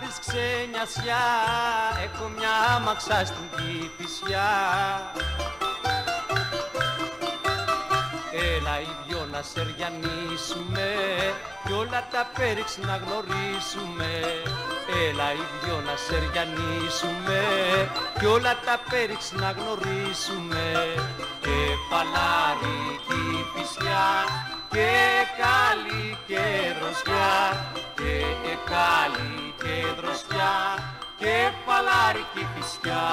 βρεις ξενιασιά Έχω μια άμαξα στην Κηφισιά Έλα οι δυο να σεριανίσουμε Κι όλα τα πέριξ να γνωρίσουμε. Έλα οι δυο να σεριανίσουμε Κι όλα τα πέριξ να γνωρίσουμε. Και παλάρι Κηφισιά και καλή και δροσιά και καλή και δροσιά και παλάρι Κηφισιά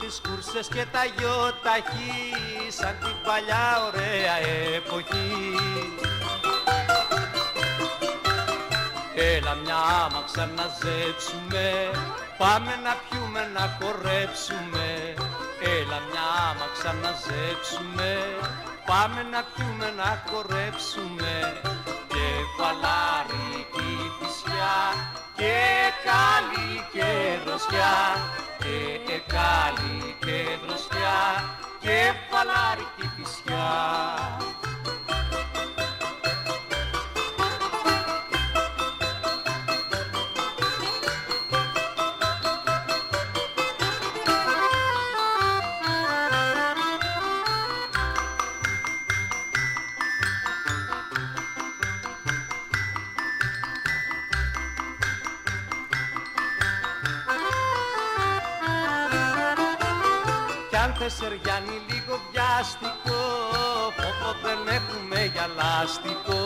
τις κούρσες και τα γιοταχή σαν την παλιά ωραία εποχή. Έλα μια άμαξα να ζέψουμε Πάμε να πιούμε να χορέψουμε. Έλα μια άμαξα να ζέψουμε Πάμε να πιούμε να χορέψουμε. Και παλάρι φυσιά Και καλή και δροσιά Και καλή και δροσιά Και παλάρι φυσιά Κι αν θες Σεριάννη λίγο βιαστικό Φόβο δεν έχουμε για λάστικο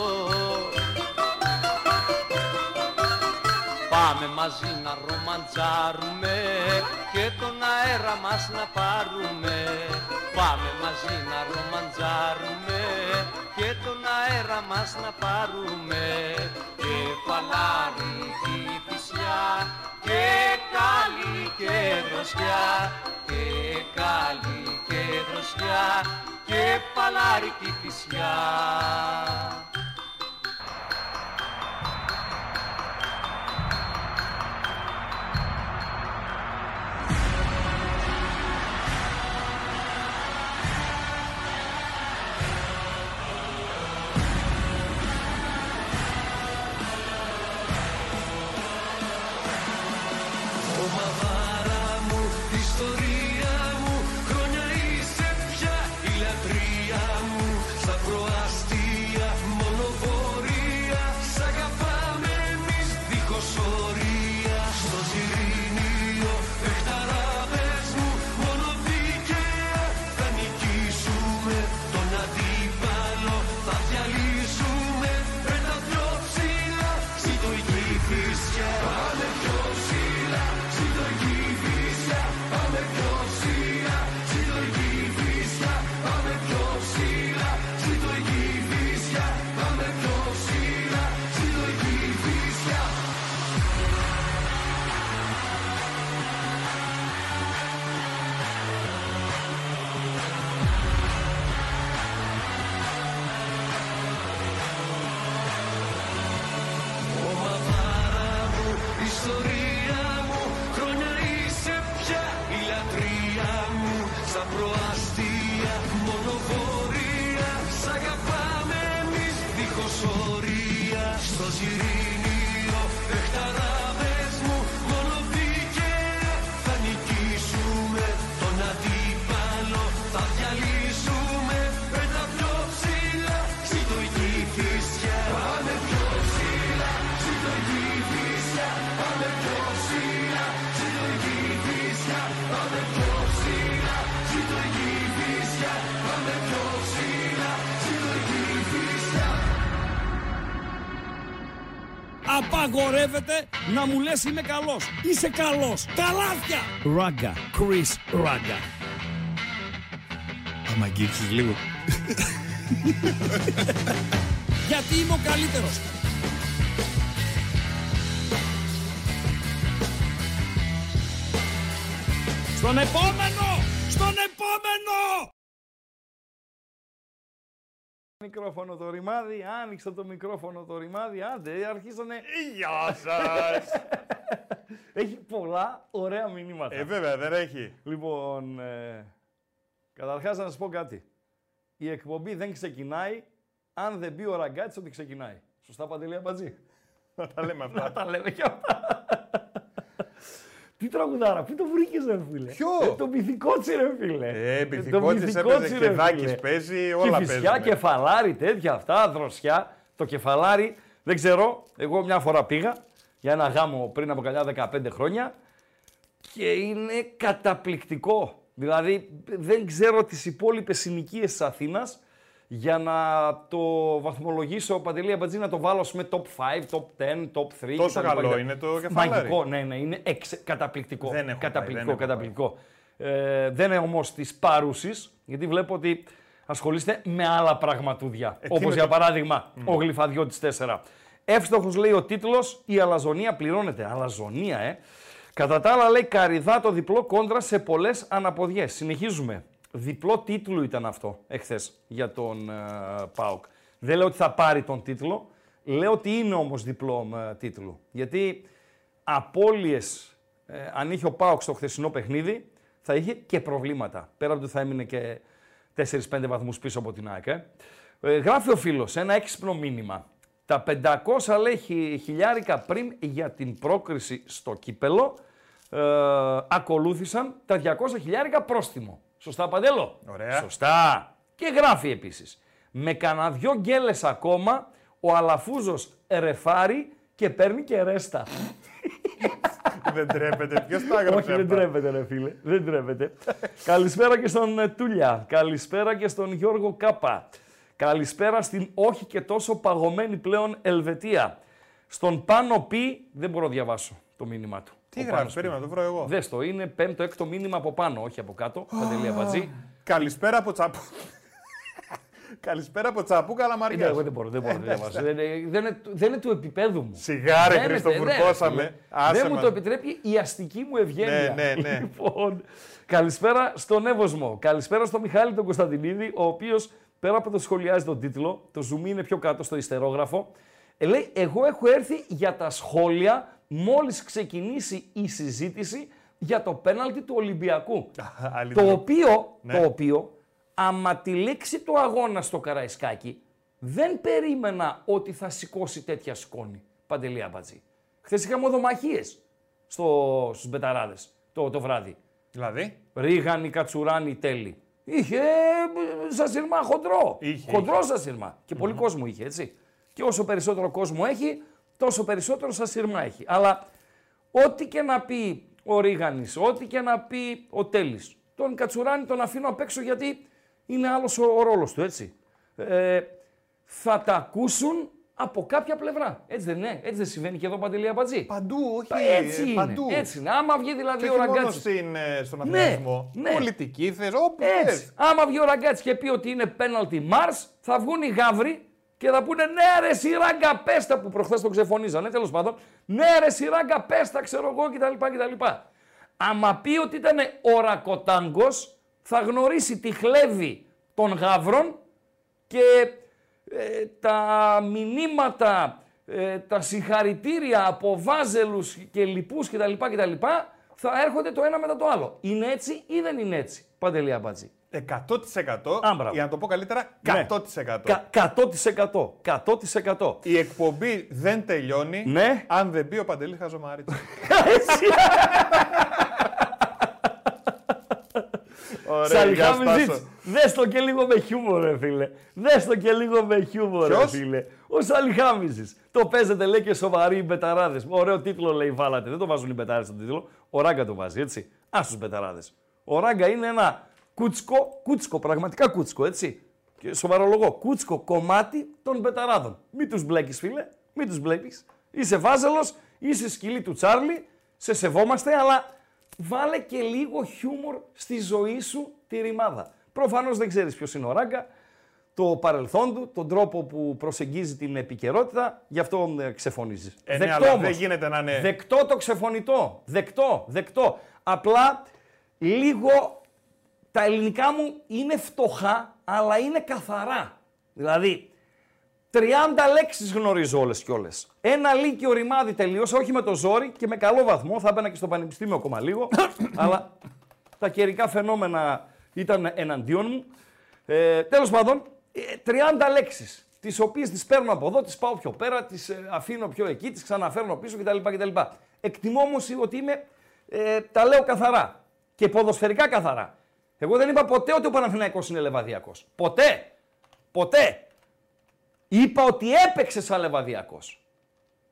Πάμε μαζί να ρομαντζάρουμε Και τον αέρα μας να πάρουμε Πάμε μαζί να ρομαντζάρουμε Και τον αέρα μας να πάρουμε Και παλάρι φυσιά Και καλή και δροσιά Και καλή και δροσιά Και παλάρι φυσιά Απαγορεύεται να μου λες είμαι καλός. Είσαι καλός. Καλάθια. Ράγκα. Chris Ράγκα. Άμα αγγίξεις λίγο. Γιατί είμαι ο καλύτερος. Στον επόμενο! Μικρόφωνο το ρημάδι, άνοιξε το μικρόφωνο το ρημάδι, άντε, αρχίσανε. Γεια σας! Έχει πολλά ωραία μηνύματα. ε, βέβαια, δεν έχει. Λοιπόν, ε, καταρχάς να σας πω κάτι. Η εκπομπή δεν ξεκινάει αν δεν πει ο Ραγκάτης ότι ξεκινάει. Σωστά, Παντελή Αμπατζή; Να τα λέμε αυτά. Τα λέμε και αυτά. Τι τραγουδάρα, πού το βρήκες ρε φίλε; Ποιο; Ε, το πυθικότσι ρε φίλε. Ε, Πυθικότσης Το έπαιζε Πυθικότσι, και ρε, Δάκης φίλε. παίζει, όλα και φυσικά παίζουνε. κεφαλάρι, τέτοια αυτά, δροσιά. Το κεφαλάρι, δεν ξέρω, εγώ μια φορά πήγα για ένα γάμο πριν από καλιά 15 χρόνια και είναι καταπληκτικό. Δηλαδή δεν ξέρω τις υπόλοιπες συνοικίες της Αθήνας για να το βαθμολογήσω, Παντελή Αμπατζή, να το βάλω με top 5, top 10, top 3. Τόσο κτλ. καλό είναι το κεφαλάρι. Μαγικό, ναι, ναι, είναι εξε... καταπληκτικό. Δεν έχω πάει, καταπληκτικό, δεν έχω καταπληκτικό. Ε, δεν είναι όμως της παρούσης, γιατί βλέπω ότι ασχολείστε με άλλα πραγματούδια. Ε, τι όπως είναι για το- παράδειγμα ο Γλυφαδιώτης 4. Εύστοχος λέει ο τίτλος, η αλαζονία πληρώνεται. Αλαζονία, ε. Κατά τα άλλα λέει καριδά διπλό κόντρα σε πολλές αναποδιές. Συνεχίζουμε. Διπλό τίτλο ήταν αυτό εχθές για τον ε, ΠΑΟΚ. Δεν λέω ότι θα πάρει τον τίτλο, λέω ότι είναι όμως διπλό ε, τίτλο. Γιατί απώλειες, ε, αν είχε ο ΠΑΟΚ στο χθεσινό παιχνίδι, θα είχε και προβλήματα. Πέρα από το ότι θα έμεινε και 4-5 βαθμούς πίσω από την ΑΕΚ. Ε. Ε, γράφει ο φίλος ένα έξυπνο μήνυμα. Τα 500 λέει χι- χιλιάρικα πριν για την πρόκριση στο κύπελο ε, ακολούθησαν τα 200 χιλιάρικα πρόστιμο. Σωστά, Παντέλο; Ωραία. Σωστά. Και γράφει επίσης. Με κανένα δυο γκέλες ακόμα, ο Αλαφούζος ρεφάρει και παίρνει και ρέστα. δεν τρέπεται. Ποιος τα Όχι, έγραψε δεν αυτά; τρέπεται, ρε φίλε. Δεν τρέπεται. Καλησπέρα και στον ε, Τούλια. Καλησπέρα και στον Γιώργο Κάπα. Καλησπέρα στην όχι και τόσο παγωμένη πλέον Ελβετία. Στον Πάνο Πι δεν μπορώ να διαβάσω το μήνυμά του. Τι Ο γράφεις, Πάνος Πι. περίμενα, το βρω εγώ. Δες το, είναι πέμπτο, έκτο μήνυμα από πάνω, όχι από κάτω. Παντελή Αμπατζή. Καλησπέρα από τσαπού. Καλησπέρα από τσαπού Ναι, καλαμαριά. εγώ δεν μπορώ, δεν μπορώ να διαβάσω. Δεν, είναι- δεν, είναι, του- δεν είναι του επίπεδου μου. Σιγά ρε Δεν Χρήστο, είναι- ναι, ρε, βουρκώσαμε. φίλε. Άσε Δεν μου μας. το επιτρέπει η αστική μου ευγένεια. Ναι, ναι, ναι. Λοιπόν, καλησπέρα στον Εύωσμο. Καλησπέρα στον Μιχάλη τον Κωνσταντινίδη, ο οποίος πέρα από το σχολιάζει τον τίτλο, το zoom είναι πιο κάτω στο ιστερόγραφο. Ε, λέει, εγώ έχω έρθει για τα σχόλια μόλις ξεκινήσει η συζήτηση για το πέναλτι του Ολυμπιακού. Αλήθεια. Το οποίο, Ναι. το οποίο, άμα τη λήξη του αγώνα στο Καραϊσκάκι, δεν περίμενα ότι θα σηκώσει τέτοια σκόνη. Παντελή Αμπατζή. Χθες είχαμε οδομαχίες στο, στους Μπεταράδες το, το βράδυ. Δηλαδή, Ρίγανη, Κατσουράνη, Τέλη. Είχε ε, σασίρμα χοντρό. Είχε, χοντρό σασίρμα. Και πολύ κόσμο είχε, έτσι. Και όσο περισσότερο κόσμο έχει, τόσο περισσότερο σασίρμα έχει. Αλλά ό,τι και να πει ο Ρίγανης, ό,τι και να πει ο Τέλης, τον Κατσουράνη τον αφήνω απ' έξω γιατί είναι άλλος ο, ο ρόλος του, έτσι. Ε, θα τα ακούσουν από κάποια πλευρά. Έτσι δεν είναι, έτσι δεν συμβαίνει και εδώ Παντελή Αμπατζή. παντού, όχι. Έτσι ε, είναι, παντού. έτσι είναι. Άμα βγει δηλαδή Και ο όχι μόνο Ραγκάτσης στην, ε, στον Ναι, αθλητισμό. ναι. Πολιτική θες, όπου έτσι. θες. Άμα βγει ο Ραγκάτση και πει ότι είναι πέναλτι Μάρς, θα βγουν οι γάβροι και θα πούνε ναι ρε σιράγκα πέστα που προχθές το ξεφωνίζανε, τέλος πάντων. Ναι ρε σιράγκα πέστα ξέρω εγώ κτλ. κτλ. Άμα πει ότι ήταν ορακοτάγκος, θα γνωρίσει τη χλέβη των γάβρων και ε, τα μηνύματα, ε, τα συγχαρητήρια από βάζελους και λοιπούς κτλ. κτλ. θα έρχονται το ένα μετά το άλλο. Είναι έτσι ή δεν είναι έτσι, Παντελή Αμπάτζη. 100% Α, μπράβο. για να το πω καλύτερα, Ναι. 100%. Κα- 100%. 100%. Η εκπομπή δεν τελειώνει Ναι. αν δεν πει ο Παντελής Χαζομάριτς. Έτσι. Ωραία, γεια Σαλιχάμιτζιτς, Στάσου. δες το και λίγο με χιούμορ, ρε φίλε. Δες το και λίγο με χιούμορ, ρε Ποιος; φίλε. Ο Σαλιχάμιτζης. Το παίζετε, λέει και σοβαροί οι μπεταράδες. Ωραίο τίτλο, λέει, βάλατε. Δεν το βάζουν οι μπεταράδες στον τίτλο. Ο Ράγκα το βάζει, έτσι. Α τους μπεταράδες. Ο Ράγκα είναι ένα κούτσκο, κούτσκο, πραγματικά κούτσκο, έτσι. Και σοβαρολογώ, κούτσκο κομμάτι των μπεταράδων. Μην τους μπλέκεις, φίλε. Μην τους μπλέκεις. Είσαι βάζελος, είσαι σκυλή του Τσάρλι, σε σεβόμαστε, αλλά βάλε και λίγο χιούμορ στη ζωή σου τη ρημάδα. Προφανώς δεν ξέρεις ποιος είναι ο Ράγκα, το παρελθόν του, τον τρόπο που προσεγγίζει την επικαιρότητα, γι' αυτό ε, ξεφωνίζεις. Ε, ναι, Δεκτό αλλά όμως. δεν γίνεται να είναι. Δεκτό το ξεφωνητό. Δεκτό, δεκτό. Απλά λίγο τα ελληνικά μου είναι φτωχά, αλλά είναι καθαρά. Δηλαδή, 30 λέξεις γνωρίζω όλες και όλες. Ένα λύκειο ρημάδι τελείωσα, όχι με το ζόρι και με καλό βαθμό. Θα έμπαινα και στο πανεπιστήμιο ακόμα λίγο, αλλά τα καιρικά φαινόμενα ήταν εναντίον μου. Ε, τέλος πάντων, ε, 30 λέξεις, τις οποίες τις παίρνω από εδώ, τις πάω πιο πέρα, τις ε, αφήνω πιο εκεί, τις ξαναφέρνω πίσω κτλ. κτλ. Εκτιμώ όμως ότι είμαι, ε, τα λέω καθαρά και ποδοσφαιρικά καθαρά. Εγώ δεν είπα ποτέ ότι ο Παναθηναϊκός είναι λεβαδιακός. Ποτέ. Ποτέ. Είπα ότι έπαιξε σαν λεβαδιακός.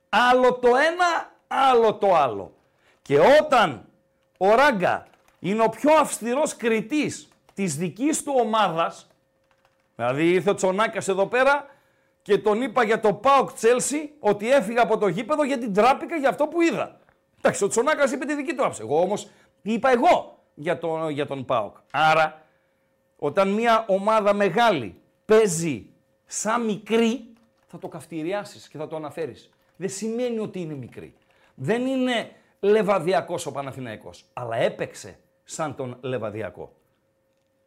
Άλλο το ένα, άλλο το άλλο. Και όταν ο Ράγκα είναι ο πιο αυστηρός κριτής της δικής του ομάδας, δηλαδή ήρθε ο Τσονάκας εδώ πέρα και τον είπα για το ΠΑΟΚ Τσέλσι ότι έφυγα από το γήπεδο γιατί τράπηκα για αυτό που είδα. Εντάξει, ο Τσονάκας είπε τη δική του άψη. Εγώ όμως είπα εγώ για, τον για τον ΠΑΟΚ. Άρα, όταν μια ομάδα μεγάλη παίζει σαν μικρή, θα το καυτηριάσεις και θα το αναφέρεις. Δεν σημαίνει ότι είναι μικρή. Δεν είναι λεβαδιακός ο Παναθηναϊκός, αλλά έπαιξε σαν τον λεβαδιακό.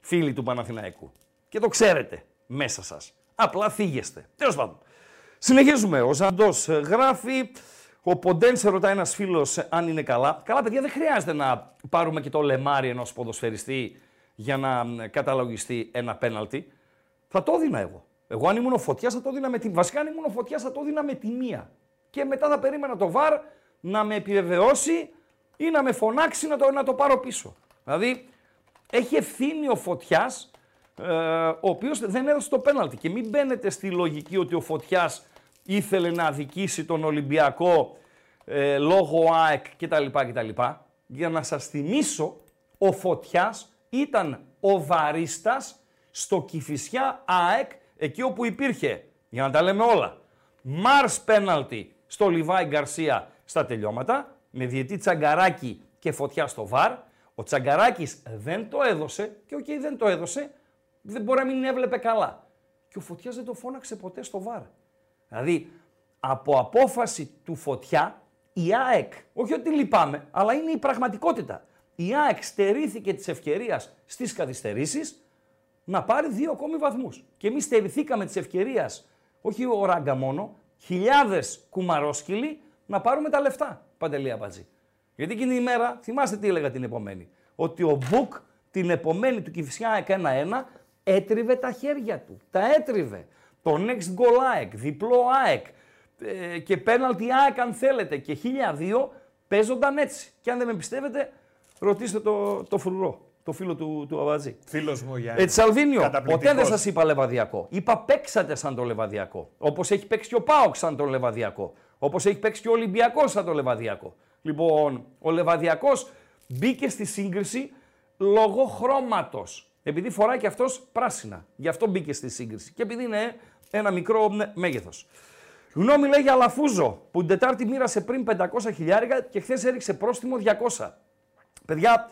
Φίλοι του Παναθηναϊκού. Και το ξέρετε μέσα σας. Απλά φύγεστε. Τέλος πάντων. Συνεχίζουμε. Ο Ζαντός ε, γράφει, ο Ποντέν σε ρωτάει ένας φίλος ε, αν είναι καλά. Καλά παιδιά δεν χρειάζεται να πάρουμε και το λεμάρι ενός ποδοσφαιριστή για να ε, καταλογιστεί ένα πέναλτι. Θα το έδινα εγώ. Εγώ αν ήμουν ο Φωτιάς θα το έδινα με τη. Βασικά αν ήμουν ο Φωτιάς θα το έδινα με τη μία. Και μετά θα περίμενα το βαρ να με επιβεβαιώσει ή να με φωνάξει να το, να το πάρω πίσω. Δηλαδή έχει ευθύνη ο Φωτιάς, ε, ο οποίος δεν έδωσε το πέναλτι. Και μην μπαίνετε στη λογική ότι ο Φωτιάς ήθελε να αδικήσει τον Ολυμπιακό ε, λόγω ΑΕΚ κτλ. κτλ. Για να σας θυμίσω, ο Φωτιάς ήταν ο βαρίστας στο Κηφισιά ΑΕΚ, εκεί όπου υπήρχε, για να τα λέμε όλα, Μάρς πέναλτι στο Λιβάη Γκαρσία στα τελειώματα, με διετή Τσαγκαράκη και φωτιά στο ΒΑΡ. Ο Τσαγκαράκης δεν το έδωσε και οκ δεν το έδωσε, δεν μπορεί να μην έβλεπε καλά. Και ο Φωτιάς δεν το φώναξε ποτέ στο ΒΑΡ. Δηλαδή, από απόφαση του Φωτιά, η ΑΕΚ, όχι ότι λυπάμαι, αλλά είναι η πραγματικότητα. Η ΑΕΚ στερήθηκε της ευκαιρίας στις καθυστερήσεις να πάρει δύο ακόμη βαθμούς. Και εμείς στερηθήκαμε της ευκαιρίας, όχι ο Ράγκα μόνο, χιλιάδες κουμαρόσκυλοι να πάρουμε τα λεφτά, Παντελή Αμπατζή. Γιατί εκείνη η μέρα, θυμάστε τι έλεγα την επομένη, ότι ο Μπουκ την επομένη του Κηφισιά έκανε ένα, έτριβε τα χέρια του. Τα έτριβε. Το next goal ΑΕΚ, διπλό ΑΕΚ ε, και πέναλτι ΑΕΚ αν θέλετε και χίλια δύο παίζονταν έτσι. Και αν δεν με πιστεύετε, ρωτήστε το, το φρουρό, το φίλο του, του Αβατζή. Φίλος μου Γιάννη. Έτσι, Σαλβίνιο, ποτέ Καταπληκτικός. δεν σας είπα λεβαδιακό. Είπα παίξατε σαν το λεβαδιακό. Όπως έχει παίξει και ο Πάοξ σαν το λεβαδιακό. Όπως έχει παίξει και ο Ολυμπιακός σαν το λεβαδιακό. Λοιπόν, ο λεβαδιακός μπήκε στη σύγκριση λόγω χρώματος. Επειδή φοράει και αυτός πράσινα. Γι' αυτό μπήκε στη σύγκριση. Και επειδή είναι ένα μικρό μέγεθος. Γνώμη λέει για Λαφούζο που την Τετάρτη μοίρασε πριν 500 χιλιάρικα και χθες έριξε πρόστιμο 200. Παιδιά,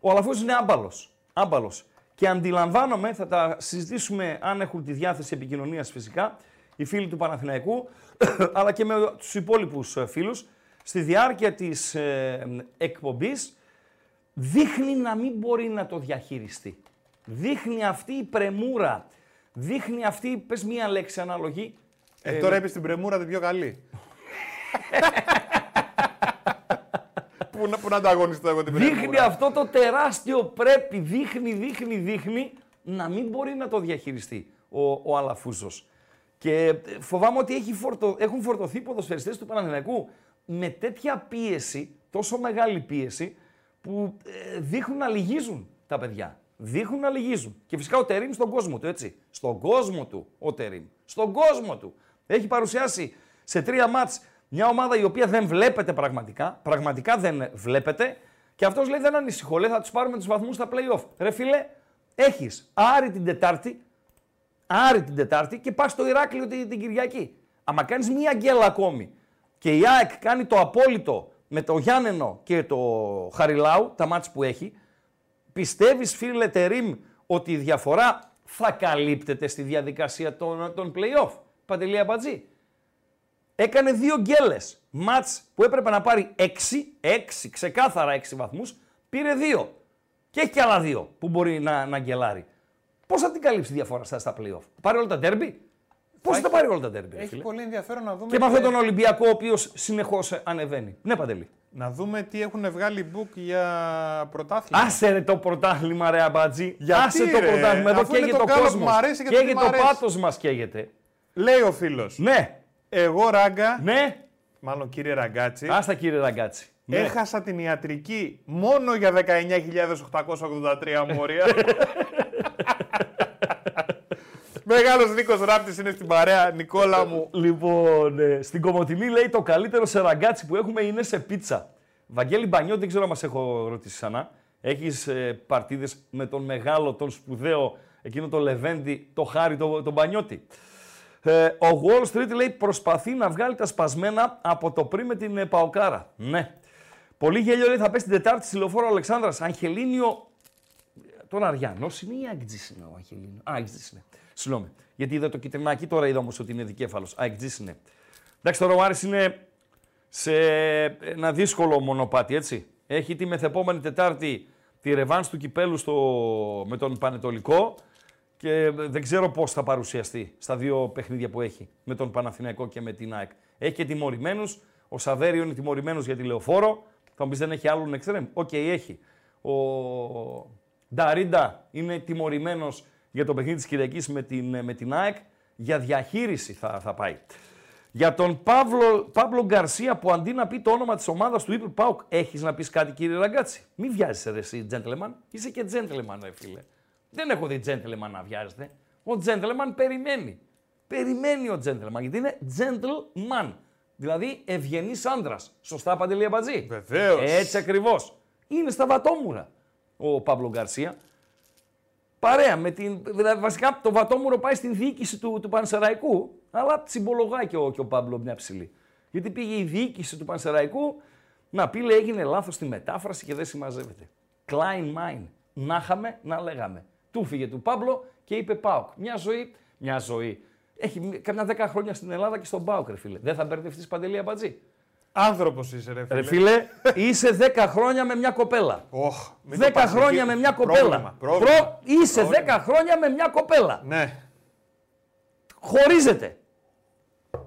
ο Αλαφούζος είναι άμπαλος. άμπαλος. Και αντιλαμβάνομαι, θα τα συζητήσουμε αν έχουν τη διάθεση επικοινωνίας φυσικά, οι φίλοι του Παναθηναϊκού, αλλά και με τους υπόλοιπους ε, φίλους, στη διάρκεια της ε, εκπομπής, δείχνει να μην μπορεί να το διαχειριστεί. Δείχνει αυτή η πρεμούρα, δείχνει αυτή, πες μία λέξη ανάλογη, Ε, τώρα είπες την πρεμούρα την πιο καλή. πού, να, πού να ανταγωνιστώ εγώ την πρεμούρα. Δείχνει αυτό το τεράστιο πρέπει, δείχνει, δείχνει, δείχνει να μην μπορεί να το διαχειριστεί ο, ο Αλαφούζος. Και ε, φοβάμαι ότι έχει φορτω, έχουν φορτωθεί οι ποδοσφαιριστές του Παναθηναϊκού με τέτοια πίεση, τόσο μεγάλη πίεση, που ε, δείχνουν να λυγίζουν τα παιδιά. Δείχνουν να λυγίζουν. Και φυσικά ο Τερίμ στον κόσμο του, έτσι. Στον κόσμο του ο Τερίμ. Στον κόσμο του. Έχει παρουσιάσει σε τρία μάτς μια ομάδα η οποία δεν βλέπετε πραγματικά. Πραγματικά δεν βλέπετε. Και αυτός λέει δεν ανησυχώ. Λέει θα τους πάρουμε τους βαθμούς στα playoff. Ρε φίλε, έχεις Άρη την Τετάρτη, Άρη την Τετάρτη και πας στο Ηράκλειο την, την Κυριακή. Άμα κάνεις μία γκέλα ακόμη και η ΑΕΚ κάνει το απόλυτο με το Γιάννενο και το Χαριλάου, τα μάτς που έχει, πιστεύεις φίλε Τερίμ ότι η διαφορά θα καλύπτεται στη διαδικασία των, των play-off. Παντελία Μπατζή; Έκανε δύο γκέλες. Μάτς που έπρεπε να πάρει 6, 6, ξεκάθαρα 6 βαθμούς, πήρε δύο. Και έχει και άλλα δύο που μπορεί να, να γκελάρει. Πώς θα την καλύψει τη διαφορά στα, στα playoff; Θα πάρει όλα τα ντέρμπι; Πώς θα τα πάρει όλα τα ντέρμπι. ρε Έχει φίλε; πολύ ενδιαφέρον να δούμε. Και με αυτόν τι- τον Ολυμπιακό, ο οποίος συνεχώς ανεβαίνει. Ναι, Παντελή. Να δούμε τι έχουν βγάλει book για πρωτάθλημα. Άσε ρε το πρωτάθλημα, ρε αμπατζή. Γιατί, Άσε το ρε, πρωτάθλημα. Εδώ αφού είναι καίγεται το ο γκάλο που κόσμος. μ' αρέσει και το τι Καίγεται μ' το αρέσει. πάθος μας, καίγεται. Λέει ο φίλος. Ναι, Εγώ Ράγκα, ναι. μάλλον κύριε Ραγκάτση, Άστα κύριε Ραγκάτση. Ναι. έχασα την ιατρική μόνο για 19.883 μόρια. Μεγάλος Νίκος Ράπτης είναι στην παρέα, Νικόλα μου. Λοιπόν, ε, στην Κομωτινή λέει το καλύτερο σε Ραγκάτση που έχουμε είναι σε πίτσα. Βαγγέλη Μπανιό, δεν ξέρω αν μας έχω ρωτήσει ξανά. Έχεις ε, παρτίδες με τον μεγάλο, τον σπουδαίο, εκείνο το Λεβέντι, το Χάρη, τον το Μπανιώτη; Ε, ο Wall Street λέει προσπαθεί να βγάλει τα σπασμένα από το πριν με την ε, Παοκάρα. Ναι. Πολύ γέλιο λέει θα πέσει την Τετάρτη στη λεωφόρο Αλεξάνδρας. Αγχελίνιο τον Αριανός είναι ή Αγκτζή είναι ο Αγγελίνο. Α, Αγκτζή είναι. Συγγνώμη. Γιατί είδα το κυτρινάκι, τώρα είδα όμως ότι είναι δικέφαλος. Α, Αγκτζή είναι. Εντάξει, τώρα ο Άρης είναι σε ένα δύσκολο μονοπάτι, έτσι. Έχει τη μεθεπόμενη Τετάρτη τη ρεβάνς του κυπέλου στο... με τον Πανετολικό και δεν ξέρω πώς θα παρουσιαστεί στα δύο παιχνίδια που έχει με τον Παναθηναϊκό και με την ΑΕΚ. Έχει και τιμωρημένους. Ο Σαβέριο είναι τιμωρημένος για τη Λεωφόρο. Θα μου πεις δεν έχει άλλον εξτρέμ. Οκ, έχει. Ο Νταρίντα είναι τιμωρημένος για το παιχνίδι της Κυριακής με την, με την ΑΕΚ. Για διαχείριση θα, θα πάει. Για τον Παύλο, Παύλο Γκαρσία που αντί να πει το όνομα της ομάδας του είπε ΠΑΟΚ, έχεις να πεις κάτι κύριε Ραγκάτση. Μη βιάζεσαι ρε εσύ gentleman. Είσαι και gentleman ρε φίλε. Δεν έχω δει gentleman να βιάζεται. Ο gentleman περιμένει. Περιμένει ο gentleman γιατί είναι gentleman. Δηλαδή ευγενής άντρα. Σωστά, Παντελή Αμπατζή; Βεβαίως. Έτσι ακριβώς. Είναι στα βατόμουρα ο Παύλο Γκαρσία. Παρέα με την. Δηλαδή, βασικά το βατόμουρο πάει στην διοίκηση του, του Πανσεραϊκού, αλλά τσιμπολογάει και ο, και ο Παύλο μια ψηλή. Γιατί πήγε η διοίκηση του Πανσεραϊκού να πει, λέει, έγινε λάθος στη μετάφραση και δεν συμμαζεύεται. Klein mind. Να είχαμε, να λέγαμε. Του φύγε του Παύλο και είπε Πάοκ. Μια ζωή, μια ζωή. Έχει καμιά δέκα χρόνια στην Ελλάδα και στον Πάοκ, ρε φίλε. Δεν θα μπερδευτείς παντελή αμπατζή. Άνθρωπος είσαι ρε φίλε. Ρε φίλε, είσαι 10 χρόνια με μια κοπέλα. Οχ, μην το 10 πας χρόνια εκεί. με μια κοπέλα. Πρόβλημα, πρόβλημα. Προ- Είσαι 10 Πρόβλημα. χρόνια με μια κοπέλα. Ναι. Χωρίζετε.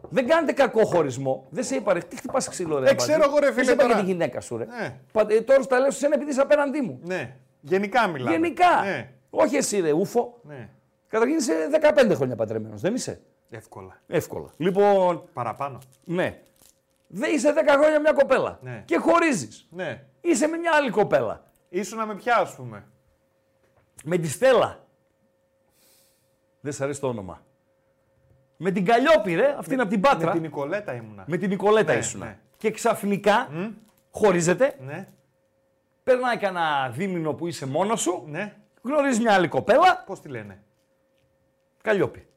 Δεν κάνετε κακό χωρισμό. Δεν σε είπα, ρε. Τι χτυπάς ξύλο, ρε. Ε, Αμπατζή. ξέρω εγώ, ρε, Δεν φίλε, σε είπα για τώρα. τη γυναίκα σου, ρε. Ναι. Πα- ε, Τώρα στα λέω σε ένα επειδή είσαι απέναντί μου. Ναι. Γενικά μιλάμε. Γενικά. Ναι. Όχι εσύ, ρε, ούφο. ναι. Καταρχήν είσαι 15 χρόνια παντρεμένος, δεν είσαι; Εύκολα. Εύκολα. Λοιπόν, Παραπάνω. ναι. Δεν είσαι 10 χρόνια μια κοπέλα. Ναι. Και χωρίζεις. Ναι. Είσαι με μια άλλη κοπέλα. Ήσουνα με ποια, ας πούμε; Με τη Στέλλα. Δεν σ' αρέσει το όνομα. Με την Καλλιόπη, ρε. Αυτή είναι από την Πάτρα. Με την Νικολέτα ήμουνα. Με την Νικολέτα Ναι, ήσουνα. ναι. Και ξαφνικά χωρίζετε. Ναι. Περνάει κανένα δίμηνο που είσαι μόνος σου. Ναι. Γνωρίζεις μια άλλη κοπέλα. Πώς τη λένε; Καλλιόπη.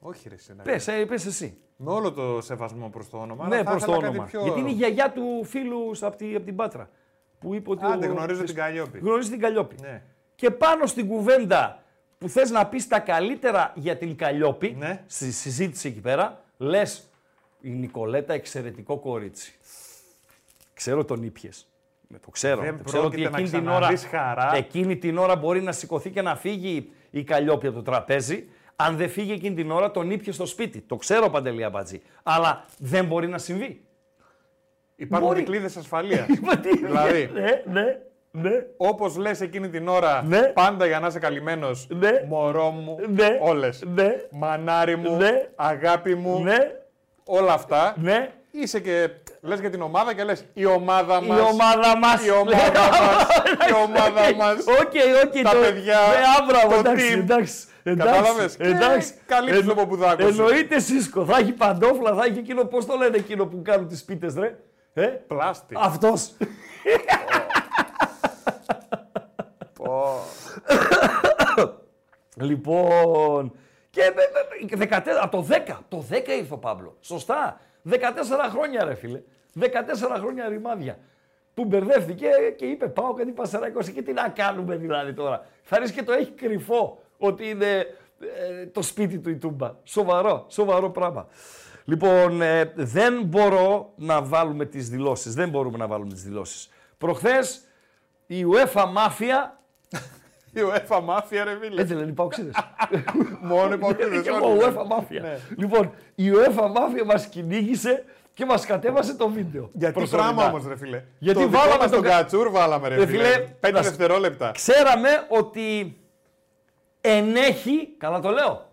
Όχι ρε εσύ. ναι. Πες, ε, πες εσύ. Με όλο το σεβασμό προς το όνομα. ναι, αλλά θα προς το ήθελα κάτι όνομα. Πιο... Γιατί είναι η γιαγιά του φίλου απ' τη, απ' την Πάτρα. Που είπε ότι. Άντε, ο- γνωρίζω ο- την Καλλιόπη. Γνωρίζει την Καλλιόπη. Ναι. Και πάνω στην κουβέντα που θες να πεις τα καλύτερα για την Καλλιόπη, Ναι. στη συζήτηση εκεί πέρα, λες η Νικολέτα εξαιρετικό κορίτσι. Ξέρω τον ήπιες. Με το ξέρω. Δεν Το ξέρω ότι πρόκειται να εκείνη την, ώρα, ξαναδείς χαρά. εκείνη την ώρα μπορεί να σηκωθεί και να φύγει η Καλλιόπη από το τραπέζι. Αν δεν φύγει εκείνη την ώρα, τον ήπια στο σπίτι. Το ξέρω, Παντελή Αμπατζή. Αλλά δεν μπορεί να συμβεί. Υπάρχουν Μπορεί. δικλείδες ασφαλείας. Μα τι- δηλαδή, Ναι, ναι, ναι. όπως λες εκείνη την ώρα, Ναι. πάντα για να είσαι καλυμμένος, Ναι. μωρό μου, Ναι. όλες. Ναι, Μανάρι μου, Ναι. αγάπη μου, ναι, όλα αυτά. ναι. Είσαι και λες για την ομάδα και λες η ομάδα Η μας. ομάδα μας. Η ομάδα μας. Η ομάδα μας. Οκ, οκ. Τα το- παιδιά, Ναι, άμπραβο, το εντάξει, team. εντάξει. Εντάξει, Κατάλαβες; Και Εντάξει. καλή τους Εννο- Λοποπουδάκος. Εννοείται Σίσκο. Θα έχει παντόφλα, θα έχει εκείνο, πώς το λένε εκείνο που κάνουν τις πίτες, ρε; Ε, Πλάστη. αυτός. Λοιπόν, και ε, ε, ε, 14, από το 10, το 10 ήρθε ο Παύλο. Σωστά. 14 χρόνια ρε φίλε. 14 χρόνια ρημάδια. Που μπερδεύτηκε και είπε πάω κάτι πασαράκος και τι να κάνουμε δηλαδή τώρα. Θα ρίξει και το έχει κρυφό ότι είναι ε, το σπίτι του η Τούμπα. Σοβαρό, σοβαρό πράγμα. Λοιπόν, ε, δεν μπορώ να βάλουμε τις δηλώσεις. Δεν μπορούμε να βάλουμε τις δηλώσεις. Προχθές η UEFA Mafia. Η UEFA μάφια, ρε φίλε. Έτσι λένε οι παοξίδες. Μόνο οι Είναι παοξίδες, και όλοι. εγώ UEFA Mafia. Ναι. Λοιπόν, η UEFA Mafia μας κυνήγησε και μας κατέβασε το βίντεο. Γιατί προσωρινά. πράγμα όμως, ρε φίλε. Γιατί το δικό βάλαμε μας τον τον κα- Κατσούρ, βάλαμε ρε Ρε φίλε. φίλε, Πέντε να σ- δευτερόλεπτα. Ξέραμε ότι ενέχει, καλά το λέω,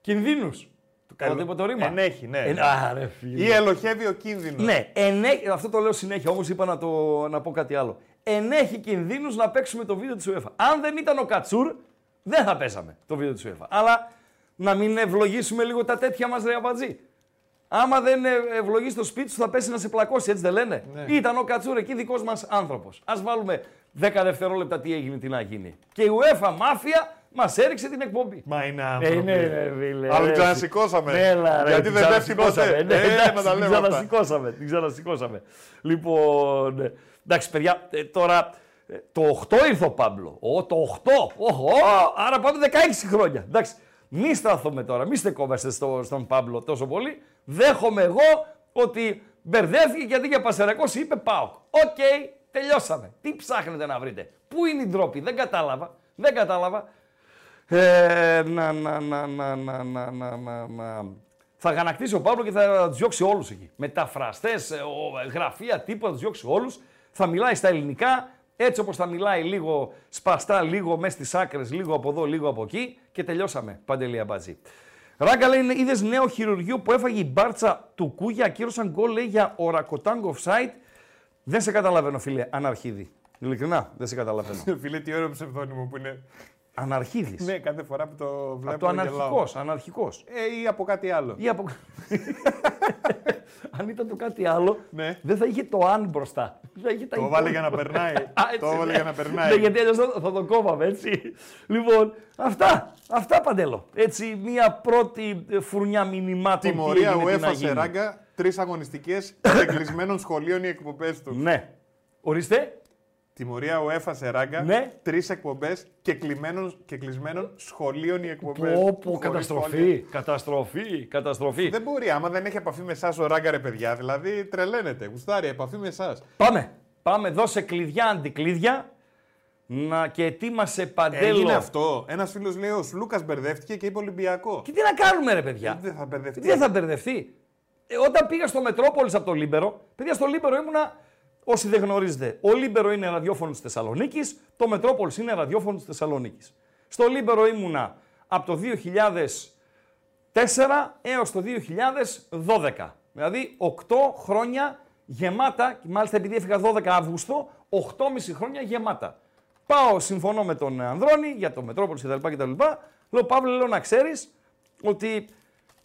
κινδύνους. Το Καλά το είπα το ρήμα. Ενέχει, ναι. Εν- Α, ρε φίλε. Ή ελοχεύει ο κίνδυνος. Ναι, ενέχει, αυτό το λέω συνέχεια, όμως είπα να, το, να πω κάτι άλλο. Ενέχει κινδύνους να παίξουμε το βίντεο της UEFA. Αν δεν ήταν ο Κατσούρ, δεν θα παίζαμε το βίντεο της UEFA. Αλλά να μην ευλογήσουμε λίγο τα τέτοια μας ρε αμπατζή. Άμα δεν ε, ευλογείς το σπίτι σου, θα πέσει να σε πλακώσει, έτσι δεν λένε; Ναι. Ήταν ο Κατσούρ εκεί δικός μας άνθρωπος. Α βάλουμε 10 δευτερόλεπτα τι έγινε, τι να γίνει. Και η UEFA Μάφια μας έριξε την εκπομπή. Μα είναι Ε, άνθρωποι. ναι, ρε, φίλε. Αλλά ρε. ξανασηκώσαμε. Έλα, ρε, Γιατί την δεν πέφτει ξανασηκώσαμε. ποτέ. Ναι, Ε, εντάξει, να τα την λέμε αυτά. ξανασηκώσαμε. Την ξανασηκώσαμε. Λοιπόν, ε, εντάξει, παιδιά, ε, τώρα ε, το 8 ήρθε ο Πάμπλο. Ο, το 8. Οχ, ω, άρα πάμε 16 χρόνια. Εντάξει, μη σταθούμε τώρα, μη στεκόμαστε στο, στον Πάμπλο τόσο πολύ. Δέχομαι εγώ ότι μπερδεύτηκε γιατί για Πασερακό είπε ΠΑΟΚ. Οκ, τελειώσαμε. Τι ψάχνετε να βρείτε. Πού είναι η ντροπή, δεν κατάλαβα. Δεν κατάλαβα. Ε, να, να, να, να, να, να, να, να, να. Θα γανακτήσει ο Παύλο και θα τους διώξει όλους εκεί. Μεταφραστές, γραφεία, τίποτα, θα τους διώξει όλους. Θα μιλάει στα ελληνικά, έτσι όπως θα μιλάει λίγο σπαστά, λίγο μέσα στις άκρες, λίγο από εδώ, λίγο από εκεί και τελειώσαμε. Παντελή Αμπατζή. Ράγκα λέει, είδες νέο χειρουργείο που έφαγε η μπάρτσα του Κούγια, ακύρωσαν γκολ λέει για ορακοτάγκο offside. Δεν σε καταλαβαίνω, φίλε, Αναρχίδη. Ειλικρινά, δεν σε καταλαβαίνω. Φίλε, τι ωραίο ψευδόνυμο που είναι. Αναρχίδης. Ναι, κάθε φορά που το βλέπω. από το γελάω. αναρχικός, αναρχικός. Ε, ή από κάτι άλλο. Ή από... Αν ήταν το κάτι άλλο, Ναι. δεν θα είχε το αν μπροστά. Θα είχε τα Το υπόλοιπα. βάλε για να περνάει. Α, έτσι, Το έβαλε ναι. για να περνάει. Ναι, γιατί αλλιώς θα, θα το κόβαμε, έτσι. Λοιπόν, αυτά. Αυτά παντέλο. Έτσι, μία πρώτη ε, φουρνιά μηνυμάτων. τι Τιμωρία έγινε, τι να UEFA σε γίνει. ράγκα, τρεις αγωνιστικές και κλεισμένων σχολείων οι εκπομπές τους. Ναι. Ορίστε. Τιμωρία UEFA σε ράγκα, Ναι. τρεις εκπομπές και, κλεισμένων- και κλεισμένων σχολείων οι εκπομπές. Πω, πω, καταστροφή. Καταστροφή. Καταστροφή. Δεν μπορεί, άμα δεν έχει επαφή με εσάς ο ράγκα, ρε παιδιά. Δηλαδή τρελαίνεται. Γουστάρει, επαφή με εσάς. Πάμε. Πάμε. Δώσε κλειδιά, αντικλείδια. Να και ετοίμασε παντέλο. Έγινε αυτό. Ένας φίλος λέει: Ο Σλούκας μπερδεύτηκε και είπε Ολυμπιακό. Και τι να κάνουμε, ρε παιδιά; Δεν θα μπερδευτεί. Τι δεν θα μπερδευτεί. Ε, όταν πήγα στο Μετρόπολης από το Λίμπερο, παιδιά στο Λίμπερο ήμουνα, όσοι δεν γνωρίζετε, ο Λίμπερο είναι ραδιόφωνος της Θεσσαλονίκης, το Μετρόπολης είναι ραδιόφωνος της Θεσσαλονίκης. Στο Λίμπερο ήμουνα από το 2004 έως το 2012. Δηλαδή 8 χρόνια γεμάτα, και μάλιστα επειδή έφυγα 12 Αύγουστο, 8,5 χρόνια γεμάτα. Πάω, συμφωνώ με τον Ανδρώνη για το Μετρόπολης κτλ. κτλ. Λέω, Παύλο, λέω να ξέρεις ότι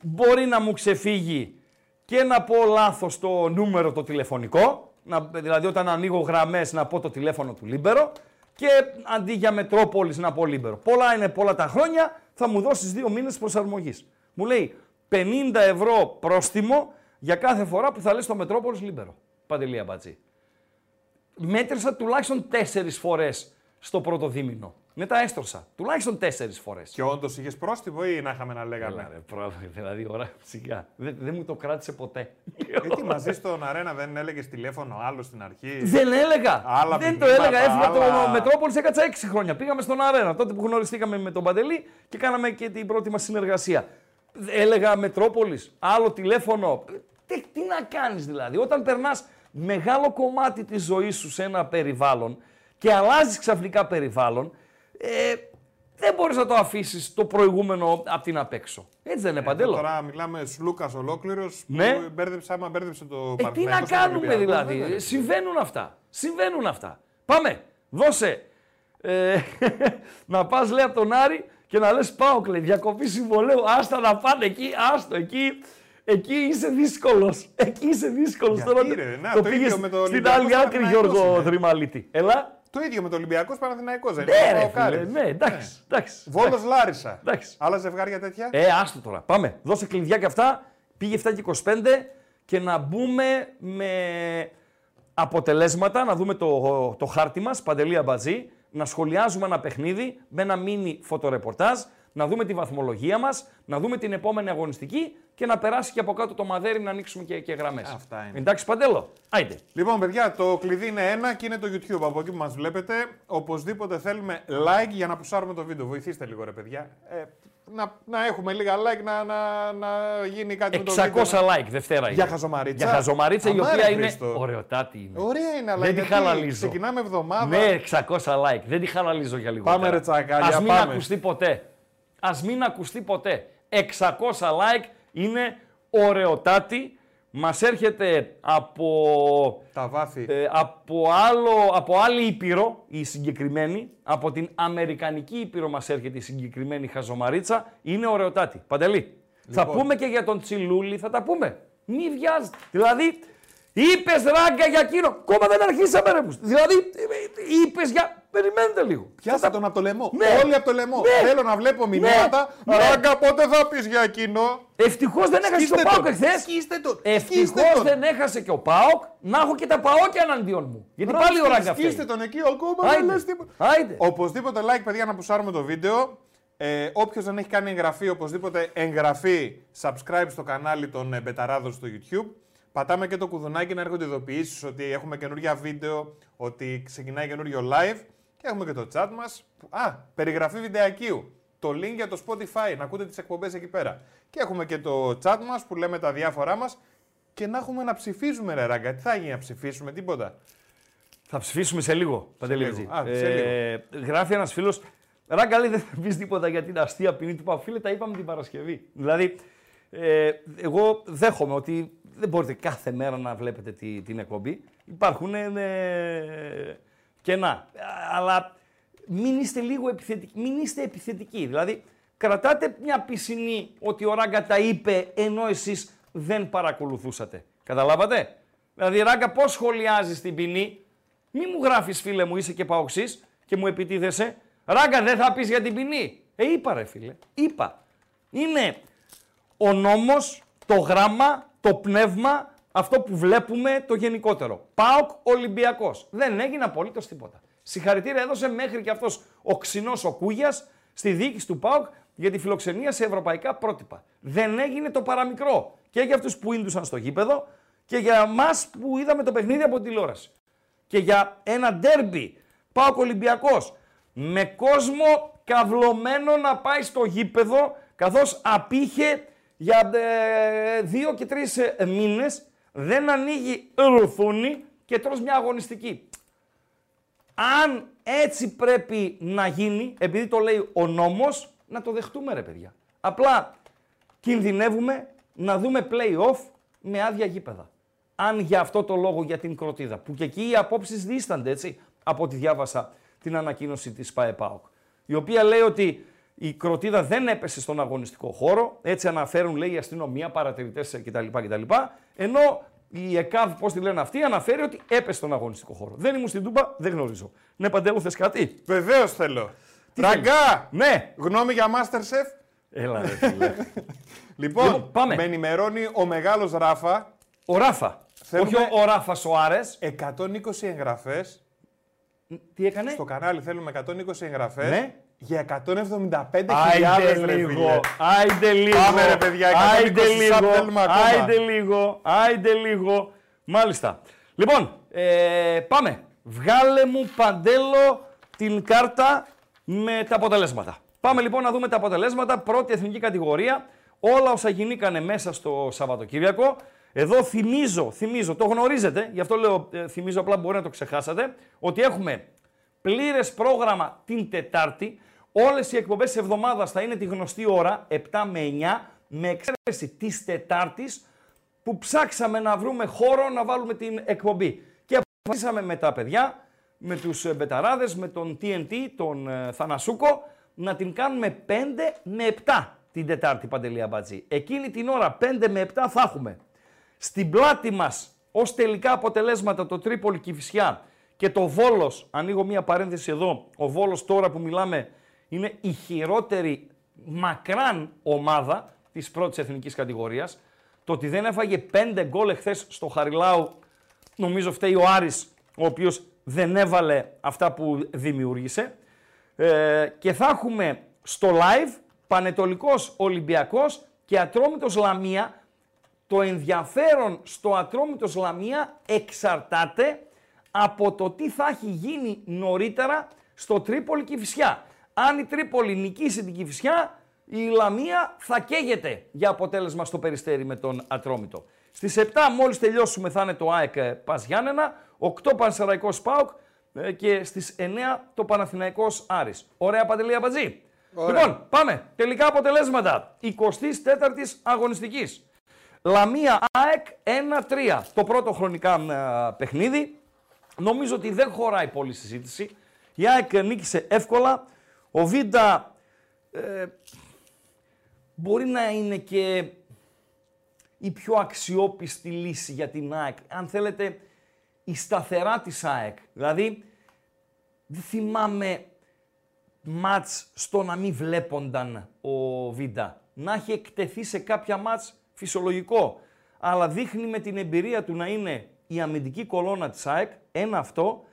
μπορεί να μου ξεφύγει και να πω λάθος το νούμερο το τηλεφωνικό, να, δηλαδή όταν ανοίγω γραμμές να πω το τηλέφωνο του Λίμπερο και αντί για Μετρόπολης να πω Λίμπερο. Πολλά είναι πολλά τα χρόνια, θα μου δώσεις δύο μήνες προσαρμογής. Μου λέει 50 ευρώ πρόστιμο για κάθε φορά που θα λες το Μετρόπολης Λίμπερο. Παντελή Αμπατζή. Μέτρησα τουλάχιστον τέσσερις φορές στο πρώτο δίμηνο. Μετά έστρωσα. Τουλάχιστον τέσσερις φορές. Και όντως είχες πρόστιμο ή να είχαμε να λέγαμε; Έλα ρε, πρόεδρε, δηλαδή ώρα σιγά. Δεν, δεν μου το κράτησε ποτέ. Γιατί μαζί στον αρένα δεν έλεγες τηλέφωνο άλλο στην αρχή; δεν έλεγα. Άλλα δεν το μηνύματα, έλεγα. Έφυγα άλλα- το Μετρόπολης, έκατσα 6 χρόνια. Πήγαμε στον Αρένα τότε που γνωριστήκαμε με τον Παντελή και κάναμε και την πρώτη μας συνεργασία. Έλεγα Μετρόπολης, άλλο τηλέφωνο. Τι, τι να κάνεις δηλαδή; Όταν περνάς μεγάλο κομμάτι της ζωής σου σε ένα περιβάλλον και αλλάζεις ξαφνικά περιβάλλον, ε, δεν μπορείς να το αφήσεις το προηγούμενο από την απ' έξω. Έτσι δεν είναι, Παντέλο. Ε, Τώρα μιλάμε Σλούκα ολόκληρος. Ναι. Που μπέρδεψε, άμα μπέρδεψε το Ε, τι Παναθηναϊκό να στον κάνουμε Ολυμπιακό, δηλαδή; βέβαια. Συμβαίνουν αυτά. Συμβαίνουν αυτά. Πάμε. Δώσε. Ε, να πας λέει από τον Άρη και να λες πάω κλε, διακοπή συμβολέου. Άστα να πάνε εκεί, άστο εκεί. Εκεί είσαι δύσκολος. Εκεί είσαι δύσκολος. Γιατί, ρε, να, το το πήγες ίδιο με το στην Ολυμπιακό άλλη άκρη, Παναθηναϊκός Γιώργο είναι. Δρυμαλίτη. Έλα. Το ίδιο με το Ολυμπιακός Παναθηναϊκός. Δεν Ναι, είναι. ρε, Ο Κάρης. φίλε, ναι, εντάξει. εντάξει. Βόλος Λάρισα. Εντάξει. Άλλα ζευγάρια τέτοια; Ε, άστο τώρα. Πάμε. Δώσε κλειδιά και αυτά. Πήγε 7 και 25 και να μπούμε με αποτελέσματα, να δούμε το, το χάρτη μας, Παντελία Μπατζή, να σχολιάζουμε ένα παιχνίδι με ένα μίνι φωτορεπορτάζ, να δούμε τη βαθμολογία μας, να δούμε την επόμενη αγωνιστική και να περάσει και από κάτω το μαδέρι να ανοίξουμε και, και γραμμές. Αυτά είναι. Εντάξει, Παντέλο. Άιντε. Λοιπόν, παιδιά, το κλειδί είναι ένα και είναι το YouTube. Από εκεί που μας βλέπετε, οπωσδήποτε θέλουμε like για να πουσάρουμε το βίντεο. Βοηθήστε λίγο, ρε παιδιά. Ε, να, να έχουμε λίγα like, να, να, να γίνει κάτι με το 600 βίντεο. like Δευτέρα Για είναι. χαζομαρίτσα. Για χαζομαρίτσα η Αμά, οποία ρε είναι Χρήστο. ωραιοτάτη. Είναι. Ωραία είναι, αλλά Δεν τη γιατί χαλαλίζω. ξεκινάμε εβδομάδα. Ναι, 600 like. Δεν τη χαλαλίζω για λίγο. Πάμε, ρε τσακάλια, Ας μην πάμε. ακουστεί ποτέ. Ας μην ακουστεί ποτέ. 600 like είναι ωραιοτάτη. Μας έρχεται από, Τα βάθη. ε, από, άλλο, από άλλη ήπειρο η συγκεκριμένη. Από την Αμερικανική ήπειρο μας έρχεται η συγκεκριμένη χαζομαρίτσα. Είναι ωραιοτάτη. Παντελή. Θα Λοιπόν. πούμε και για τον Τσιλούλη, θα τα πούμε. Μη βιάζετε. Δηλαδή, είπες ράγκα για εκείνο. Κόμμα δεν αρχίσαμε, ρε. μου. Δηλαδή, είπες για. Περιμένετε λίγο. Πιάσε Θα τα- τον από το λαιμό. Ναι. Όλοι από το λαιμό. Ναι. Θέλω να βλέπω μηνύματα. Ναι. Ράγκα, πότε θα πεις για εκείνο; Ευτυχώς δεν έχασε Σκίστε και ο Πάοκ τον. εχθές. Σκίστε τον. Ευτυχώς Σκίστε τον. δεν έχασε και ο Πάοκ να έχω και τα Παόκια εναντίον μου. Γιατί Μπράβο, πάλι ο Ράγκα Σκίστε φταίει. τον εκεί, ο κόμμα δεν Άιντε. λες τίποτα. Άιντε. Οπωσδήποτε like, παιδιά, να πουσάρουμε το βίντεο. Ε, Όποιος δεν έχει κάνει εγγραφή, οπωσδήποτε εγγραφή, subscribe στο κανάλι των ε, Μπεταράδων στο YouTube. Πατάμε και το κουδουνάκι να έρχονται ειδοποιήσεις ότι έχουμε καινούργια βίντεο, ότι ξεκινάει καινούριο live. Και έχουμε και το chat μας. Α, περιγραφή βιντεακίου. Το link για το Spotify, να ακούτε τις εκπομπές εκεί πέρα. Και έχουμε και το chat μας που λέμε τα διάφορά μας. Και να έχουμε να ψηφίζουμε, ρε ράγκα. Τι θα γίνει να ψηφίσουμε, τίποτα; Θα ψηφίσουμε σε λίγο. Παντελή λίγο. Βιτζή. Α, σε Ε, γράφει ένας φίλος. Ράγκα λέει δεν θα πεις τίποτα για την αστεία ποινή του Πάου. Φίλε, τα είπαμε την Παρασκευή. Δηλαδή, ε, εγώ δέχομαι ότι δεν μπορείτε κάθε μέρα να βλέπετε τη, την εκπομπή. Υπάρχουν ε, κενά. Αλλά μην είστε λίγο επιθετικοί. Μην είστε επιθετικοί. Δηλαδή, κρατάτε μια πισινή ότι ο Ράγκα τα είπε ενώ εσείς δεν παρακολουθούσατε. Καταλάβατε; Δηλαδή, Ράγκα, πώς σχολιάζεις την ποινή; Μη μου γράφεις, φίλε μου, είσαι και παοξής και μου επιτίθεσαι. Ράγκα, δεν θα πεις για την ποινή. Ε, είπα ρε φίλε. Είπα. Είναι ο νόμος, το γράμμα, το πνεύμα, αυτό που βλέπουμε το γενικότερο. ΠΑΟΚ Ολυμπιακός. Δεν έγινε απολύτως τίποτα. Συγχαρητήρια έδωσε μέχρι και αυτός ο ξινός ο Κούγιας στη διοίκηση του ΠΑΟΚ για τη φιλοξενία σε ευρωπαϊκά πρότυπα. Δεν έγινε το παραμικρό. Και για αυτούς που ίντουσαν στο γήπεδο και για μας που είδαμε το παιχνίδι από τηλεόραση. Και για ένα ντέρμπι ΠΑΟΚ Ολυμπιακός με κόσμο καυλωμένο να πάει στο γήπεδο καθώς απήχε για ε, δύο και τρεις ε, μήνες δεν ανοίγει ρουθούνη και τρως μια αγωνιστική. Αν έτσι πρέπει να γίνει, επειδή το λέει ο νόμος, να το δεχτούμε ρε παιδιά. Απλά κινδυνεύουμε να δούμε play-off με άδεια γήπεδα. Αν για αυτό το λόγο για την κροτίδα, που και εκεί οι απόψεις δίστανται έτσι, από ό,τι διάβασα την ανακοίνωση της ΠαΕΠΑΟΚ, η οποία λέει ότι η κροτίδα δεν έπεσε στον αγωνιστικό χώρο, έτσι αναφέρουν λέει η αστυνομία, παρατηρητές κτλ. κτλ ενώ η ΕΚΑΒ, πώς τη λένε αυτοί, αναφέρει ότι έπεσε στον αγωνιστικό χώρο. Δεν ήμουν στην Τούμπα, δεν γνωρίζω. Ναι, Παντέλο, θες κάτι; Βεβαίως θέλω. Τι Ραγκά! Ναι. Γνώμη για Masterchef; Έλα ρε φίλε. Λοιπόν, Λοιπόν, πάμε. με ενημερώνει ο μεγάλος Ράφα. ο Ράφα. Θέλουμε- Όχι ο, ο Ράφα Σοάρες. 120 εγγραφές. Τι έκανε; Στο κανάλι θέλουμε 120 εγγραφές. Ναι. Για 175.000 Άιντε ρε λίγο. φίλε. Άιντε λίγο. Πάμε, ρε, παιδιά, 120 Άιντε sub λίγο. θέλουμε ακόμα. Άιντε λίγο. Άιντε λίγο. Μάλιστα. Λοιπόν, ε, πάμε. Βγάλε μου παντέλο την κάρτα με τα αποτελέσματα. Πάμε λοιπόν να δούμε τα αποτελέσματα. Πρώτη εθνική κατηγορία. Όλα όσα γινήκανε μέσα στο Σαββατοκύριακο. Εδώ θυμίζω, θυμίζω, το γνωρίζετε, γι' αυτό λέω ε, θυμίζω απλά μπορεί να το ξεχάσατε, ότι έχουμε πλήρες πρόγραμμα την Τετάρτη. Όλες οι εκπομπές της εβδομάδας θα είναι τη γνωστή ώρα, 7 με 9, με εξαίρεση της Τετάρτης, που ψάξαμε να βρούμε χώρο να βάλουμε την εκπομπή. Και αποφασίσαμε με τα παιδιά, με τους ε, μπεταράδες, με τον TNT, τον ε, Θανασούκο, να την κάνουμε 5 με 7 την Τετάρτη, Παντελή Αμπατζή. Εκείνη την ώρα 5 με 7 θα έχουμε στην πλάτη μας ως τελικά αποτελέσματα το Τρίπολη Κηφισιά και το Βόλος, ανοίγω μία παρένθεση εδώ, ο Βόλος τώρα που μιλάμε είναι η χειρότερη μακράν ομάδα της πρώτης εθνικής κατηγορίας. Το ότι δεν έφαγε πέντε γκολ εχθές στο Χαριλάου, νομίζω φταίει ο Άρης, ο οποίος δεν έβαλε αυτά που δημιούργησε. Ε, και θα έχουμε στο live Πανετολικός Ολυμπιακός και Ατρόμητος Λαμία, το ενδιαφέρον στο Ατρόμητος Λαμία εξαρτάται από το τι θα έχει γίνει νωρίτερα στο Τρίπολη Κηφισιά. Αν η Τρίπολη νικήσει την Κηφισιά, η Λαμία θα καίγεται για αποτέλεσμα στο Περιστέρι με τον Ατρόμητο. Στις 7 μόλις τελειώσουμε θα είναι το ΑΕΚ ε, Πας Γιάννενα, 8 Πανσεραϊκός ΠΑΟΚ ε, και στις 9 το Παναθηναϊκός Άρης. Ωραία Παντελή Αμπατζή. Λοιπόν, πάμε. Τελικά αποτελέσματα. 24η αγωνιστικής. Λαμία ΑΕΚ 1-3. Το πρώτο χρονικά ε, παιχνίδι. Νομίζω ότι δεν χωράει πολύ συζήτηση. Η ΑΕΚ νίκησε εύκολα. Ο Βίντα ε, μπορεί να είναι και η πιο αξιόπιστη λύση για την ΑΕΚ. Αν θέλετε, η σταθερά της ΑΕΚ. Δηλαδή, δεν θυμάμαι μάτς στο να μην βλέπονταν ο Βίντα. Να έχει εκτεθεί σε κάποια μάτς φυσιολογικό. Αλλά δείχνει με την εμπειρία του να είναι η αμυντική κολόνα της ΑΕΚ, ένα αυτό,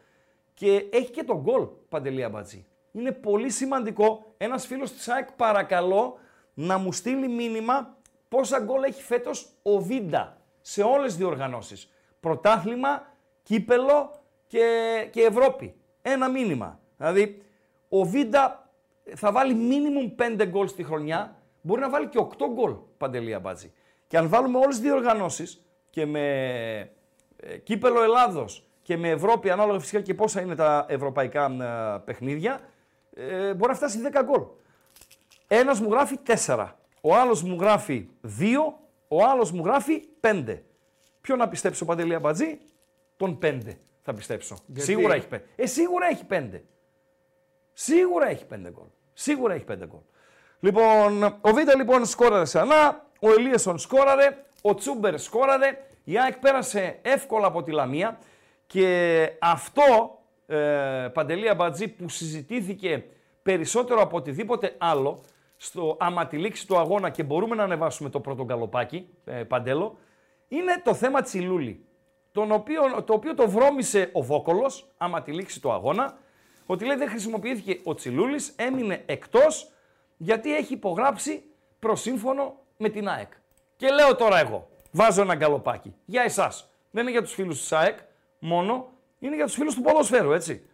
και έχει και τον γκολ, Παντελία Μπατζή. Είναι πολύ σημαντικό ένας φίλος της ΑΕΚ παρακαλώ να μου στείλει μήνυμα πόσα γκολ έχει φέτος ο Βίντα σε όλες τις διοργανώσεις. Πρωτάθλημα, κύπελο και, και Ευρώπη. Ένα μήνυμα. Δηλαδή, ο Βίντα θα βάλει μίνιμουμ 5 γκολ στη χρονιά, μπορεί να βάλει και 8 γκολ, Παντελία Μπάτζη. Και αν βάλουμε όλες τις διοργανώσεις και με ε, κύπελο Ελλάδος και με Ευρώπη, ανάλογα φυσικά και πόσα είναι τα ευρωπαϊκά ε, παιχνίδια, ε, μπορεί να φτάσει 10 γκολ. Ένας μου γράφει 4, ο άλλος μου γράφει 2, ο άλλος μου γράφει 5. Ποιο να πιστέψω, Παντελία Μπατζή, τον 5 θα πιστέψω. Σίγουρα έχει 5. Ε, σίγουρα έχει 5. Σίγουρα έχει 5 γκολ. Σίγουρα έχει 5 γκολ. Λοιπόν, ο Βίτα λοιπόν σκόραρε ξανά, ο Ελίεσον σκόραρε, ο Τσούμπερ σκόραρε, η ΑΕΚ πέρασε εύκολα από τη Λαμία και αυτό, ε, Παντελή Αμπατζή, που συζητήθηκε περισσότερο από οτιδήποτε άλλο, στο άμα τη λήξη του αγώνα και μπορούμε να ανεβάσουμε το πρώτο γκαλοπάκι, ε, Παντέλο, είναι το θέμα Τσιλούλη. Τον οποίο, το οποίο το βρώμησε ο Βόκολος, άμα τη λήξη του αγώνα, ότι λέει δεν χρησιμοποιήθηκε ο Τσιλούλης, έμεινε εκτός γιατί έχει υπογράψει προσύμφωνο με την ΑΕΚ. Και λέω τώρα εγώ, βάζω ένα γκαλοπάκι για εσάς. Δεν είναι για τους φίλους της ΑΕΚ μόνο, είναι για τους φίλους του ποδοσφαίρου, έτσι.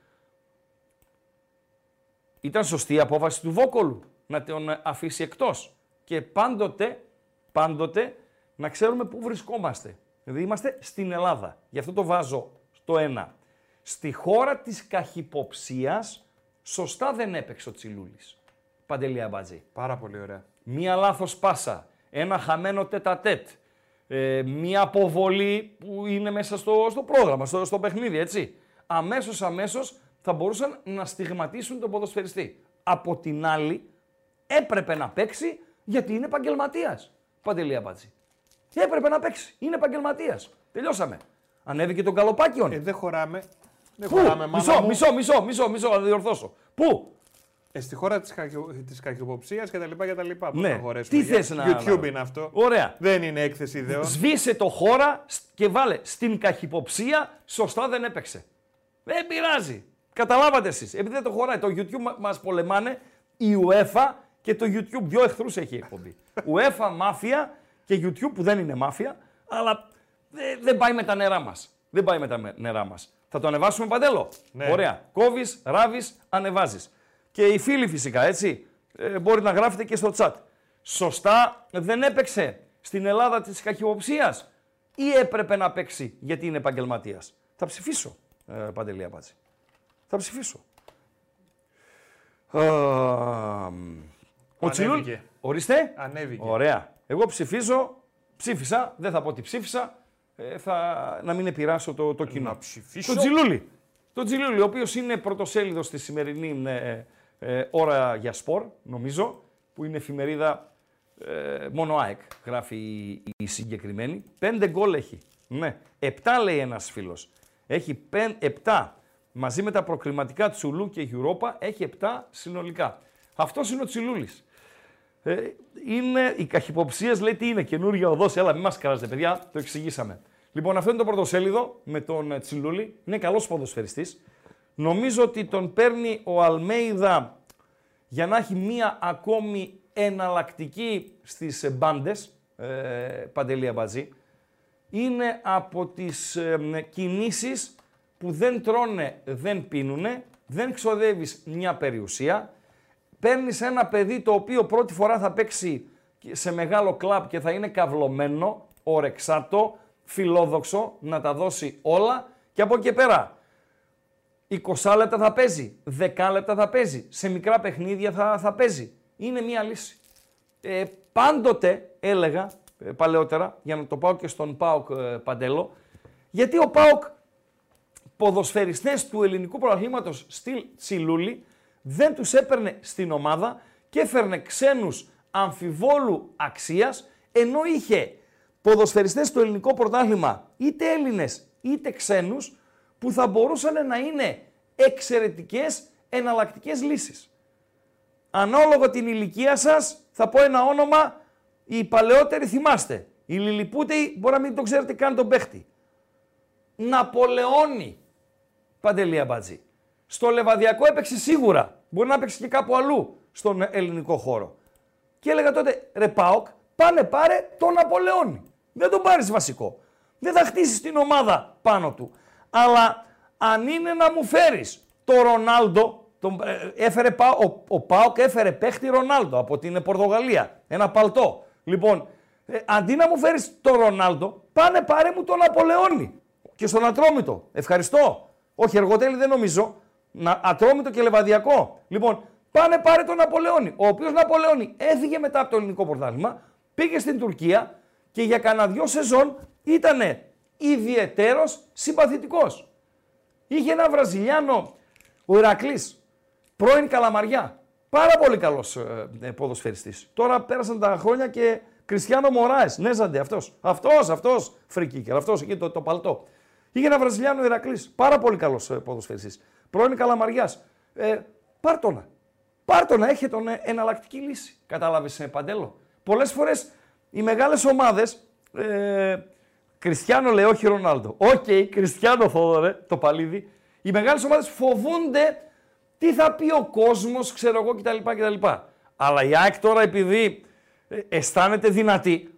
Ήταν σωστή η απόφαση του Βόκολου να τον αφήσει εκτός. Και πάντοτε, πάντοτε να ξέρουμε πού βρισκόμαστε. Δηλαδή είμαστε στην Ελλάδα. Γι' αυτό το βάζω στο ένα. Στη χώρα της καχυποψίας, σωστά δεν έπαιξε ο Τσιλούλης. Παντελή Αμπατζή. Πάρα πολύ ωραία. Μία λάθος πάσα, ένα χαμένο τετατέτ, ε, μία αποβολή που είναι μέσα στο, στο πρόγραμμα, στο, στο παιχνίδι, έτσι. Αμέσως, αμέσως θα μπορούσαν να στιγματίσουν τον ποδοσφαιριστή. Από την άλλη, έπρεπε να παίξει γιατί είναι επαγγελματίας. Παντελή Αμπατζή. Έπρεπε να παίξει. Είναι επαγγελματίας. Τελειώσαμε. Ανέβηκε τον καλοπάκιον. Ε, δεν χωράμε. Δεν Πού; χωράμε, μάνα Μισό, μου. μισό, μισό, μισό, μισό, να διορθώσω. Πού; Ε, στη χώρα της της καχυποψία και τα λοιπά και τα λοιπά. Πώς Ναι. θα χωρέσουμε. Τι Για- θες να- YouTube να- είναι αυτό. Ωραία. Δεν είναι έκθεση ιδεών. Σβήσε το χώρα σ- και βάλε στην καχυποψία, σωστά δεν έπαιξε. Δεν πειράζει. Καταλάβατε εσείς. Επειδή δεν το χωράει. Το YouTube μα- μας πολεμάνε η UEFA και το YouTube. Δυο εχθρούς έχει η εκπομπή. UEFA, μάφια και YouTube που δεν είναι μάφια, αλλά δεν, δεν πάει με τα νερά μας. Δεν πάει με τα με- νερά μας. Θα το ανεβάσουμε παντέλο. Ναι. Ωραία. Κόβεις, ράβεις, ανεβάζεις. Και οι φίλοι φυσικά, έτσι, ε, μπορεί να γράφετε και στο chat. Σωστά δεν έπαιξε στην Ελλάδα της καχυποψίας ή έπρεπε να παίξει γιατί είναι επαγγελματίας; Θα ψηφίσω, ε, Παντελή Απάτση. Θα ψηφίσω. Ε, ο Τσιλούλ... Ανέβηκε. Ορίστε. Ανέβηκε. Ωραία. Εγώ ψηφίζω, ψήφισα, δεν θα πω τι ψήφισα, ε, θα, να μην επηρεάσω το, το κοινό. Να ψηφίσω. Το Τζιλούλη. Το Τζιλούλη, ο οποίος είναι πρωτοσέλιδος στη σημερινή ε, ε, ώρα για σπορ, νομίζω, που είναι εφημερίδα ε, μόνο ΑΕΚ, γράφει η, η συγκεκριμένη. Πέντε γκολ έχει. Ναι. Επτά λέει ένας φίλος. Έχει πεν, επτά. Μαζί με τα προκριματικά Τσουλού και Europa έχει επτά συνολικά. Αυτός είναι ο Τσιλούλης. Ε, είναι οι καχυποψίες, λέει τι είναι, καινούργια οδός. Έλα, μην μας καράζετε, παιδιά, το εξηγήσαμε. Λοιπόν, αυτό είναι το πρωτοσέλιδο με τον ε, Τσιλούλη. Είναι καλός ποδοσφαιριστής. Νομίζω ότι τον παίρνει ο Αλμέιδα για να έχει μία ακόμη εναλλακτική στις μπάντες, ε, Παντελή Αμπατζή. Είναι από τις ε, κινήσεις που δεν τρώνε, δεν πίνουνε, δεν ξοδεύεις μια περιουσία, παίρνεις ένα παιδί το οποίο πρώτη φορά θα παίξει σε μεγάλο κλαμπ και θα είναι καυλωμένο, ορεξάτο, φιλόδοξο, να τα δώσει όλα και από εκεί και πέρα 20 λεπτά θα παίζει, 10 λεπτά θα παίζει, σε μικρά παιχνίδια θα, θα παίζει. Είναι μία λύση. Ε, πάντοτε έλεγα ε, παλαιότερα, για να το πάω και στον ΠΑΟΚ ε, Παντέλο, γιατί ο ΠΑΟΚ ποδοσφαιριστές του ελληνικού πρωταθλήματος στυλ Τσιλούλη δεν τους έπαιρνε στην ομάδα και έφερνε ξένους αμφιβόλου αξίας, ενώ είχε ποδοσφαιριστές του ελληνικό πρωτάθλημα, είτε Έλληνες είτε ξένους, που θα μπορούσαν να είναι εξαιρετικές εναλλακτικές λύσεις. Ανάλογα την ηλικία σας, θα πω ένα όνομα, οι παλαιότεροι θυμάστε. Οι Λιλιπούτοι μπορεί να μην το ξέρετε καν τον παίχτη. Ναπολεόνι, Παντελία Μπατζή. Στο Λεβαδιακό έπαιξε σίγουρα. Μπορεί να έπαιξε και κάπου αλλού στον ελληνικό χώρο. Και έλεγα τότε, ρε Πάοκ, πάνε πάρε τον Ναπολεόνι. Δεν τον πάρεις βασικό. Δεν θα χτίσεις την ομάδα πάνω του. Αλλά αν είναι να μου φέρεις το Ρονάλντο, τον, ε, έφερε, ο, ο Πάοκ έφερε παίχτη Ρονάλντο από την Πορτογαλία. Ένα παλτό. Λοιπόν, ε, αντί να μου φέρεις το Ρονάλντο, πάνε πάρε μου τον Απολεόνι. Και στον Ατρόμητο. Ευχαριστώ. Όχι, εργοτέλη δεν νομίζω. Να, ατρόμητο και λεβαδιακό. Λοιπόν, πάνε πάρε τον Ναπολεόνι. Ο οποίος Ναπολεόνι έφυγε μετά από το ελληνικό πρωτάθλημα, πήγε στην Τουρκία και για κανένα δυο σεζόν ήταν ιδιαιτέρως συμπαθητικός. Είχε ένα Βραζιλιάνο, ο Ηρακλής, πρώην Καλαμαριά. Πάρα πολύ καλός ε, ε ποδοσφαιριστής. Τώρα πέρασαν τα χρόνια και Κριστιανό Μωράες, νέζαντε αυτός. Αυτός, αυτός, φρικίκερ, αυτός εκεί το, το παλτό. Είχε ένα Βραζιλιάνο Ηρακλής. Πάρα πολύ καλός ε, ποδοσφαιριστής. Πρώην Καλαμαριάς. Ε, πάρτονα. Πάρτονα, έχει τον ε, εναλλακτική λύση. Κατάλαβες, ε, Παντέλο; Πολλές φορές οι μεγάλες ομάδες. Ε, Κριστιανό λέει, όχι Ρονάλντο. Ok, okay, Κριστιανό Θόδωρε, το παλίδι. Οι μεγάλες ομάδες φοβούνται τι θα πει ο κόσμος, ξέρω εγώ κτλ. κτλ. Αλλά η ΑΕΚ τώρα επειδή ε, αισθάνεται δυνατή,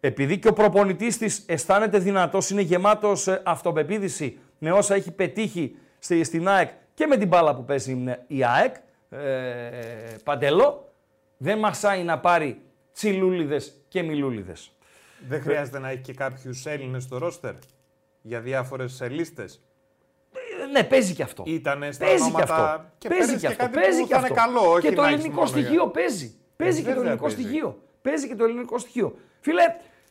επειδή και ο προπονητής της αισθάνεται δυνατός, είναι γεμάτος ε, αυτοπεποίθηση με όσα έχει πετύχει στην ΑΕΚ και με την μπάλα που παίζει η ΑΕΚ, ε, Παντελό, δεν μασάει να πάρει τσιλούλιδες και μιλούλιδες. Δεν χρειάζεται να έχει και κάποιους Έλληνες στο ρόστερ για διάφορες λίστε. Ναι, παίζει και αυτό. Ήτανε στα παίζει ονόματα... και αυτό. Και παίζει και αυτό. Παίζει και αυτό. Καλό, όχι και το να ελληνικό στοιχείο για... παίζει. Παίζει ε, και το ελληνικό παίζει. στοιχείο. Παίζει και το ελληνικό στοιχείο. Φίλε,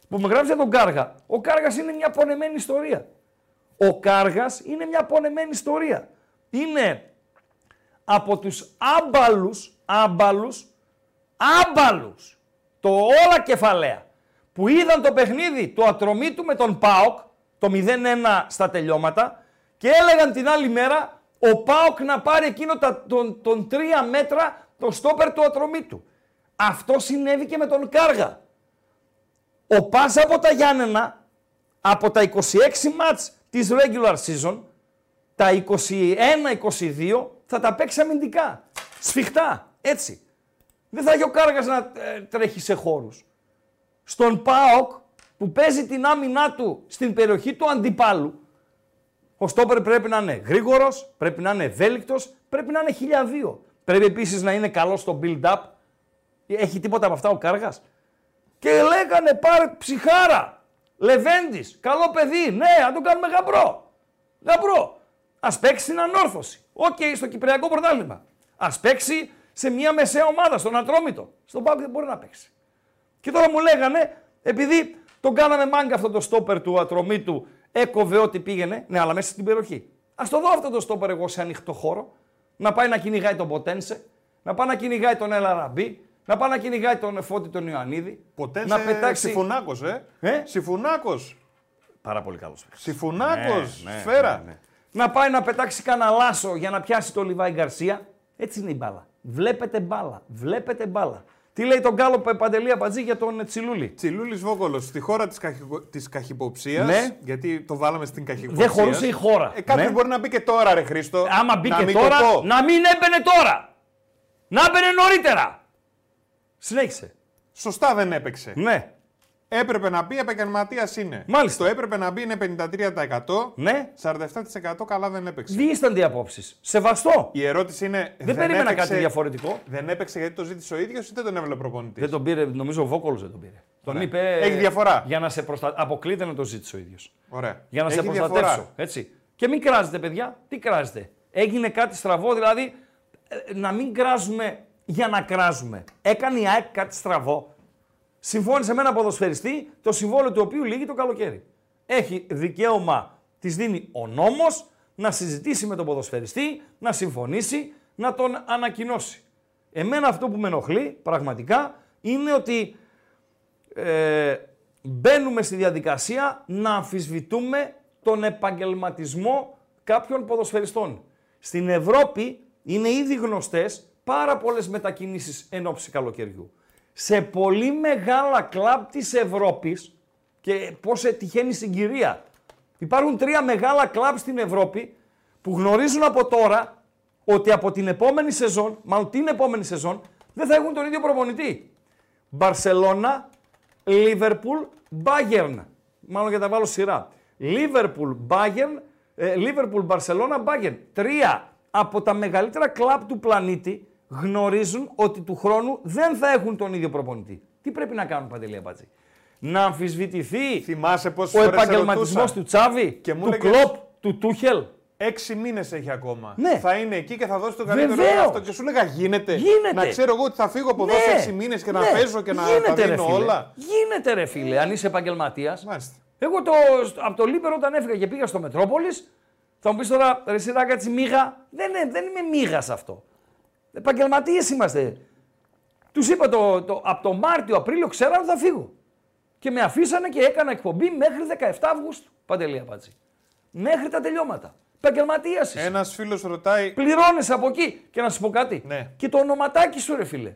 που με γράψει για τον Κάργα. Ο Κάργας είναι μια πονεμένη ιστορία. Ο Κάργας είναι μια πονεμένη ιστορία. Είναι από τους άμπαλους, άμπαλους, άμπαλους, το όλα κεφαλαία που είδαν το παιχνίδι του ατρωμίτου με τον ΠΑΟΚ, το 0-1 στα τελειώματα, και έλεγαν την άλλη μέρα ο ΠΑΟΚ να πάρει εκείνο τα, τον, τον 3 μέτρα το στόπερ του ατρωμίτου. Αυτό συνέβη και με τον Κάργα. Ο Πας από τα Γιάννενα, από τα 26 μάτς της regular season, τα 21-22 θα τα παίξει αμυντικά. Σφιχτά, έτσι. Δεν θα έχει ο Κάργας να ε, τρέχει σε χώρους στον ΠΑΟΚ που παίζει την άμυνά του στην περιοχή του αντιπάλου, ο Στόπερ πρέπει να είναι γρήγορος, πρέπει να είναι ευέλικτος, πρέπει να είναι χιλιαδίο. Πρέπει επίσης να είναι καλός στο build-up. Έχει τίποτα από αυτά ο Κάργας; Και λέγανε πάρε ψυχάρα. Λεβέντης, καλό παιδί. Ναι, να τον κάνουμε γαμπρό. Γαμπρό. Ας παίξει στην Ανόρθωση. Ok, okay, στο Κυπριακό πρωτάθλημα. Ας παίξει σε μια μεσαία ομάδα, στον Ατρόμητο. Στον ΠΑΟΚ δεν μπορεί να παίξει. Και τώρα μου λέγανε, επειδή τον κάναμε μάγκα αυτό το στόπερ του Ατρομήτου, έκοβε ό,τι πήγαινε, ναι, αλλά μέσα στην περιοχή. Ας το δω αυτό το στόπερ εγώ σε ανοιχτό χώρο, να πάει να κυνηγάει τον Ποτένσε, να πάει να κυνηγάει τον Ελαραμπή, να πάει να κυνηγάει τον Εφώτη τον Ιωαννίδη. Ποτένσε να πετάξει. Συμφωνάκο, ε. ε; Συμφωνάκο. Πάρα πολύ καλός. Συμφωνάκο. Ναι, ναι, σφαίρα. Ναι, ναι. Να πάει να πετάξει κανένα λάσο για να πιάσει το Λιβάη Γκαρσία. Έτσι είναι η μπάλα. Βλέπετε μπάλα. Βλέπετε μπάλα. Τι λέει τον Γκάλο Παντελή Αμπατζή για τον Τσιλούλη; Τσιλούλης Βόκολο, στη χώρα της καχυ... της καχυποψίας. Ναι. Γιατί το βάλαμε στην καχυποψίας. Δεν χωρούσε η χώρα. Ε, Κάποιος ναι. μπορεί να μπει και τώρα, ρε Χρήστο. Άμα μπήκε να μην τώρα, το πω. να μην έμπαινε τώρα. Να έμπαινε νωρίτερα. Συνέχισε. Σωστά δεν έπαιξε. Ναι. Έπρεπε να πει επαγγελματίας είναι. Μάλιστα. Το έπρεπε να μπει είναι 53%. Ναι. 47% καλά δεν έπαιξε. Δίστανται οι απόψεις. Σεβαστό. Η ερώτηση είναι. Δεν, περίμενα έπαιξε, κάτι διαφορετικό. Δεν έπαιξε γιατί το ζήτησε ο ίδιος ή δεν τον έβαλε προπονητής; Δεν τον πήρε, νομίζω ο Βόκολος δεν τον πήρε. Τον Ωραία. είπε. Έχει διαφορά. Για να σε προστα... Αποκλείται να το ζήτησε ο ίδιος. Ωραία. Για να Έχει σε προστατεύσω. διαφορά. Έτσι. Και μην κράζετε, παιδιά. Τι κράζετε; Έγινε κάτι στραβό, δηλαδή ε, να μην κράζουμε για να κράζουμε. Έκανε η ΑΕΚ κάτι στραβό. Συμφώνησε με ένα ποδοσφαιριστή, το συμβόλαιο του οποίου λύγει το καλοκαίρι. Έχει δικαίωμα, της δίνει ο νόμος, να συζητήσει με τον ποδοσφαιριστή, να συμφωνήσει, να τον ανακοινώσει. Εμένα αυτό που με ενοχλεί πραγματικά είναι ότι ε, μπαίνουμε στη διαδικασία να αμφισβητούμε τον επαγγελματισμό κάποιων ποδοσφαιριστών. Στην Ευρώπη είναι ήδη γνωστές πάρα πολλές μετακινήσεις εν ώψη καλοκαιριού. Σε πολύ μεγάλα κλαμπ της Ευρώπης και πώς τυχαίνει συγκυρία. Υπάρχουν τρία μεγάλα κλαμπ στην Ευρώπη που γνωρίζουν από τώρα ότι από την επόμενη σεζόν, μάλλον την επόμενη σεζόν, δεν θα έχουν τον ίδιο προπονητή. Μπαρσελώνα, Λίβερπουλ, Bayern. Μάλλον για τα βάλω σειρά. Λίβερπουλ, Bayern, ε, Λίβερπουλ, Μπαρσελώνα, Bayern. Τρία από τα μεγαλύτερα κλαμπ του πλανήτη γνωρίζουν ότι του χρόνου δεν θα έχουν τον ίδιο προπονητή. Τι πρέπει να κάνουν, Παντελή Αμπάτζη; Να αμφισβητηθεί Θυμάσαι πόσες ο φορές επαγγελματισμός του Τσάβη, Και μου του έλεγες- Κλοπ, του Τούχελ. Έξι μήνες έχει ακόμα. Ναι. Θα είναι εκεί και θα δώσει τον καλύτερο Βεβαίως. αυτό. Και σου λέγα γίνεται. Γίνεται. Να ξέρω εγώ ότι θα φύγω από εδώ σε έξι μήνες και να ναι. παίζω και να Γίνεται, τα ρε, δίνω φίλε. όλα. Γίνεται ρε φίλε, αν είσαι επαγγελματίας. Μάλιστα. Εγώ το, από το Λίπερο όταν έφυγα και πήγα στο Μετρόπολης, θα μου πεις τώρα ρε Σιράκα έτσι μίγα. Δεν, είναι- δεν είμαι μίγας αυτό. Επαγγελματίες είμαστε. Τους είπα το, το, από το Μάρτιο-Απρίλιο ξέραν ότι θα φύγω. Και με αφήσανε και έκανα εκπομπή μέχρι 17 Αυγούστου. Παντελή Απάτση. Μέχρι τα τελειώματα. Επαγγελματία είσαι. Ένας φίλος ρωτάει. Πληρώνεσαι από εκεί. Και να σου πω κάτι. Ναι. Και το ονοματάκι σου, ρε φίλε.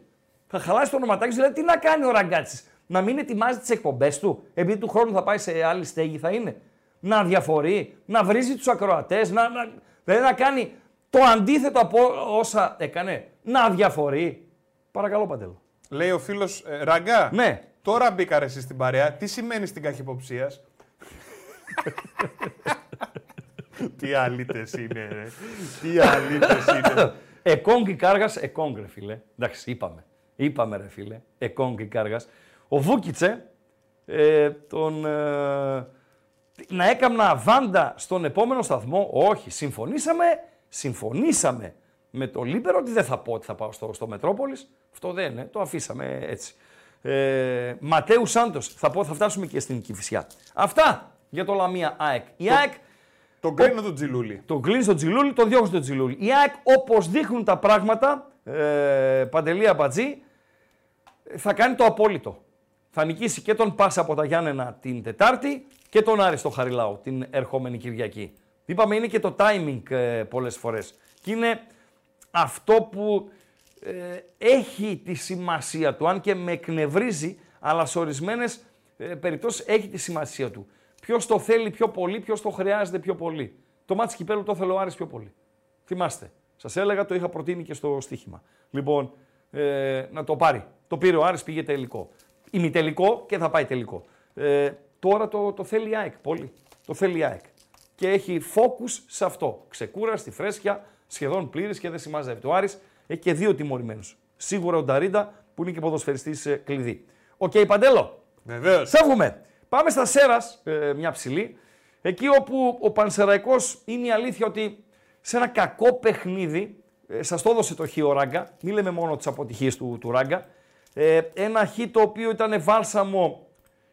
Θα χαλάσει το ονοματάκι σου, δηλαδή τι να κάνει ο ραγκάτσι. Να μην ετοιμάζει τις εκπομπές του, επειδή του χρόνου θα πάει σε άλλη στέγη, θα είναι. Να διαφορεί, να βρίζει τους ακροατές, να, να, δηλαδή να κάνει το αντίθετο από όσα έκανε. Να διαφορεί. Παρακαλώ, Παντέλο. Λέει ο φίλος Ραγκά. Ναι. Τώρα μπήκα ρε εσύ στην παρέα. Τι σημαίνει στην καχυποψίας; Τι αλήτες είναι, ρε. Τι αλήτες είναι. Εκόγκ η κάργας, εκόγκ ρε φίλε. Εντάξει, είπαμε. Είπαμε ρε φίλε. Εκόγκ η κάργας. Ο Βούκιτσε ε, τον. ε, να έκανα βάντα στον επόμενο σταθμό. Όχι, συμφωνήσαμε. Συμφωνήσαμε με το Λίπερο ότι δεν θα πω ότι θα πάω στο, στο Μετρόπολης. Αυτό δεν είναι. Το αφήσαμε έτσι. Ε, Ματέου Σάντος. Θα πω, θα φτάσουμε και στην Κηφισιά. Αυτά για το Λαμία ΑΕΚ. Η ΑΕΚ Τον κρίνω τον Τζιλούλη. τον κλείνεις στο Τζιλούλι, τον διώχνεις στο Τζιλούλι. Η ΑΕΚ, όπως δείχνουν τα πράγματα, ε, παντελή αμπατζή, θα κάνει το απόλυτο. Θα νικήσει και τον Πάσα από τα Γιάννενα την Τετάρτη και τον Άρη στο Χαριλάου την ερχόμενη Κυριακή. Είπαμε είναι και το timing ε, πολλές φορές. Και είναι αυτό που ε, έχει τη σημασία του, αν και με εκνευρίζει, αλλά σε ορισμένες ε, περιπτώσεις έχει τη σημασία του. Ποιος το θέλει πιο πολύ, ποιος το χρειάζεται πιο πολύ. Το μάτι κυπέλου το ήθελε ο Άρης πιο πολύ. Θυμάστε. Σας έλεγα, το είχα προτείνει και στο στοίχημα. Λοιπόν, ε, να το πάρει. Το πήρε ο Άρης, πήγε τελικό. Ημιτελικό και θα πάει τελικό. Ε, τώρα το, το θέλει η ΑΕΚ πολύ. Το θέλει η ΑΕΚ. Και έχει focus σε αυτό. Ξεκούραστη, φρέσκια, σχεδόν πλήρης και δεν συμμαζεύεται. Ο Άρης έχει και δύο τιμωρημένους. Σίγουρα ο Νταρίντα που είναι και ποδοσφαιριστής κλειδί. Οκ, Παντέλο. Βεβαίως. Φεύγουμε. Πάμε στα Σέρρας, ε, μια ψηλή. Εκεί όπου ο Πανσεραϊκός είναι η αλήθεια ότι σε ένα κακό παιχνίδι, ε, σας το έδωσε το χ ο Ράγκα, μην λέμε μόνο τις αποτυχίες του, του Ράγκα, ε, ένα χ το οποίο ήταν βάλσαμο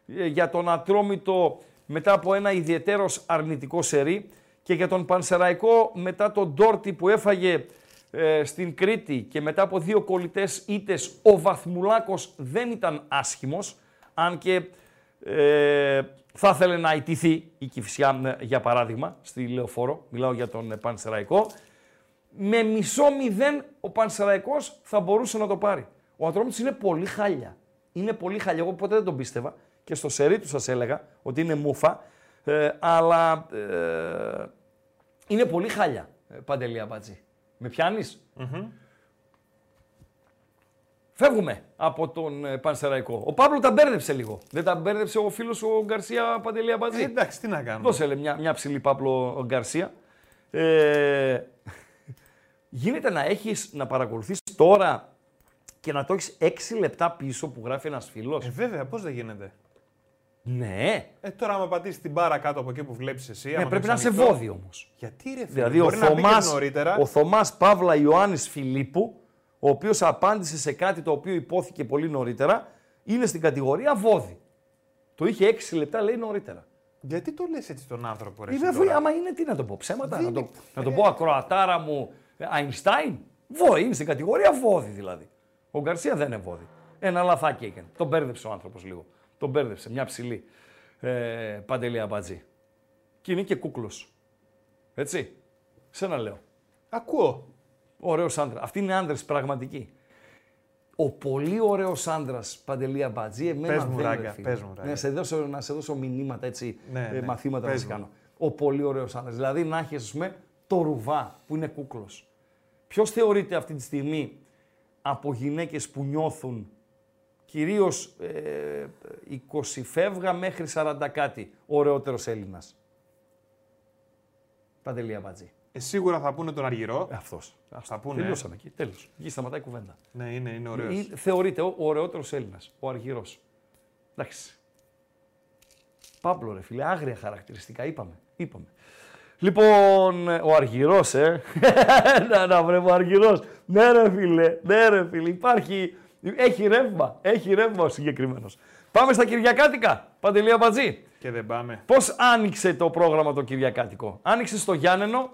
ε, για τον Ατρόμητο μετά από ένα ιδιαιτέρως αρνητικό σερί και για τον Πανσεραϊκό μετά τον Ντόρτι που έφαγε ε, στην Κρήτη και μετά από δύο κολλητές ήττες ο Βαθμουλάκος δεν ήταν άσχημος αν και ε, θα ήθελε να ιτηθεί η Κηφισιά για παράδειγμα στη Λεωφόρο, μιλάω για τον ε, Πανσεραϊκό με μισό μηδέν ο Πανσεραϊκός θα μπορούσε να το πάρει. Ο Ατρόμητος είναι πολύ χάλια. Είναι πολύ χάλια. Εγώ ποτέ δεν τον πίστευα και στο σερί του σας έλεγα ότι είναι μούφα, ε, αλλά ε, είναι πολύ χάλια, ε, Παντελή Αμπατζή. Με πιανεις Φεύγουμε από τον ε, Πανσεραϊκό. Ο Παύλο τα μπέρδεψε λίγο. Δεν τα μπέρδεψε ο φίλος ο Γκαρσία Παντελία Μπατζή. Ε, εντάξει, τι να κάνουμε. Δώσε λέει, μια, μια ψηλή Παύλο Γκαρσία. Ε, γίνεται να έχεις, να παρακολουθείς τώρα και να το έχεις 6 λεπτά πίσω που γράφει ένας φίλος; Ε, βέβαια, πώς δεν γίνεται. Ναι, Ε, τώρα, άμα πατήσεις την μπάρα κάτω από εκεί που βλέπεις εσύ. ναι άμα πρέπει το να είσαι έχεις ανοιχτό- βόδι όμως. Γιατί ρε φίλε, Δηλαδή ο μπορεί να μπει και Θωμάς, νωρίτερα. ο Θωμάς Παύλα Ιωάννης Φιλίππου, ο οποίος απάντησε σε κάτι το οποίο υπόθηκε πολύ νωρίτερα, είναι στην κατηγορία βόδι. Το είχε 6 λεπτά λέει νωρίτερα. Γιατί το λες έτσι τον άνθρωπο, ρε. Ε, εσύ αφού τώρα; άμα είναι τι να το πω, ψέματα, Δεν να το, είναι- να το πω ακροατάρα μου, Αϊνστάιν; Βόδι, είναι στην κατηγορία βόδι δηλαδή. Ο Γκαρσία δεν είναι βόδι. Ένα λαθάκι έκανε. Τον μπέρδεψε ο άνθρωπος λίγο. Τον μπέρδεψε, μια ψηλή ε, παντελή αμπατζή. Και είναι και κούκλος. Έτσι. Σένα λέω. Ακούω. Ωραίος άντρας. Αυτοί είναι άντρες πραγματικοί. Ο πολύ ωραίος άντρας Παντελή Αμπατζή, εμένα Πες μου, δεν Ράγκα, ρε φίλε. πες μου, Ράγκα. Να σε δώσω, να σε δώσω μηνύματα έτσι, Ναι, ε, ναι. μαθήματα να Πες σε μου. κάνω. Ο πολύ ωραίος άντρας. Δηλαδή να έχεις, ας πούμε, το ρουβά που είναι κούκλος. Ποιος θεωρείται αυτή τη στιγμή από γυναίκες που νιώθουν κυρίως ε, 20 φεύγα μέχρι 40 κάτι ωραιότερος Έλληνας. Παντελή Αμπατζή. Ε, σίγουρα θα πούνε τον Αργυρό. Αυτός. Θα πούνε, Τελειώσαμε εκεί. Τέλος. Εκεί σταματάει η κουβέντα. Ναι, είναι, είναι ωραίος. Ή- Θεωρείται ο ωραιότερος Έλληνας, ο Αργυρός. Εντάξει. Παύλο, ρε φίλε, άγρια χαρακτηριστικά. Είπαμε. είπαμε. Λοιπόν, ο Αργυρός, ε. να, να βρε ο Αργυρός. Ναι, ρε φίλε, ναι, ρε φίλε. Υπάρχει. Έχει ρεύμα. Έχει ρεύμα ο συγκεκριμένος. Πάμε στα Κυριακάτικα. Παντελία Μπατζή. Και δεν πάμε. Πώς άνοιξε το πρόγραμμα το Κυριακάτικο; Άνοιξε στο Γιάννενο.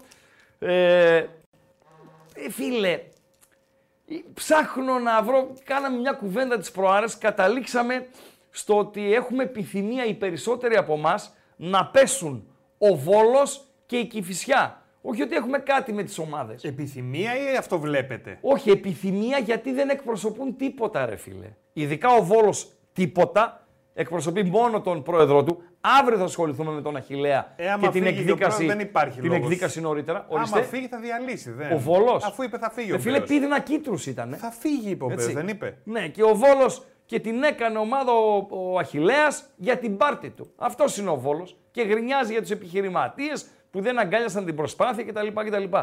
Ε, ε, φίλε, ε, ψάχνω να βρω, κάναμε μια κουβέντα τις προάρες, καταλήξαμε στο ότι έχουμε επιθυμία οι περισσότεροι από εμάς να πέσουν ο Βόλος και η Κηφισιά. Όχι ότι έχουμε κάτι με τις ομάδες. Επιθυμία ή αυτό βλέπετε; Όχι, επιθυμία γιατί δεν εκπροσωπούν τίποτα, ρε φίλε. Ειδικά ο Βόλος τίποτα, εκπροσωπεί μόνο τον πρόεδρό του. Αύριο θα ασχοληθούμε με τον Αχηλέα Ε, άμα και την φύγει και ο εκδίκαση, πρόεδρος, δεν υπάρχει την λόγος. εκδίκαση νωρίτερα. Ορίστε. Άμα φύγει θα διαλύσει. Δεν. Ο Βόλος. Αφού είπε θα φύγει Ρε ο φίλε, Μπέος. πήδηνα κίτρους ήταν. Θα φύγει είπε ο Έτσι. Μπέος, δεν είπε. Ναι, και ο Βόλος και την έκανε ομάδα ο, ο Αχιλέας για την πάρτη του. Αυτός είναι ο Βόλος και γρινιάζει για τους επιχειρηματίες που δεν αγκάλιασαν την προσπάθεια κτλ. κτλ.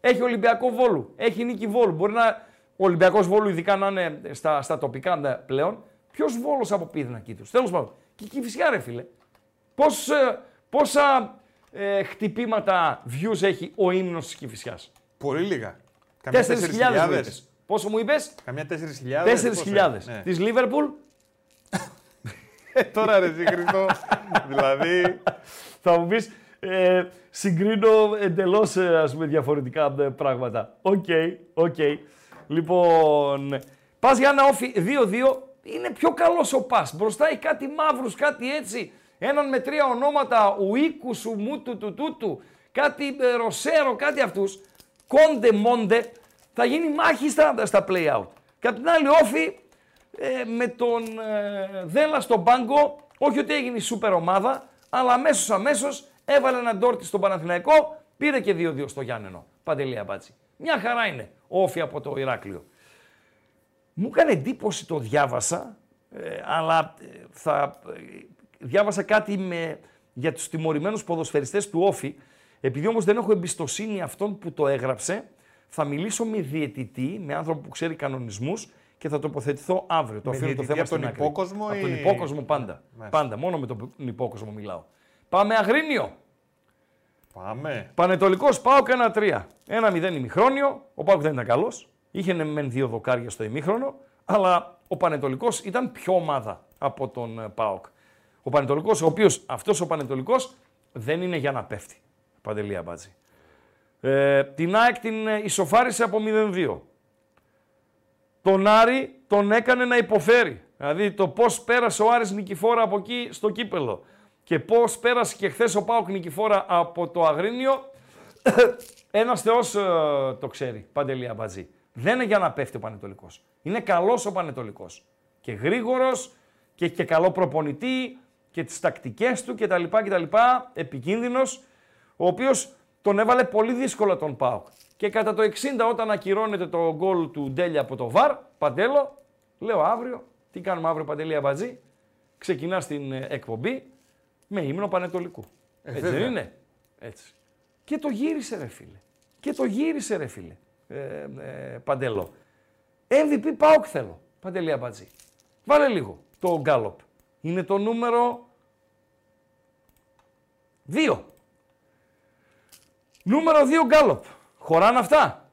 Έχει Ολυμπιακό Βόλου, έχει νίκη Βόλου. Μπορεί να ο Ολυμπιακός Βόλου, ειδικά να είναι στα, στα τοπικά ναι, πλέον, ποιος Βόλος από πήδηνα κίτρους. Τέλος πάντων. Και η φυσικά ρε φίλε. Πώς, ε, πόσα ε, χτυπήματα views έχει ο ύμνος της Κηφισιάς. Πολύ λίγα. Καμιά 4.000 μου είπες. Πόσο μου είπες; Καμιά 4.000. 4.000. Ναι. Της Λίβερπουλ; Ε, Τώρα ρε εσύ Χριστό. δηλαδή. θα μου πεις ε, συγκρίνω εντελώς ε, ας πούμε διαφορετικά ε, πράγματα. Οκ, οκ. Λοιπόν, ΠΑΣ Γιάννενα ΟΦΗ 2-2 είναι πιο καλός ο ΠΑΣ. Μπροστά έχει κάτι μαύρους, κάτι έτσι. Έναν με τρία ονόματα, ουίκου, σου, μούτου, του, τούτου, κάτι ε, ροσέρο, κάτι αυτούς. Κόντε, μόντε, θα γίνει μάχη στα, στα play-out. Και απ' την άλλη ΟΦΗ ε, με τον ε, Δέλα στον πάγκο, όχι ότι έγινε η σούπερ ομάδα, αλλά αμέσως αμέσως έβαλε έναν τόρτι στον Παναθηναϊκό, πήρε και 2-2 στο Γιάννενο. Παντελή Αμπατζή. Μια χαρά είναι ΟΦΗ από το Ηράκλειο. Μου έκανε εντύπωση, το διάβασα, ε, αλλά ε, θα, ε, διάβασα κάτι με, για τους τιμωρημένους ποδοσφαιριστές του Όφη. Επειδή όμως δεν έχω εμπιστοσύνη αυτόν που το έγραψε, θα μιλήσω με διαιτητή, με άνθρωπο που ξέρει κανονισμούς και θα τοποθετηθώ αύριο. Το Με αφήνω το διαιτητή θέμα από τον στην άκρη. υπόκοσμο Από τον ή- υπόκοσμο πάντα. Μάλιστα. Πάντα. Μόνο με τον υπόκοσμο μιλάω. Πάμε Αγρίνιο. Πάμε. Πανετολικός Πάοκ 1-3. 1-0 ημιχρόνιο. Ο Πάοκ δεν ήταν καλός. Είχε ναι, μεν δύο δοκάρια στο ημίχρονο, αλλά ο Πανετολικός ήταν πιο ομάδα από τον ε, Πάοκ. Ο Πανετολικός, ο οποίος αυτός ο Πανετολικός δεν είναι για να πέφτει. Παντελή Αμπάτζη. Ε, την ΑΕΚ την ε, ισοφάρισε από 0-2. Τον Άρη τον έκανε να υποφέρει. Δηλαδή το πώς πέρασε ο Άρης Νικηφόρα από εκεί στο κύπελο και πώς πέρασε και χθες ο Πάοκ Νικηφόρα από το Αγρίνιο, ένας θεός ε, το ξέρει, Παντελή Αμπατζή. Δεν είναι για να πέφτει ο Πανετολικός. Είναι καλός ο Πανετολικός. Και γρήγορος και, και καλό προπονητή και τις τακτικές του κτλ. κτλ επικίνδυνος, ο οποίος τον έβαλε πολύ δύσκολα τον Πάοκ. Και κατά το 60 όταν ακυρώνεται το γκολ του Ντέλια από το ΒΑΡ, Παντέλο, Λέω αύριο, τι κάνουμε αύριο Παντελή Αμπατζή; Ξεκινά την ε, εκπομπή με ύμνο Πανετολικού. Έτσι δεν βέβαια. είναι; Έτσι. Και το γύρισε ρε φίλε. Και το γύρισε ρε φίλε. Ε, ε, Παντελό. MVP ΠΑΟΚ θέλω. Παντελή Αμπατζή. Βάλε λίγο το γκάλοπ. Είναι το νούμερο 2. Νούμερο 2 γκάλοπ. Χωράνε αυτά;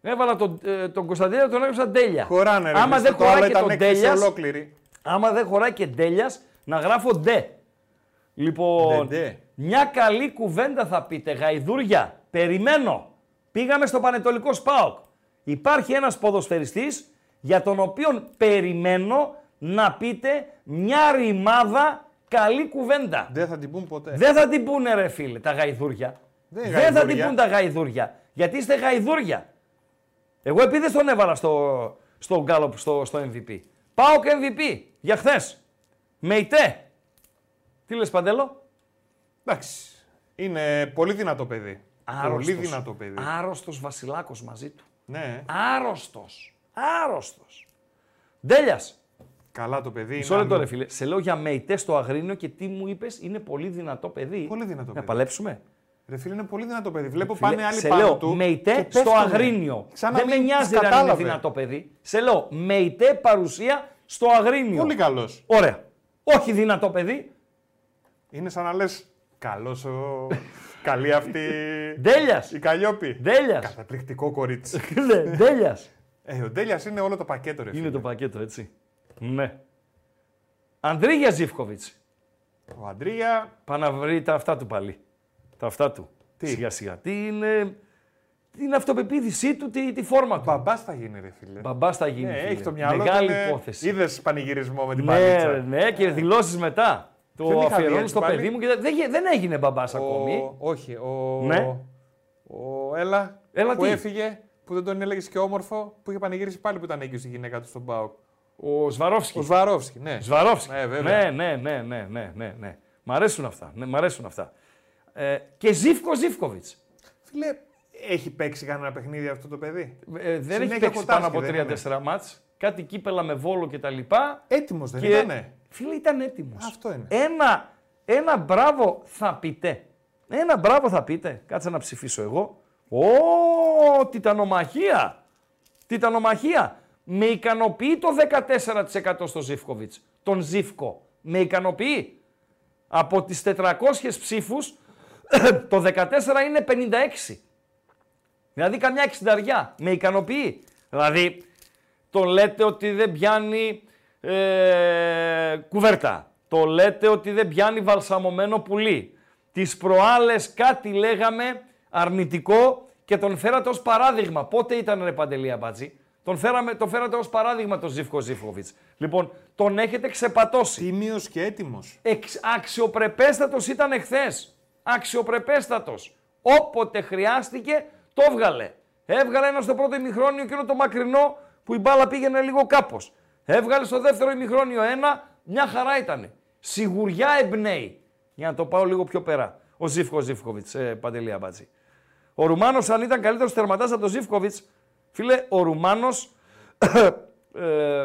Έβαλα τον, ε, τον Κωνσταντίνο, τον έγραψα τέλεια. Χωράνε ρε. Άμα μισό, δεν το άλλο χωράει και ήταν τον έκθεση τέλεια, ολόκληρη. άμα δεν χωράει και τέλεια, να γράφω ντε. Λοιπόν, Ντε, ντε. μια καλή κουβέντα θα πείτε, γαϊδούρια. Περιμένω. Πήγαμε στο Πανετολικό ΣΠΑΟΚ. Υπάρχει ένας ποδοσφαιριστής για τον οποίο περιμένω να πείτε μια ρημάδα καλή κουβέντα. Δεν θα την πούν ποτέ. Δεν θα την πούνε ρε φίλε τα γαϊδούρια. Δεν είναι Δεν θα την γαϊδούρια. πούν τα γαϊδούρια. Γιατί είστε γαϊδούρια. Εγώ επειδή τον έβαλα στο, στο γκάλωπ στο, στο MVP. Πάω και MVP για χθες. Μεϊτέ. Τι λες Παντέλο; Εντάξει. Είναι πολύ δυνατό παιδί. Άρρωστος. Πολύ δυνατό παιδί. Άρρωστος Βασιλάκος μαζί του. Ναι. Άρρωστος. Άρρωστος. Ντέλιας. Καλά το παιδί. Μισό είναι λεπτό αλλού. ρε φίλε. Σε λέω για Μεϊτέ στο Αγρίνιο και τι μου είπες είναι πολύ δυνατό παιδί. Πολύ δυνατό Να παιδί. παλέψουμε. Ρε φίλε είναι πολύ δυνατό παιδί. Βλέπω Φίλε, πάνε άλλοι σε πάνω λέω, του. Μεϊτέ και στο πέφτουνε. Αγρίνιο. Σαν να Δεν με μην νοιάζει τους ρε αν είναι κατάλαβε. δυνατό παιδί. Σε λέω, Μεϊτέ παρουσία στο Αγρίνιο. Πολύ καλός. Ωραία. Όχι δυνατό παιδί. Είναι σαν να λες. Καλός ο. Καλή αυτή. Ντέλιας. Η Καλλιόπη. Ντέλιας. Καταπληκτικό κορίτσι. Ναι, Ντέλιας. ε, ο Ντέλιας είναι όλο το πακέτο, ρε. Είναι φίλε. το πακέτο, έτσι. Ναι. Ανδρίγια Ζήφκοβιτς. Ο Αντρία. Πάει να βρει τα αυτά του πάλι. Τα αυτά του. Τι; Σιγά σιγά. Τι είναι... Την αυτοπεποίθησή του, τη, τη φόρμα του. Μπαμπάς θα γίνει, ρε φίλε. Μπαμπάς θα γίνει. Ναι, φίλε. έχει το μυαλό Μεγάλη του. είναι- υπόθεση. Είδες πανηγυρισμό με την Ναι, παλίτσα. ρε, ναι, και δηλώσεις μετά. Ποιον Το είχα δει αφιερώνω έτσι στο πάλι; παιδί μου και δεν, δεν, γε- δεν έγινε μπαμπάς Ο... ακόμη. Όχι, ο... Ναι. ο Έλα, Έλα που τι; έφυγε, που δεν τον έλεγες και όμορφο, που είχε πανηγυρίσει πάλι που ήταν έγκυος η γυναίκα του στον Πάοκ. Ο Σβαρόφσκι. Ο Σβαρόφσκι, ναι. Σβαρόφσκι. Ναι, βέβαια. ναι, ναι, ναι, ναι, ναι, ναι, ναι. Μ' αρέσουν αυτά. Ναι, μ' αρέσουν αυτά. Ε, και Ζήφκο Ζήφκοβιτς. Φίλε, έχει παίξει κανένα παιχνίδι αυτό το παιδί; Ε, δεν Συνέχεια έχει παίξει κοτάσκι, πάνω από δεν είναι. 3-4 μάτς. Κάτι κύπελα με βόλο και τα λοιπά. Έτοιμος δεν και... ήτανε. Φίλε, ήταν έτοιμος. Αυτό είναι. Ένα, ένα μπράβο θα πείτε. Ένα μπράβο θα πείτε. Κάτσε να ψηφίσω εγώ. Ω, τιτανομαχία. Τιτανομαχία. Με ικανοποιεί το 14% στο Ζήφκοβιτς. Τον Ζήφκο. Με ικανοποιεί. Από τις 400 ψήφους, το 14 είναι 56. Δηλαδή καμιά εξινταριά. Με ικανοποιεί. Δηλαδή, το λέτε ότι δεν πιάνει ε, κουβέρτα. Το λέτε ότι δεν πιάνει βαλσαμωμένο πουλί. Τις προάλλες κάτι λέγαμε αρνητικό και τον φέρατε ως παράδειγμα. Πότε ήταν ρε Παντελή Αμπάτζη; Τον, φέραμε, τον φέρατε ως παράδειγμα τον Ζήφκο Ζήφκοβιτς. Λοιπόν, τον έχετε ξεπατώσει. Τίμιος και έτοιμος. Εξ, αξιοπρεπέστατος ήταν εχθές. Αξιοπρεπέστατος. Όποτε χρειάστηκε, το έβγαλε. Έβγαλε ένα στο πρώτο ημιχρόνιο εκείνο το μακρινό που η μπάλα πήγαινε λίγο κάπως. Έβγαλε στο δεύτερο ημιχρόνιο ένα, μια χαρά ήταν. Σιγουριά εμπνέει. Για να το πάω λίγο πιο πέρα. Ο Ζήφκο Ζήφκοβιτς, ε, Παντελή Αμπάτζη. Ο Ρουμάνος, αν ήταν καλύτερος τερματά από τον Ζήφκοβιτς, φίλε, ο Ρουμάνος. ε,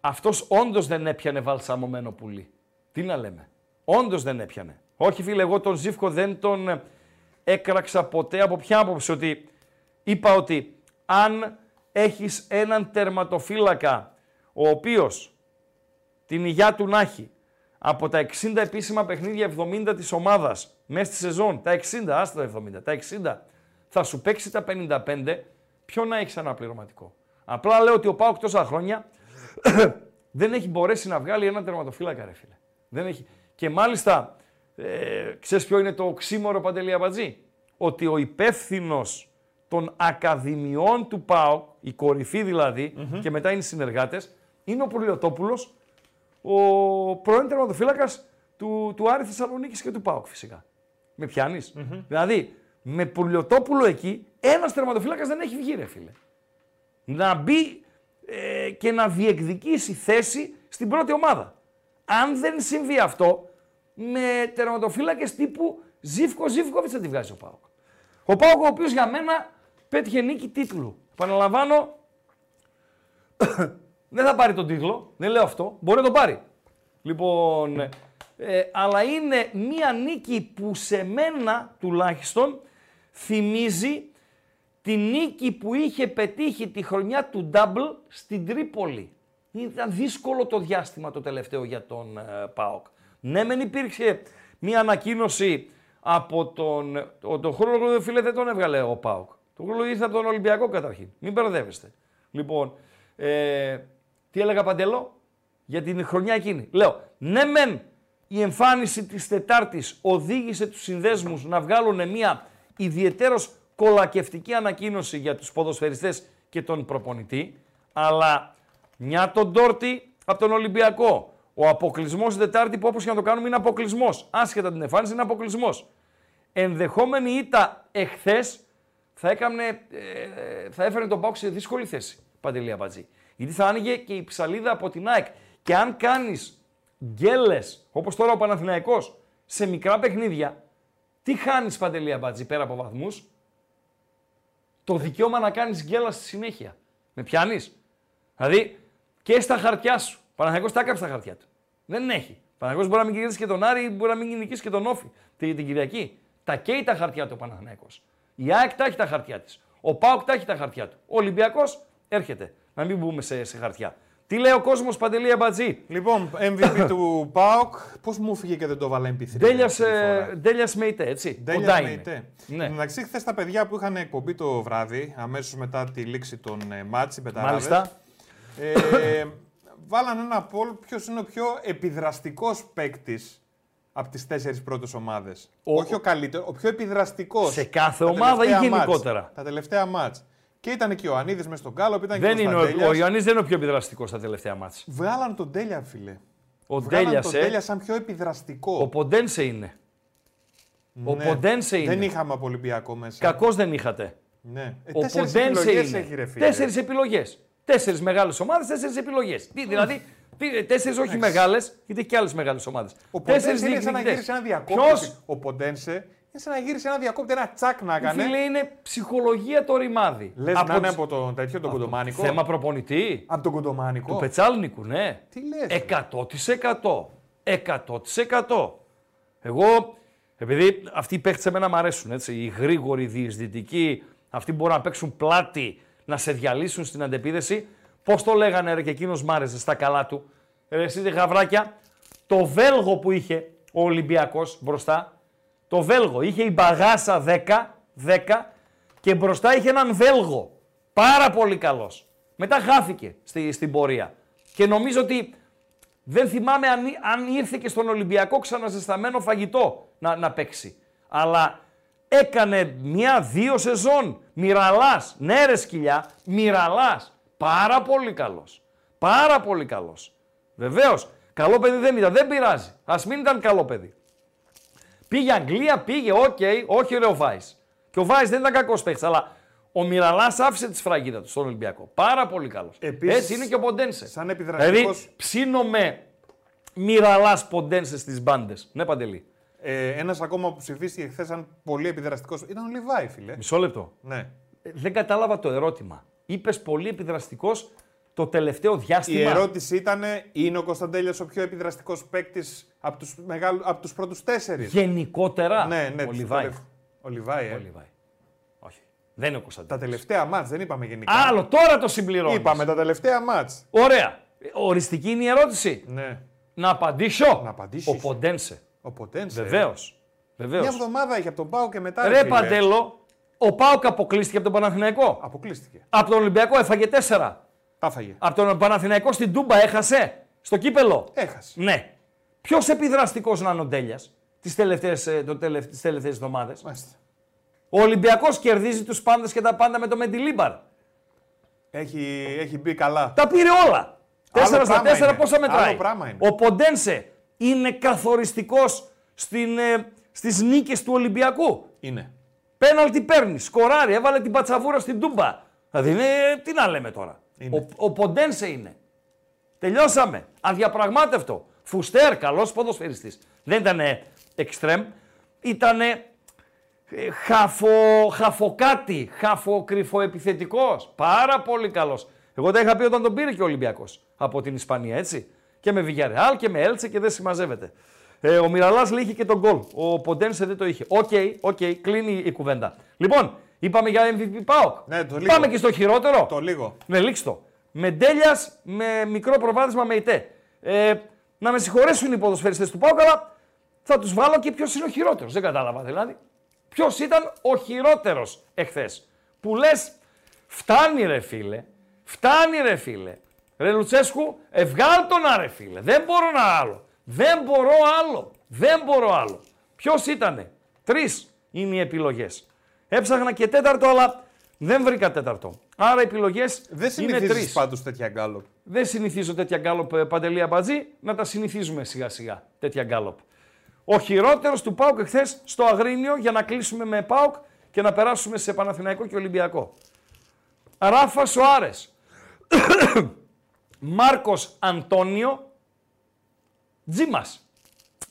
αυτός όντως δεν έπιανε βαλσαμωμένο πουλί. Τι να λέμε. Όντως δεν έπιανε. Όχι, φίλε, εγώ τον Ζήφκο δεν τον ε, έκραξα ποτέ από ποια άποψη ότι είπα ότι αν έχεις έναν τερματοφύλακα ο οποίος την υγειά του να έχει από τα 60 επίσημα παιχνίδια 70 της ομάδας μέσα στη σεζόν, τα 60, άστα τα 70, τα 60, θα σου παίξει τα 55, ποιο να έχεις ένα πληρωματικό. Απλά λέω ότι ο Πάοκ τόσα χρόνια δεν έχει μπορέσει να βγάλει έναν τερματοφύλακα, ρε φίλε. Δεν έχει. Και μάλιστα, ε, ξέρεις ποιο είναι το οξύμορο Παντελή Αμπατζή. Ότι ο υπεύθυνος των ακαδημιών του ΠΑΟΚ, η κορυφή δηλαδή, και μετά είναι οι συνεργάτες, είναι ο Πουρλιοτόπουλος, ο πρώην τερματοφύλακας του, του Άρη Θεσσαλονίκης και του ΠΑΟΚ φυσικά. Με πιανεις Δηλαδή, με Πουρλιοτόπουλο εκεί, ένας τερματοφύλακας δεν έχει βγει ρε φίλε. Να μπει ε, και να διεκδικήσει θέση στην πρώτη ομάδα. Αν δεν συμβεί αυτό, με τερματοφύλακες τύπου Ζήφκο Ζήφκοβιτς θα τη βγάζει ο ΠΑΟΚ. Ο ΠΑΟΚ ο οποίος για μένα πέτυχε νίκη τίτλου. Επαναλαμβάνω, Δεν θα πάρει τον τίτλο, δεν λέω αυτό. Μπορεί να τον πάρει. Λοιπόν, ε, αλλά είναι μία νίκη που σε μένα τουλάχιστον θυμίζει τη νίκη που είχε πετύχει τη χρονιά του Double στην Τρίπολη. Ήταν δύσκολο το διάστημα το τελευταίο για τον ε, ΠΑΟΚ. Ναι, μεν υπήρξε μία ανακοίνωση από τον... Ο, τον χρόνο, φίλε, δεν τον έβγαλε ο ΠΑΟΚ. Το χρόνο ήρθε από τον Ολυμπιακό καταρχήν. Μην μπερδεύεστε. Λοιπόν, ε, τι έλεγα Παντελό για την χρονιά εκείνη. Λέω, ναι μεν η εμφάνιση της Τετάρτης οδήγησε τους συνδέσμους να βγάλουν μια ιδιαίτερος κολακευτική ανακοίνωση για τους ποδοσφαιριστές και τον προπονητή, αλλά μια τον Τόρτη από τον Ολυμπιακό. Ο αποκλεισμός την Τετάρτη που όπως και να το κάνουμε είναι αποκλεισμός. Άσχετα την εμφάνιση είναι αποκλεισμός. Ενδεχόμενη ήττα εχθές θα, έκανε, ε, θα έφερε τον Πάουκ σε δύσκολη θέση. Παντελή Αμπατζή. Γιατί θα άνοιγε και η ψαλίδα από την ΑΕΚ. Και αν κάνεις γκέλες, όπως τώρα ο Παναθηναϊκός, σε μικρά παιχνίδια, τι χάνεις Παντελή Αμπατζή πέρα από βαθμούς, το δικαίωμα να κάνεις γκέλα στη συνέχεια. Με πιάνεις. Δηλαδή και στα χαρτιά σου. Παναθηναϊκός τα έκαψε τα χαρτιά του. Δεν έχει. Παναθηναϊκός μπορεί να μην κερδίσει και τον Άρη, μπορεί να μην νικήσει και τον Όφη την, την Κυριακή. Τα καίει τα χαρτιά του ο Παναθηναϊκός. Η ΑΕΚ τα έχει τα χαρτιά της. Ο Πάοκ τα έχει τα χαρτιά του. Ο Ολυμπιακός έρχεται. Να μην μπούμε σε, σε χαρτιά. Τι λέει ο κόσμος Παντελή Αμπατζή. Λοιπόν, MVP του ΠΑΟΚ, πώς μου φύγε και δεν το βάλε MP3. Ντέλια Μεϊτέ, έτσι. Ντέλια Μεϊτέ. Ναι. Εντάξει, χθες τα παιδιά που είχαν εκπομπή το βράδυ, αμέσως μετά τη λήξη των ε, μάτς, οι Μάλιστα. Ε, βάλαν ένα πόλ ποιος είναι ο πιο επιδραστικός παίκτης από τις τέσσερις πρώτες ομάδες. Όχι ο καλύτερος, ο πιο επιδραστικός. Σε κάθε ομάδα ή γενικότερα. Μάτς, τα τελευταία μάτς. Και ήταν και ο Ιωαννίδη μες στον Κάλο. Ήταν δεν και είναι, ο, ο Ιωαννίδη δεν είναι ο πιο επιδραστικός στα τελευταία μάτς. Βγάλαν τον Τέλια, φίλε. Ο Τέλιας τον Τέλια σαν πιο επιδραστικό. Ο Ποντένσε είναι. Ναι. Ο Ποντένσε είναι. Δεν είχαμε από Ολυμπιακό μέσα. Κακώ δεν είχατε. Ναι. Ε, ο Ποντένσε είναι. Έχει, ρε, φίλε. Τέσσερις επιλογές. Τέσσερις μεγάλες ομάδες, τέσσερις επιλογές. Δηλαδή, τέσσερις όχι μεγάλες, γιατί έχει και άλλες μεγάλες ομάδες. Ο Ποντένσε είναι σαν να γύρισε ένα διακόπτη. Ο Ποντένσε είναι σαν να γύρισε ένα διακόπτη, ένα τσακ να έκανε. Φίλε, είναι ψυχολογία το ρημάδι. Λες από να είναι από το τέτοιο, τον κοντομάνικο. Θέμα προπονητή. Από τον κοντομάνικο. Του Πετσάλνικου, ναι. Τι λες. 100%. 100%. Εγώ, επειδή αυτοί οι παίχτες εμένα μου αρέσουν, έτσι, οι γρήγοροι, οι διεισδυτικοί, αυτοί μπορούν να παίξουν πλάτη να σε διαλύσουν στην αντεπίδεση. Πώς το λέγανε ρε και εκείνος μ' άρεσε στα καλά του. Ρε, εσείς γαβράκια, το Βέλγο που είχε ο Ολυμπιακός μπροστά, το Βέλγο είχε η μπαγάσα 10, 10 και μπροστά είχε έναν Βέλγο. Πάρα πολύ καλός. Μετά χάθηκε στη, στην πορεία. Και νομίζω ότι δεν θυμάμαι αν, αν ήρθε και στον Ολυμπιακό ξαναζεσταμένο φαγητό να, να παίξει. Αλλά έκανε μια-δύο σεζόν. Μιραλάς. Ναι, ρε σκυλιά, Μιραλάς. Πάρα πολύ καλός. Πάρα πολύ καλός. Βεβαίως, καλό παιδί δεν ήταν, δεν πειράζει. Ας μην ήταν καλό παιδί. Πήγε Αγγλία, πήγε, OK, okay, όχι ρε ο Βάη. Και ο Βάη δεν ήταν κακός παίχτης, αλλά ο Μιραλά άφησε τη σφραγίδα του στον Ολυμπιακό. Πάρα πολύ καλός. Έτσι είναι και ο Ποντένσε. Σαν επιδραστικός... Δηλαδή, ψήνομαι Μυραλά Ποντένσε στις μπάντες. Ναι, παντελή. Ε, Ένας ακόμα που ψηφίστηκε χθες σαν πολύ επιδραστικός ήταν ο Λιβάη, φίλε. Μισό λεπτό. Ναι. Ε, δεν κατάλαβα το ερώτημα. Είπες πολύ επιδραστικός το τελευταίο διάστημα; Η ερώτηση ήταν, είναι ο Κωνσταντέλια ο πιο επιδραστικός παίκτης από τους μεγάλου, από τους πρώτους τέσσερις; Γενικότερα; Ναι, ναι, ο Λιβάη. Ο Λιβάη, ε. Ο Λιβάη. Όχι. Δεν είναι ο Κωνσταντέλια. Τα τελευταία μάτς, δεν είπαμε γενικά. Άλλο, τώρα το συμπληρώνω. Είπαμε τα τελευταία μάτς. Ωραία. Οριστική είναι η ερώτηση. Ναι. Να απαντήσω. Να απαντήσεις. Ο Ποντένσε. Ο Ποντένσε. Βεβαίως. Βεβαίως. Μια εβδομάδα είχε από τον Πάο και μετά. Ρε Παντέλο, ο Πάοκ αποκλείστηκε από τον Παναθηναϊκό. Αποκλείστηκε. Από τον Ολυμπιακό έφαγε τέσσερα. Άφαγε. Από τον Παναθηναϊκό στην Τούμπα έχασε; Στο κύπελο; Έχασε. Ναι. Ποιος επιδραστικός να είναι ο Ντέλιας τις τελευταίες εβδομάδες; Ο Ολυμπιακός κερδίζει τους πάντες και τα πάντα με το Μεντιλίμπαρ. Έχει, έχει μπει καλά. Τα πήρε όλα. Τέσσερα στα τέσσερα πόσα μετράει; Άλλο πράγμα είναι. Ο Ποντένσε είναι καθοριστικός ε, στις νίκες του Ολυμπιακού; Είναι. Πέναλτι παίρνει, σκοράρει, έβαλε την πατσαβούρα στην Τούμπα. Δηλαδή, είναι, τι να λέμε τώρα. Ο, ο Ποντένσε είναι. Τελειώσαμε. Αδιαπραγμάτευτο. Φουστέρ, καλός ποδοσφαιριστής. Δεν ήταν εξτρέμ. Ήταν χαφο, χαφοκάτι, χαφοκρυφοεπιθετικός. Πάρα πολύ καλός. Εγώ τα είχα πει όταν τον πήρε και ο Ολυμπιακός από την Ισπανία, έτσι. Και με Villarreal και με Έλτσε και δεν συμμαζεύεται. Ε, ο Μιραλά είχε και το γκολ. Ο Ποντένσε δεν το είχε. OK, OK, κλείνει η κουβέντα. Λοιπόν, είπαμε για MVP ΠΑΟΚ. Ναι, το λίγο. Πάμε και στο χειρότερο. Το λίγο. Ναι, λήξτε το. Με ντέλιας με μικρό προβάδισμα με ητέ. Ε, να με συγχωρέσουν οι ποδοσφαιριστές του ΠΑΟΚ, αλλά θα τους βάλω και ποιος είναι ο χειρότερος. Δεν κατάλαβα δηλαδή. Ποιος ήταν ο χειρότερος εχθές. Που λες, φτάνει ρε φίλε, φτάνει ρε φίλε. Ρε Λουτσέσκου, ευγάλ τον άρε φίλε. Δεν μπορώ να άλλο. Δεν μπορώ άλλο. Δεν μπορώ άλλο. Ποιος ήτανε; Τρεις είναι οι επιλογές. Έψαχνα και τέταρτο, αλλά δεν βρήκα τέταρτο. Άρα οι επιλογές Δεν είναι τρεις. συνηθίζει πάντως τέτοια γκάλοπ. Δεν συνηθίζω τέτοια γκάλοπ ε, παντελή αμπατζή, να τα συνηθίζουμε σιγά σιγά τέτοια γκάλοπ. Ο χειρότερος του ΠΑΟΚ εχθές στο Αγρίνιο για να κλείσουμε με ΠΑΟΚ και να περάσουμε σε Παναθηναϊκό και Ολυμπιακό. Ράφα Σοάρες. Μάρκος Αντώνιο. Τζίμας.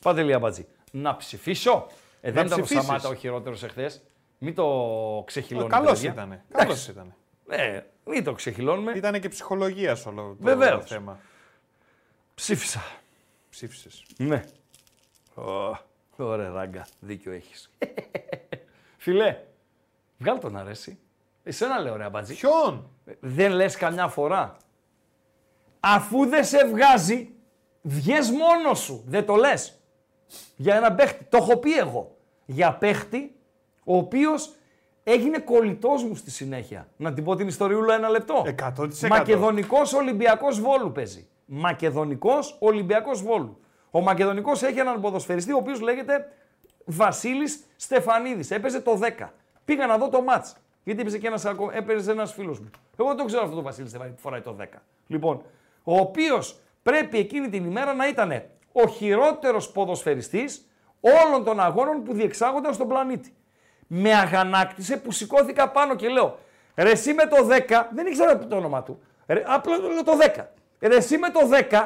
Παντελή αμπατζή. Να ψηφίσω. Ε, δεν ήταν ο ψηφίσεις. Σαμάτα ο χειρότερος εχθές. Μην το ξεχυλώνουμε. Καλός παιδιά. ήταν. Καλός Εντάξει. ήταν. Ναι, μην το ξεχυλώνουμε. Ήταν και ψυχολογία όλο το Βεβαίως. θέμα. Ψήφισα. Ψήφισες. Ναι. Ω, Ωραία, ράγκα. Δίκιο έχεις. Φιλέ, βγάλ τον αρέσει. Εσένα λέω ρε αμπατζή. Ποιον! Δεν λες καμιά φορά. Αφού δεν σε βγάζει, βγες μόνος σου. Δεν το λες. Για ένα παίχτη. Το έχω πει εγώ. Για παίχτη, ο οποίος έγινε κολλητός μου στη συνέχεια. Να την πω την ιστοριούλα ένα λεπτό. 100%. Μακεδονικός Ολυμπιακός Βόλου παίζει. Μακεδονικός Ολυμπιακός Βόλου. Ο Μακεδονικός έχει έναν ποδοσφαιριστή ο οποίος λέγεται Βασίλης Στεφανίδης. Έπαιζε το 10. Πήγα να δω το μάτς. Γιατί έπαιζε και ένας, ακο- έπαιζε ένας φίλος μου. Εγώ δεν το ξέρω αυτό το Βασίλη Στεφανίδη που φοράει το 10. Λοιπόν, ο οποίος πρέπει εκείνη την ημέρα να ήταν ο χειρότερος ποδοσφαιριστής όλων των αγώνων που διεξάγονταν στον πλανήτη. Με αγανάκτησε που σηκώθηκα πάνω και λέω Ρε εσύ με το 10, δεν ήξερα το όνομα του. Ρε, απλά λέω το 10. Ρε εσύ με το 10,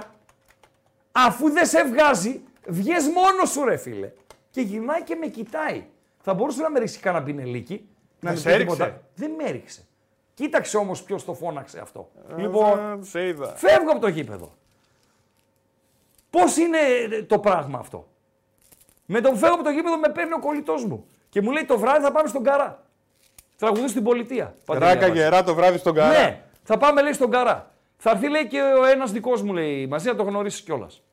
αφού δεν σε βγάζει, βγες μόνος σου ρε φίλε. Και γυρνάει και με κοιτάει. Θα μπορούσε να με ρίξει κανένα πινελίκι. Να Να μην σε πει έριξε; τίποτα. Δεν με έριξε. Κοίταξε όμως ποιος το φώναξε αυτό. λοιπόν, Ε, Σε είδα. Φεύγω από το γήπεδο. Πώς είναι ε, το πράγμα αυτό; Με το που φεύγω από το γήπεδο με παίρνει ο κολλητός μου και μου λέει το βράδυ θα πάμε στον Καρά. Τραγουδού στην πολιτεία. Παντελή Ράκα Αμπατζή. γερά το βράδυ στον καρά. Ναι, θα πάμε λέει στον Καρά. Θα έρθει λέει και ο ένας δικός μου λέει μαζί να το γνωρίσεις κιόλας.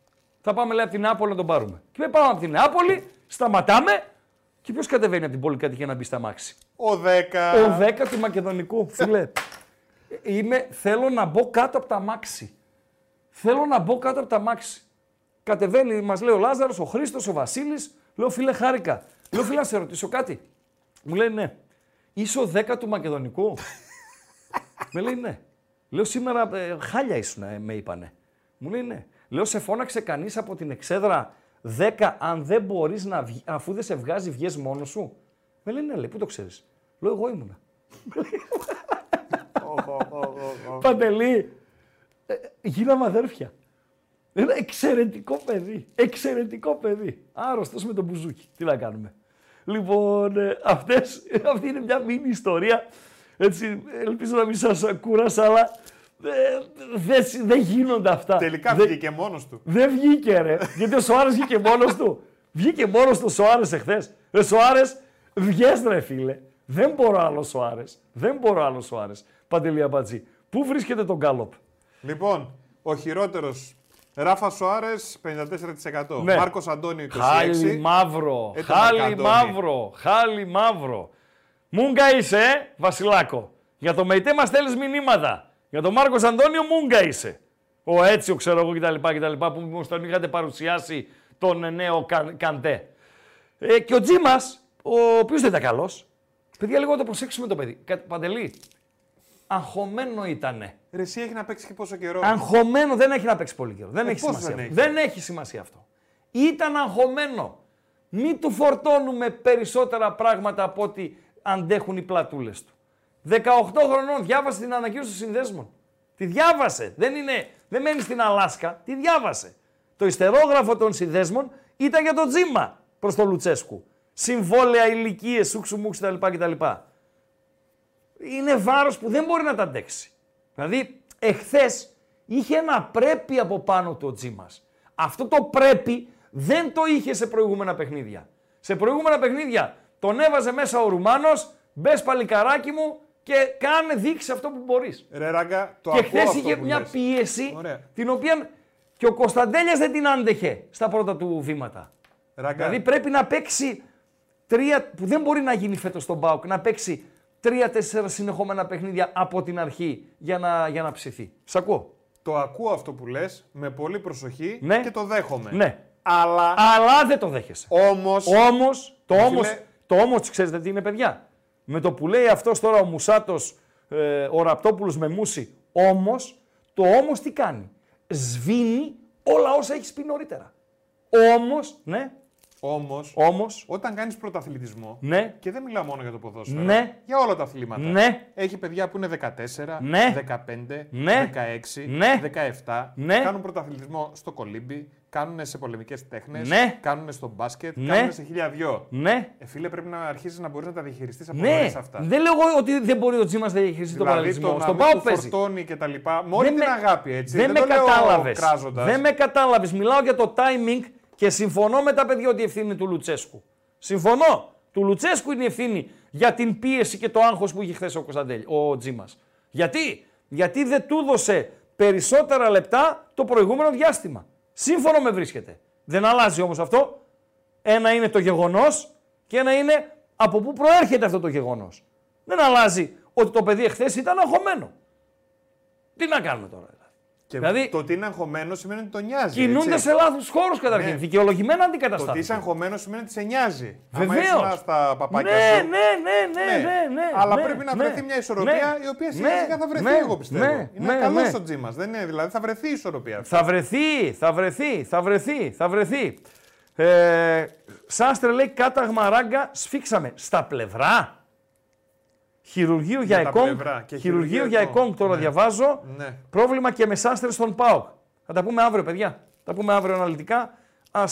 Θα πάμε λέει από την Νεάπολη να τον πάρουμε. Και πάμε από την Νεάπολη, σταματάμε και ποιος κατεβαίνει από την πολυκατοικία να μπει στα μάξι; Ο 10. Ο 10 του Μακεδονικού. Φίλε, είμαι, θέλω να μπω κάτω από τα μάξι. Θέλω να μπω κάτω από τα μάξι. Κατεβαίνει, μας λέει ο Λάζαρος, ο Χρήστος, ο Βασίλης. Λέω, φίλε, χάρηκα. Λέω, φίλε, να σε ρωτήσω κάτι. Μου λέει, ναι. Είσαι ο 10 του Μακεδονικού. με λέει, ναι. Λέω, σήμερα ε, χάλια ήσουν, ε, με είπανε. Μου λέει, ναι. Λέω, σε φώναξε κανείς από την εξέδρα 10 αν δεν μπορείς να βγει, αφού δεν σε βγάζει, βγες μόνος σου. Με λέει, ναι, λέει, πού το ξέρεις. Λέω, εγώ ήμουνα. Παντελή, ε, γίναμε αδέρφια. Ένα εξαιρετικό παιδί. Εξαιρετικό παιδί. Άρρωστος με το μπουζούκι. Τι να κάνουμε. Λοιπόν, ε, αυτές, αυτή είναι μια μίνι ιστορία. Έτσι, ελπίζω να μην σας κούρασα, αλλά ε, δεν δεν γίνονται αυτά. Τελικά Δεν- βγήκε μόνος του. δεν βγήκε ρε. Γιατί ο Σοάρες βγήκε μόνος του. Βγήκε μόνος του ο Σοάρες εχθές. Ρε Σοάρες, βγες ρε φίλε. Δεν μπορώ άλλο Σοάρες. Δεν μπορώ άλλο Σοάρες. Παντελή Αμπατζή. Πού βρίσκεται τον Γκάλοπ; Λοιπόν, ο χειρότερος Ράφα Σοάρε 54%. Ναι. Μάρκος Αντώνιο 26%. Χάλι μαύρο. Ε, το Χάλι Μαρκαντώνη. μαύρο. Χάλι μαύρο. Μούγκα είσαι, ε, Βασιλάκο. Για το ΜΕΙΤΕ μας στέλνεις μηνύματα. Για τον Μάρκος Αντώνιο, Μούγκα είσαι. Ο Έτσιο, ξέρω εγώ κτλ. κτλ που μου τον είχατε παρουσιάσει τον ε, νέο Κα- Καντέ. Ε, και ο Τζίμας, ο οποίος δεν ήταν καλός. Παιδιά, λίγο να το προσέξουμε το παιδί. Κα- Παντελή, αγχωμένο ήτανε. Ρε, εσύ έχει να παίξει και πόσο καιρό. Αγχωμένο δεν έχει να παίξει πολύ καιρό. Δεν Ε, έχει πώς σημασία. δεν αυτό. έχει; Δεν έχει σημασία αυτό. Ήταν αγχωμένο. Μην του φορτώνουμε περισσότερα πράγματα από ό,τι αντέχουν οι πλατούλες του. 18 χρονών διάβασε την ανακοίνωση των συνδέσμων. Τη διάβασε. Δεν, είναι, δεν μένει στην Αλάσκα. Τη διάβασε. Το ιστερόγραφο των συνδέσμων ήταν για τον Τζίμα προς τον Λουτσέσκου. Συμβόλαια, ηλικίες, σούξου μουξ κτλ. κτλ. Είναι βάρος που δεν μπορεί να τα αντέξει. Δηλαδή, εχθές είχε ένα πρέπει από πάνω του ο Τζίμας. Αυτό το πρέπει δεν το είχε σε προηγούμενα παιχνίδια. Σε προηγούμενα παιχνίδια τον έβαζε μέσα ο Ρουμάνος, μπες παλικαράκι μου και κάνε δείξει αυτό που μπορείς. Ρε Ράγκα, το Και ακούω χθες αυτό είχε που μια λες. πίεση Ωραία. την οποία και ο Κωνσταντέλιας δεν την άντεχε στα πρώτα του βήματα. Ράγκα, Δηλαδή πρέπει να παίξει τρία, που δεν μπορεί να γίνει φέτος στον Μπάουκ, να παίξει τρία-τέσσερα συνεχόμενα παιχνίδια από την αρχή για να, για να ψηθεί. Σ' ακούω. το ακούω αυτό που λες με πολύ προσοχή Ναι. και το δέχομαι. Ναι. Αλλά Αλλά δεν το δέχεσαι. όμως, Όμως, το Φίλε- όμως, το όμως ξέρετε τι είναι παιδιά. Με το που λέει αυτός τώρα ο Μουσάτος, ε, ο Ραπτόπουλος με Μούση, όμως, το όμως τι κάνει. Σβήνει όλα όσα έχεις πει νωρίτερα. Όμως, ναι, όμως, όμως, όταν κάνεις πρωταθλητισμό, ναι, και δεν μιλάω μόνο για το ποδόσφαιρο, Ναι. για όλα τα αθλήματα. Ναι. Έχει παιδιά που είναι 14, Ναι. 15, Ναι. 16, Ναι. 17, Ναι. κάνουν πρωταθλητισμό στο κολύμπι, κάνουν σε πολεμικές τέχνες, Ναι. κάνουν στο μπάσκετ, Ναι. κάνουν σε χίλια δυο. ναι, Ε, φίλε, πρέπει να αρχίσεις να μπορείς να τα διαχειριστείς από ναι. νωρίς αυτά. Δεν λέω εγώ ότι δεν μπορεί ο Τζίμας να διαχειριστεί τον δηλαδή παραλυσμό. το να Στον μην Πάο του παίζει. φορτώνει και τα λοιπά. Με όλη την με- αγάπη έτσι. Δεν, Δεν, με το λέω κατάλαβες. κράζοντας. Δεν με κατάλαβες. Μιλάω για το timing και συμφωνώ με τα παιδιά ότι η ευθύνη είναι του Λουτσέσκου. Συμφωνώ. Του Λουτσέσκου είναι η ευθύνη για την πίεση και το άγχος που είχε χθες ο Κωνσταντέλ, ο Τζίμας. Γιατί; Γιατί δεν του έδωσε περισσότερα λεπτά το προηγούμενο διάστημα. Σύμφωνο με βρίσκεται. Δεν αλλάζει όμως αυτό. Ένα είναι το γεγονός και ένα είναι από πού προέρχεται αυτό το γεγονός. Δεν αλλάζει ότι το παιδί εχθές ήταν αγχωμένο. Τι να κάνουμε τώρα. Δηλαδή. Και Δηλαδή- το ότι είναι αγχωμένος σημαίνει ότι τον νοιάζει. Κινούνται έτσι. σε λάθος χώρους καταρχήν. Ναι. Δικαιολογημένα Το ότι αντικαταστάται. είσαι αγχωμένος σημαίνει ότι σε νοιάζει. Άμα Βεβαίως. ήσουν στα παπάκια Ναι, σου. ναι, ναι, ναι, Ναι. ναι, ναι. Αλλά ναι, πρέπει να ναι, βρεθεί μια ισορροπία ναι, η οποία ναι, σιγά σιγά θα βρεθεί, ναι, εγώ πιστεύω. ναι, είναι ναι, καλό ναι. ο Τζίμα. Δεν είναι, δηλαδή θα βρεθεί η ισορροπία αυτή. Θα βρεθεί, θα βρεθεί, θα βρεθεί, θα βρεθεί. Ε, Σάστρε λέει κάταγμα ράγκα, σφίξαμε. Στα πλευρά. Χειρουργείο για, τα εκόνγκ. πλευρά και Χειρουργείο χειρουργείο για εκόνγκ. εκόνγκ τώρα Ναι. διαβάζω. Ναι. Πρόβλημα και με Σάστρε στον ΠΑΟΚ. Θα τα πούμε αύριο, παιδιά. Θα τα πούμε αύριο αναλυτικά. Α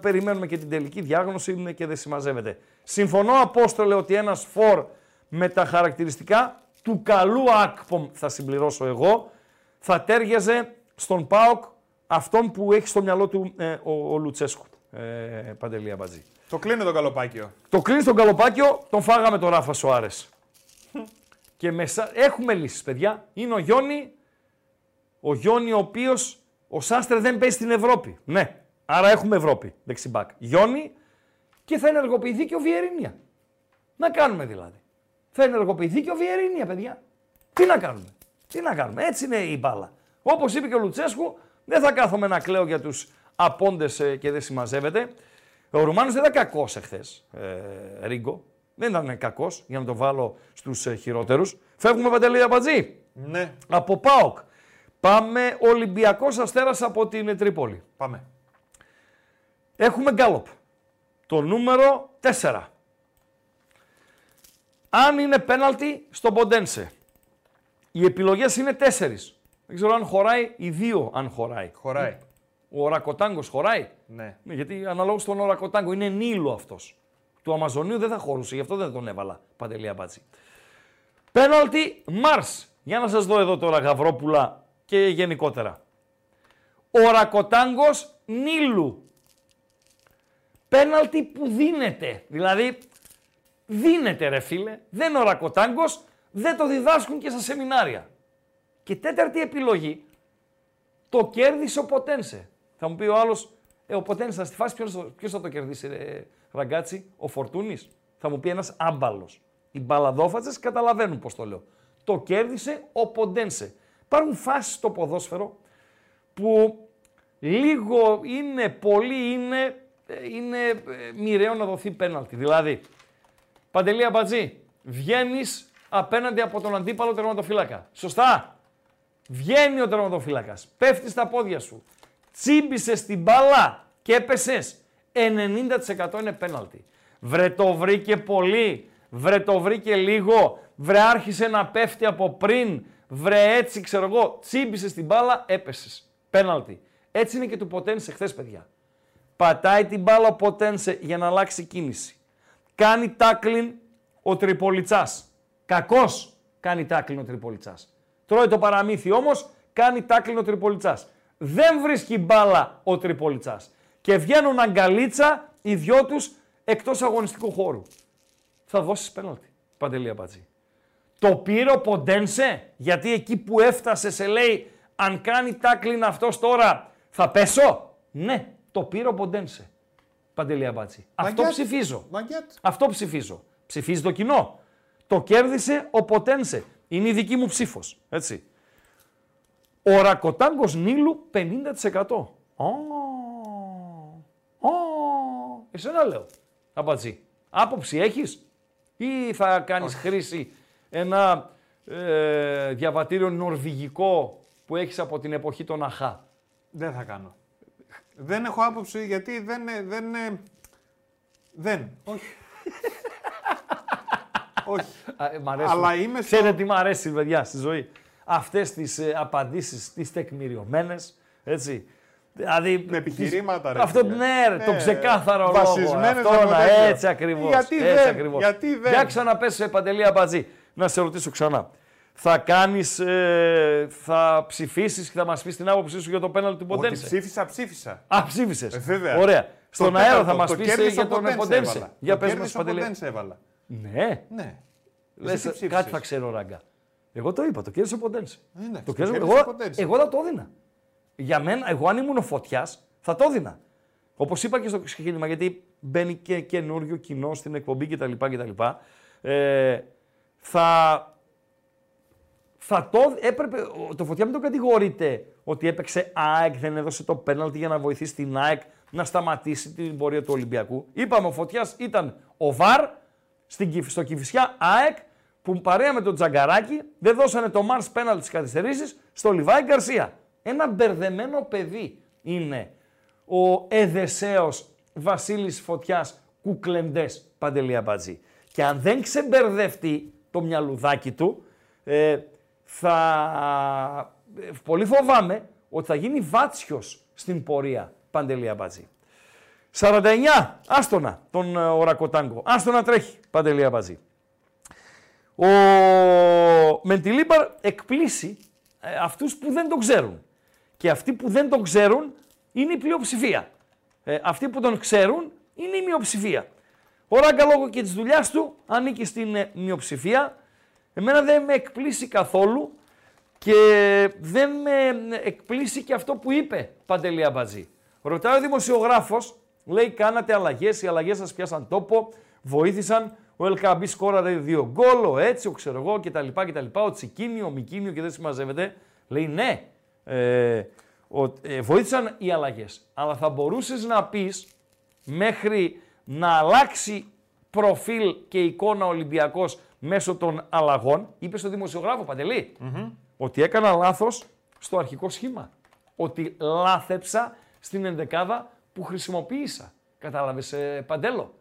περιμένουμε και την τελική διάγνωση είναι και δεν συμμαζεύεται. Συμφωνώ, Απόστολε, ότι ένας φορ με τα χαρακτηριστικά του καλού Ακπομ, θα συμπληρώσω εγώ, θα τέριαζε στον ΠΑΟΚ αυτόν που έχει στο μυαλό του ε, ο, ο Λουτσέσκου. Ε, Παντελία Μπατζή. Το κλείνω το καλοπάκιο. Το κλείνει στον καλοπάκιο, τον φάγαμε τον Ράφα Σοάρε. Και μεσα... έχουμε λύσεις, παιδιά. Είναι ο Γιόνι, ο Γιόνι ο οποίος ο Σάστρε δεν παίζει στην Ευρώπη. Ναι, άρα έχουμε Ευρώπη δεξιμπάκ. Γιόνι και θα ενεργοποιηθεί και ο Βιερίνια. Να κάνουμε δηλαδή. Θα ενεργοποιηθεί και ο Βιερίνια, παιδιά. Τι να κάνουμε; Τι να κάνουμε; Έτσι είναι η μπάλα. Όπως είπε και ο Λουτσέσκου, δεν θα κάθομαι να κλαίω για τους απόντες και δεν συμμαζεύεται. Ο Ρουμάνος δεν ήταν κακό εχθέ, ε, Ρίγκο. Δεν ήταν κακός για να το βάλω στους ε, χειρότερους. Φεύγουμε παντελή Αμπατζή. Ναι, Από ΠΑΟΚ. Πάμε Ολυμπιακός Αστέρας από την Τρίπολη. πάμε. Έχουμε γκάλοπ. Το νούμερο 4. Αν είναι πέναλτι στον Ποντένσε. Οι επιλογές είναι τέσσερις. Δεν ξέρω αν χωράει ή δύο αν χωράει. Χωράει. Ο Ρακοτάγκος χωράει; Ναι. Ναι, γιατί αναλόγως στον Ρακοτάγκο είναι Νίλο αυτός. Του Αμαζονίου δεν θα χωρούσε, γι' αυτό δεν τον έβαλα. Παντελία Μπάτσι. Πέναλτι Μάρς. Για να σας δω εδώ τώρα Γαβρόπουλα και γενικότερα. Ο Ρακοτάγκος Νίλου. Πέναλτι που δίνεται. Δηλαδή δίνεται ρε φίλε. Δεν ο Ρακοτάγκος, δεν το διδάσκουν και στα σεμινάρια. Και τέταρτη επιλογή, το κέρδισε ο Ποτένσε. Θα μου πει ο άλλος, ε, ο Ποτένσε θα στη φάση ποιος θα το κερδίσει, ε, ραγκάτσι, ο Φορτούνης. Θα μου πει ένας άμπαλος. Οι μπαλαδόφατσε καταλαβαίνουν πώς το λέω. Το κέρδισε ο Ποντένσε. Υπάρχουν φάσεις στο ποδόσφαιρο που λίγο είναι, πολύ είναι, ε, είναι ε, μοιραίο να δοθεί πέναλτι. Δηλαδή, Παντελή Αμπατζή, βγαίνεις απέναντι από τον αντίπαλο τερματοφύλακα. Σωστά. Βγαίνει ο τερματοφύλακας. Πέφτεις στα πόδια σου. Τσίμπησες την μπάλα και έπεσες. 90% είναι πέναλτι. Βρε το βρήκε πολύ. Βρε το βρήκε λίγο. Βρε άρχισε να πέφτει από πριν. Βρε έτσι ξέρω εγώ. Τσίμπησες την μπάλα, έπεσες. Πέναλτι. Έτσι είναι και του Ποτένσε χθες, παιδιά. Πατάει την μπάλα ο Ποτένσε για να αλλάξει κίνηση. Κάνει τάκλιν ο Τριπολιτσάς. Κακός κάνει τάκλιν ο Τριπολιτσάς. Τρώει το παραμύθι όμως, κάνει τάκλινο ο Τριπολιτσάς. Δεν βρίσκει μπάλα ο Τριπολιτσά. Και βγαίνουν αγκαλίτσα οι δυο τους εκτός αγωνιστικού χώρου. Θα δώσεις πέναλτι. Παντελή Αμπατζή. Το πήρε ο Ποντένσε, γιατί εκεί που έφτασε σε λέει αν κάνει τάκλιν αυτός τώρα θα πέσω. Ναι, το πήρε ο Ποντένσε. Παντελή Αμπάτση. Αυτό γιατί; ψηφίζω. Μα γιατί. Αυτό ψηφίζω. Ψηφίζει το κοινό. Το κέρδισε ο Ποτένσε. Είναι η δική μου ψήφος. Έτσι. Ο Ρακοτάγκος Νίλου 50%. Ω, ω, εσένα λέω. Αμπατζή. Άποψη έχεις ή θα κάνεις χρήση ένα ε, διαβατήριο νορβηγικό που έχεις από την εποχή των Αχά. Δεν θα κάνω. Δεν έχω άποψη γιατί δεν. Δεν. Δεν. Όχι. Όχι. Α, ε, μ' αρέσουν. Αλλά είμαι στο- Ξέρετε τι μου αρέσει, παιδιά, στη ζωή. Αυτές τις ε, απαντήσεις, τις τεκμηριωμένες, έτσι. Δηλαδή, Με επιχειρήματα, ρε Αυτό, φίλε. ναι, ρε, το Ναι, ξεκάθαρο λόγο. βασισμένες Αυτό, από να, τέτοιο. έτσι ακριβώς. Γιατί έτσι δεν, ακριβώς. γιατί δεν. Για ξαναπες, ε, Παντελή Αμπατζή, να σε ρωτήσω ξανά. Θα κάνεις, ε, θα ψηφίσεις και θα μας πεις την άποψή σου για το πέναλ του Ότι Ποντένσε. ψήφισα, ψήφισα. Α, ψήφισες. Ε, βέβαια. Ωραία. Στον Το αέρα τέταρτο, θα μας το πεις κέρδισε για ο τον Ποντένσε Ποντένσε. έβαλα. Για Το πες μας, κέρδισε ο Παντελή. Ποντένσε έβαλα. Ναι. Ναι. Λες, Εσύ ψήφισες; κάτι θα ξέρω, ράγκα. Εγώ το είπα, το κέρδισε ο Ποντένσε. Ε, εντάξει, το το κέρδισε, κέρδισε ο εγώ, Ποντένσε. εγώ θα το έδινα. Για μένα, εγώ αν ήμουν ο φωτιάς, θα το έδινα. Όπως είπα και στο ξεκίνημα, γιατί μπαίνει και καινούριο κοινό στην εκπομπή κτλ. κτλ. Ε, θα, θα το έπρεπε, ο- το φωτιά μην το κατηγορείται ότι έπαιξε ΑΕΚ, δεν έδωσε το πέναλτι για να βοηθήσει την ΑΕΚ να σταματήσει την πορεία του Ολυμπιακού. Είπαμε, ο Φωτιάς ήταν ο ΒΑΡ στην, Κυφ- στο Κηφισιά ΑΕΚ που παρέα με τον Τζαγκαράκη δεν δώσανε το Μάρς πέναλτι στις καθυστερήσεις στο Λιβάη Γκαρσία. Ένα μπερδεμένο παιδί είναι ο Εδεσέος Βασίλης Φωτιάς Κουκλεντές Παντελή Αμπατζή. Και αν δεν ξεμπερδευτεί το μυαλουδάκι του, ε, θα... ε, πολύ φοβάμαι ότι θα γίνει βάτσιος στην πορεία Παντελή Αμπατζή. 49, άστονα τον ε, Ορακοτάγκο. Άστονα τρέχει Παντελή Αμπατζή. Ο Μεντιλίμπαρ εκπλήσει ε, αυτούς που δεν τον ξέρουν. Και αυτοί που δεν τον ξέρουν είναι η πλειοψηφία. Ε, αυτοί που τον ξέρουν είναι η μειοψηφία. Ο Ράγκα λόγω και της δουλειάς του ανήκει στην ε, μειοψηφία. Εμένα δεν με εκπλήσει καθόλου και δεν με εκπλήσει και αυτό που είπε Παντελή Αμπατζή. Ρωτάει ο δημοσιογράφος, λέει κάνατε αλλαγές, οι αλλαγές σας πιάσαν τόπο, βοήθησαν, ο Ελκαμπή σκόραρε δύο γκολ, ο έτσι, ο ξέρω εγώ κτλ. κτλ. Ο Τσικίνιο, ο Μικίνιο και δεν συμμαζεύεται. Λέει ναι, ε, ο, ε, βοήθησαν οι αλλαγές. Αλλά θα μπορούσες να πεις μέχρι να αλλάξει προφίλ και εικόνα ο Ολυμπιακός μέσω των αλλαγών, είπες στο δημοσιογράφο Παντελή, ότι έκανα λάθος στο αρχικό σχήμα. Ότι λάθεψα στην ενδεκάδα που χρησιμοποίησα. Κατάλαβες ε, Παντέλο;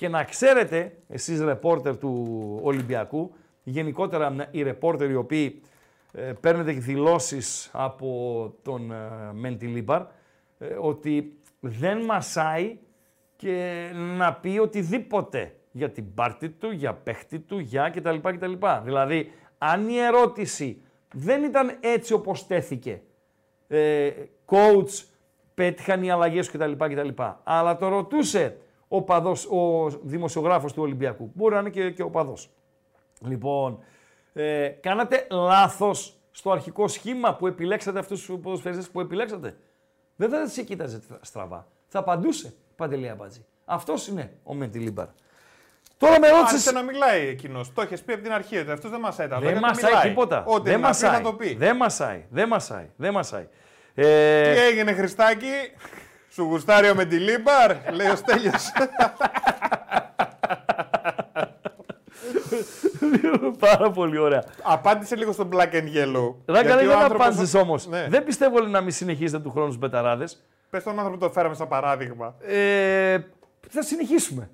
Και να ξέρετε, εσείς ρεπόρτερ του Ολυμπιακού, γενικότερα οι ρεπόρτερ οι οποίοι ε, παίρνετε δηλώσεις από τον ε, Μεντιλίμπαρ, ε, ότι δεν μασάει και να πει οτιδήποτε για την πάρτη του, για παίχτη του, για κτλ. κτλ. Δηλαδή, αν η ερώτηση δεν ήταν έτσι όπως τέθηκε, ε, coach, πέτυχαν οι αλλαγές κτλ. κτλ. Αλλά το ρωτούσε ο, παδός, ο δημοσιογράφος του Ολυμπιακού. Μπορεί να είναι και, και ο παδός. Λοιπόν, ε, κάνατε λάθος στο αρχικό σχήμα που επιλέξατε αυτούς τους ποδοσφαιριστές που επιλέξατε; Δεν θα σε κοίταζε στραβά. Θα απαντούσε Παντελή Αμπάτζη. Αυτός είναι ο Μεντιλίμπαρ. Τώρα με Άρχισε ρώτησε. να μιλάει εκείνος. Το έχεις πει από την αρχή ότι αυτός δεν μασάει τα Δεν λόγια. του, μασάει μιλάει. τίποτα. Ό,τι Δεν να πει, μασάει. να το πει. Δεν μασάει. Δεν μασάει. Δεν μασάει. Ε, Τι έγινε, Χριστάκη, σου γουστάρει ο Μεντιλίμπαρ, λέει ο Στέλιος. Πάρα πολύ ωραία. Απάντησε λίγο στο black and yellow. Ράγκα, Γιατί δεν ο άνθρωπος- απάντησες όμως. Ναι. Δεν πιστεύω όλοι να μην συνεχίσετε του χρόνου στους μπεταράδε. Πες τον άνθρωπο που το φέραμε σαν παράδειγμα. Ε, θα συνεχίσουμε.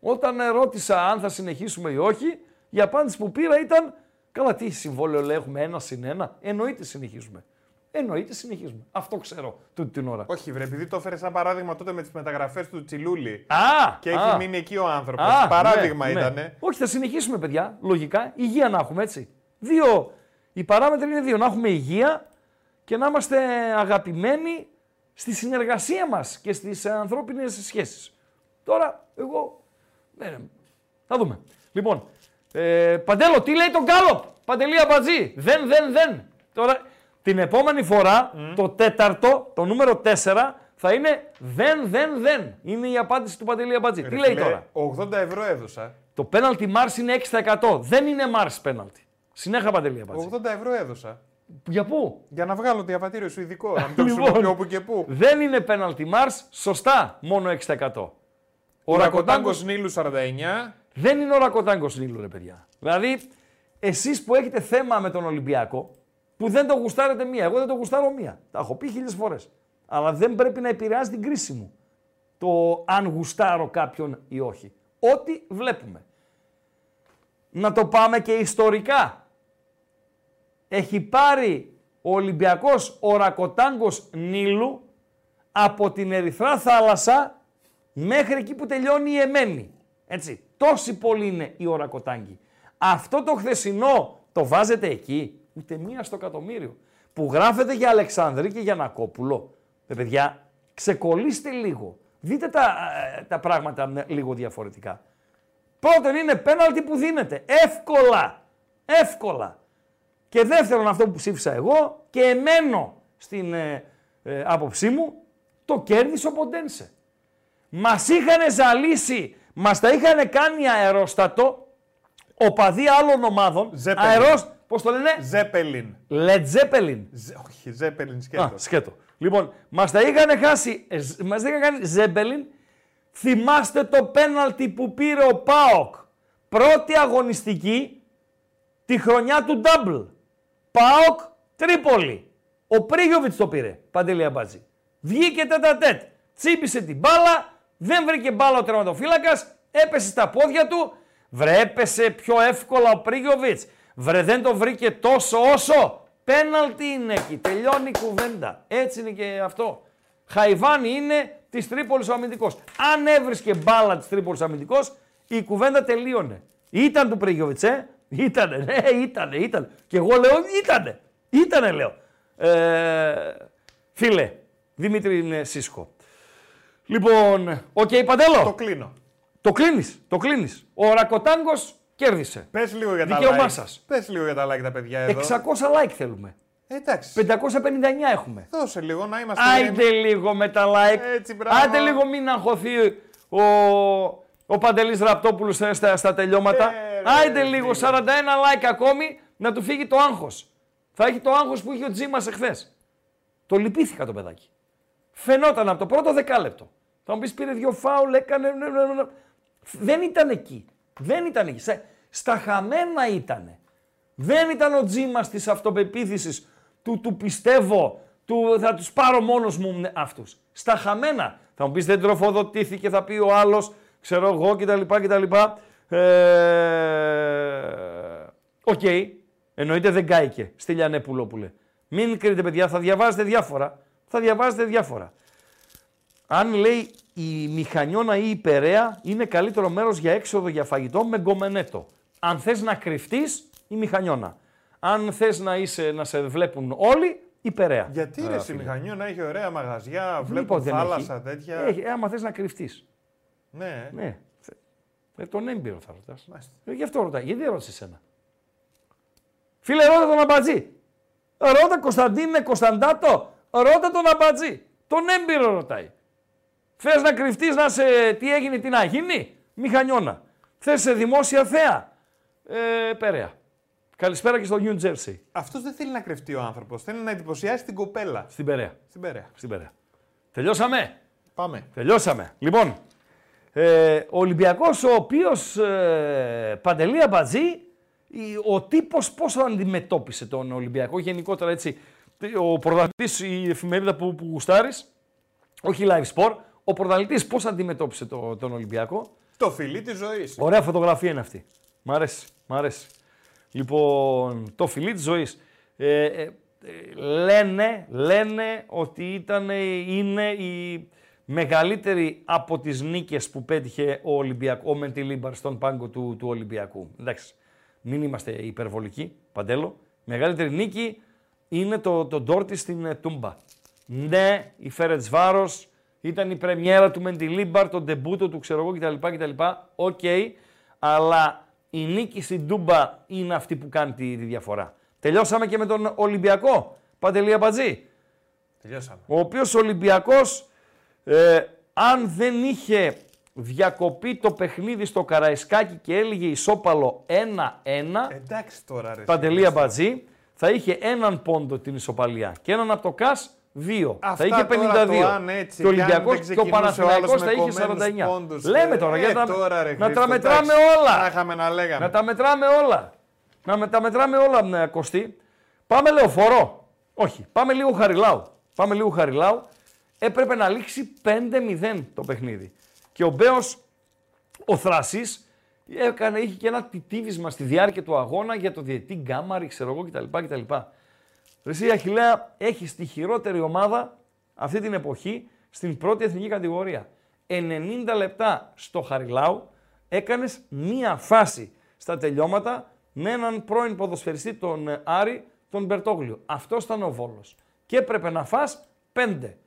Όταν ρώτησα αν θα συνεχίσουμε ή όχι, η απάντηση που πήρα ήταν Καλά, τι συμβόλαιο λέει, έχουμε ένα συν ένα. Εννοείται συνεχίζουμε. Εννοείται συνεχίζουμε. Αυτό ξέρω τούτη την ώρα. Όχι, βρε, επειδή το έφερες σαν παράδειγμα τότε με τις μεταγραφές του Τσιλούλη. Α! Και α, έχει μείνει εκεί ο άνθρωπος. α, Παράδειγμα ναι, ναι. ήτανε. Όχι, θα συνεχίσουμε, παιδιά. Λογικά. Υγεία να έχουμε έτσι. Δύο Οι παράμετροι είναι δύο. Να έχουμε υγεία και να είμαστε αγαπημένοι στη συνεργασία μας και στις ανθρώπινες σχέσεις. Τώρα, εγώ... Ναι, ναι. Θα δούμε. Λοιπόν, ε, Παντέλο, τι λέει τον Γκάλοπ. Παντελή Αμπατζή. Δεν, δεν, δεν. Τώρα, την επόμενη φορά, το τέταρτο, το νούμερο 4, θα είναι δεν, δεν, δεν. Είναι η απάντηση του Παντελή Αμπατζή. Τι Ρε λέει φίλε, τώρα; 80 ευρώ έδωσα. Το πέναλτι Μάρς είναι 6%. Δεν είναι Μάρς πέναλτι. Συνέχα Παντελή Αμπατζή. 80 ευρώ έδωσα. Για πού; Για να βγάλω διαβατήριο σου ειδικό. Να μην το Λοιπόν. χρησιμοποιώ όπου και πού. Δεν είναι πέναλτι Μάρς. Σωστά. Μόνο 6%. Ο Ο Ρακοτάγκο Ρακοτάγκος Νίλου 49. δεν είναι ο Ρακοτάγκος Νίλου, ρε παιδιά. Δηλαδή, εσείς που έχετε θέμα με τον Ολυμπιακό, που δεν το γουστάρετε μία, εγώ δεν το γουστάρω μία. Τα έχω πει χίλιες φορές. Αλλά δεν πρέπει να επηρεάζει την κρίση μου. Το αν γουστάρω κάποιον ή όχι. Ό,τι βλέπουμε. Να το πάμε και ιστορικά. Έχει πάρει ο Ολυμπιακός ο Ρακοτάγκος Νίλου από την Ερυθρά Θάλασσα μέχρι εκεί που τελειώνει η Εμένη. Έτσι. Τόση πολύ είναι η Ορακοτάγκη. Αυτό το χθεσινό το βάζετε εκεί. Ούτε μία στο εκατομμύριο. Που γράφετε για Αλεξάνδρη και για Νακόπουλο. Ε, παιδιά, ξεκολλήστε λίγο. Δείτε τα, ε, τα πράγματα με- λίγο διαφορετικά. Πρώτον είναι πέναλτι που δίνεται. Εύκολα. Εύκολα. Και δεύτερον αυτό που ψήφισα εγώ και εμένω στην ε, ε, άποψή μου, το κέρδισε ο Ποντένσε. Μας είχαν ζαλίσει, μας τα είχαν κάνει αερόστατο οπαδοί άλλων ομάδων. Ζέπελιν. Αερός, πώς το λένε, Ζέπελιν. Led Zeppelin. Ζε- Όχι, Ζέπελιν Α, σκέτο. σκέτο. Λοιπόν, μας τα είχαν χάσει, ε, ζ- μας τα είχαν κάνει Ζέμπελιν. Θυμάστε το πέναλτι που πήρε ο Πάοκ. Πρώτη αγωνιστική τη χρονιά του Double. Πάοκ Τρίπολη. Ο Πρίγιοβιτς το πήρε, Παντελή Αμπάτζη. Βγήκε τέτα-τέτ. Τσίπησε την μπάλα, δεν βρήκε μπάλα ο τερματοφύλακας, έπεσε στα πόδια του. Βρε έπεσε πιο εύκολα ο Πρίγιοβιτς. Βρε δεν το βρήκε τόσο όσο. Πέναλτι είναι εκεί, τελειώνει η κουβέντα. Έτσι είναι και αυτό. Χαϊβάνι είναι της Τρίπολης ο αμυντικός. Αν έβρισκε μπάλα της Τρίπολης αμυντικός, η κουβέντα τελείωνε. Ήταν του Πρίγιοβιτς, ε; Ήτανε, ναι, ήτανε, ήτανε. Και εγώ λέω, ήτανε. Ήτανε, λέω. Ε, φίλε, Δημήτρη είναι Σίσκο. Λοιπόν, οκ, Παντέλο. Το κλείνω. Το κλείνεις. Το κλείνεις. Ο Ρακοτάγκος κέρδισε. Πες λίγο για τα Δικαίωμά like. σας. Πες λίγο για τα like τα παιδιά εδώ. 600 like θέλουμε. Ε, εντάξει. 559 έχουμε. Δώσε λίγο να είμαστε. Άιντε λίγο με τα like. Έτσι, μπράβο. Άντε λίγο μην αγχωθεί ο, ο Παντελής Ραπτόπουλος στα, στα, στα τελειώματα. Ε, ρε, Άιντε λίγο, φίλε. 41 like ακόμη, να του φύγει το άγχος. Θα έχει το άγχος που είχε ο Τζίμας εχθές. Το λυπήθηκα το παιδάκι. Φαινόταν από το πρώτο δεκάλεπτο. Θα μου πεις πήρε δύο φάουλ, έκανε... ναι, ναι, ναι. Δεν ήταν εκεί. Δεν ήταν εκεί. Σε- Στα χαμένα ήτανε. Δεν ήταν ο Τζίμας της αυτοπεποίθησης του, του πιστεύω, του θα τους πάρω μόνος μου ναι, αυτούς. Στα χαμένα. Θα μου πεις δεν τροφοδοτήθηκε, θα πει ο άλλος, ξέρω εγώ κτλ. κτλ. Ε, Οκ. Εννοείται δεν κάηκε Στυλιανέ Πουλόπουλε. Μην κρίνετε παιδιά, θα διαβάζετε διάφορα. Θα διαβάζετε διάφορα. Αν λέει η Μηχανιώνα ή η Περαία είναι καλύτερο μέρος για έξοδο για φαγητό με γκομενέτο. Αν θες να κρυφτείς, η Μηχανιώνα. Αν θες να, είσαι, να σε βλέπουν όλοι, η Περαία. Γιατί Ε, ρε, στη φίλε. Μηχανιό να έχει ωραία μαγαζιά, Δεν βλέπω είπα ότι δεν θάλασσα έχει. τέτοια. Έχει, άμα θες να κρυφτείς. Ναι. Ναι. Ε, τον έμπειρο θα ρωτάς. Μάλιστα. Ε, γι' αυτό ρωτάει. Γιατί δεν ρώτησε εσένα; Φίλε, ρώτα τον Αμπατζή. Ρώτα Κωνσταντίνε Κωνσταντάτο. Ρώτα τον Αμπατζή. Τον έμπειρο ρωτάει. Θες να κρυφτείς να σε. Τι έγινε, τι να γίνει; Μηχανιώνα. Θες σε δημόσια θέα; Ε, Περαία. Καλησπέρα και στο New Jersey. Αυτός δεν θέλει να κρυφτεί ο άνθρωπος. Θέλει να εντυπωσιάσει την κοπέλα. Στην Περαία. Στην Περαία. Στην Περαία. Τελειώσαμε; Πάμε. Τελειώσαμε. Λοιπόν, ε, ο Ολυμπιακός ο οποίος ε, Παντελή Αμπατζή, η- ο τύπος πώς τον αντιμετώπισε τον Ολυμπιακό γενικότερα έτσι. Ο πρωταθλητής, η εφημερίδα που, που γουστάρεις, όχι live sport, ο πρωταθλητής πώς αντιμετώπισε το, τον Ολυμπιακό; Το φιλί της ζωής. Ωραία φωτογραφία είναι αυτή. Μ' αρέσει, μ' αρέσει. Λοιπόν, το φιλί της ζωής. Ε, ε, ε, λένε, λένε ότι ήταν, είναι η μεγαλύτερη από τις νίκες που πέτυχε ο, Ολυμπιακό, ο Μεντιλίμπαρ στον πάγκο του, του Ολυμπιακού. Εντάξει, μην είμαστε υπερβολικοί, Παντέλο. Μεγαλύτερη νίκη είναι το, το Ντόρτι στην ε, Τούμπα. Ναι, η Φερεντσβάρος ήταν η πρεμιέρα του Μεντιλίμπαρ, το ντεμπούτο του, ξέρω εγώ κτλ. κτλ. Οκ, αλλά η νίκη στην Τούμπα είναι αυτή που κάνει τη, τη διαφορά. Τελειώσαμε και με τον Ολυμπιακό. Παντελή Αμπατζή. Τελειώσαμε. Ο οποίος Ολυμπιακός, ε, αν δεν είχε διακοπεί το παιχνίδι στο Καραϊσκάκι και έλεγε ισόπαλο 1-1, Εντάξει τώρα ρε. Παντελή Αμπατζή, θα είχε έναν πόντο την ισοπαλία και έναν από το ΚΑΣ δύο. Αυτά θα είχε τώρα 52. το αν έτσι, και ο κι αν Ολυμπιακός δεν και ο ξεκινούσε ο Παναθηναϊκός άλλος θα με είχε κομμένους 49. πόντους, Λέμε ε, τώρα, ε, για να, τώρα, ρε, να Χρήστο, τα μετράμε εντάξει. όλα. Να είχαμε να λέγαμε. Να τα μετράμε όλα. Να με, τα μετράμε όλα, ναι, Κωστή. Πάμε λεωφορώ. Όχι, πάμε λίγο Χαριλάου. Πάμε λίγο Χαριλάου. Έπρεπε να λήξει 5-0 το παιχνίδι. Και ο Μπέος, ο Θρασής, έκανε, είχε και ένα τιτίβισμα στη διάρκεια του αγώνα για το διετή γκάμαρη, ξέρω εγώ κτλ. κτλ. Ρε εσύ Αχιλέα, έχεις τη χειρότερη ομάδα αυτή την εποχή στην πρώτη εθνική κατηγορία. 90 λεπτά στο Χαριλάου έκανες μία φάση στα τελειώματα με έναν πρώην ποδοσφαιριστή τον ε, Άρη, τον Μπερτόγλιο. Αυτός ήταν ο Βόλος. Και έπρεπε να φας πέντε.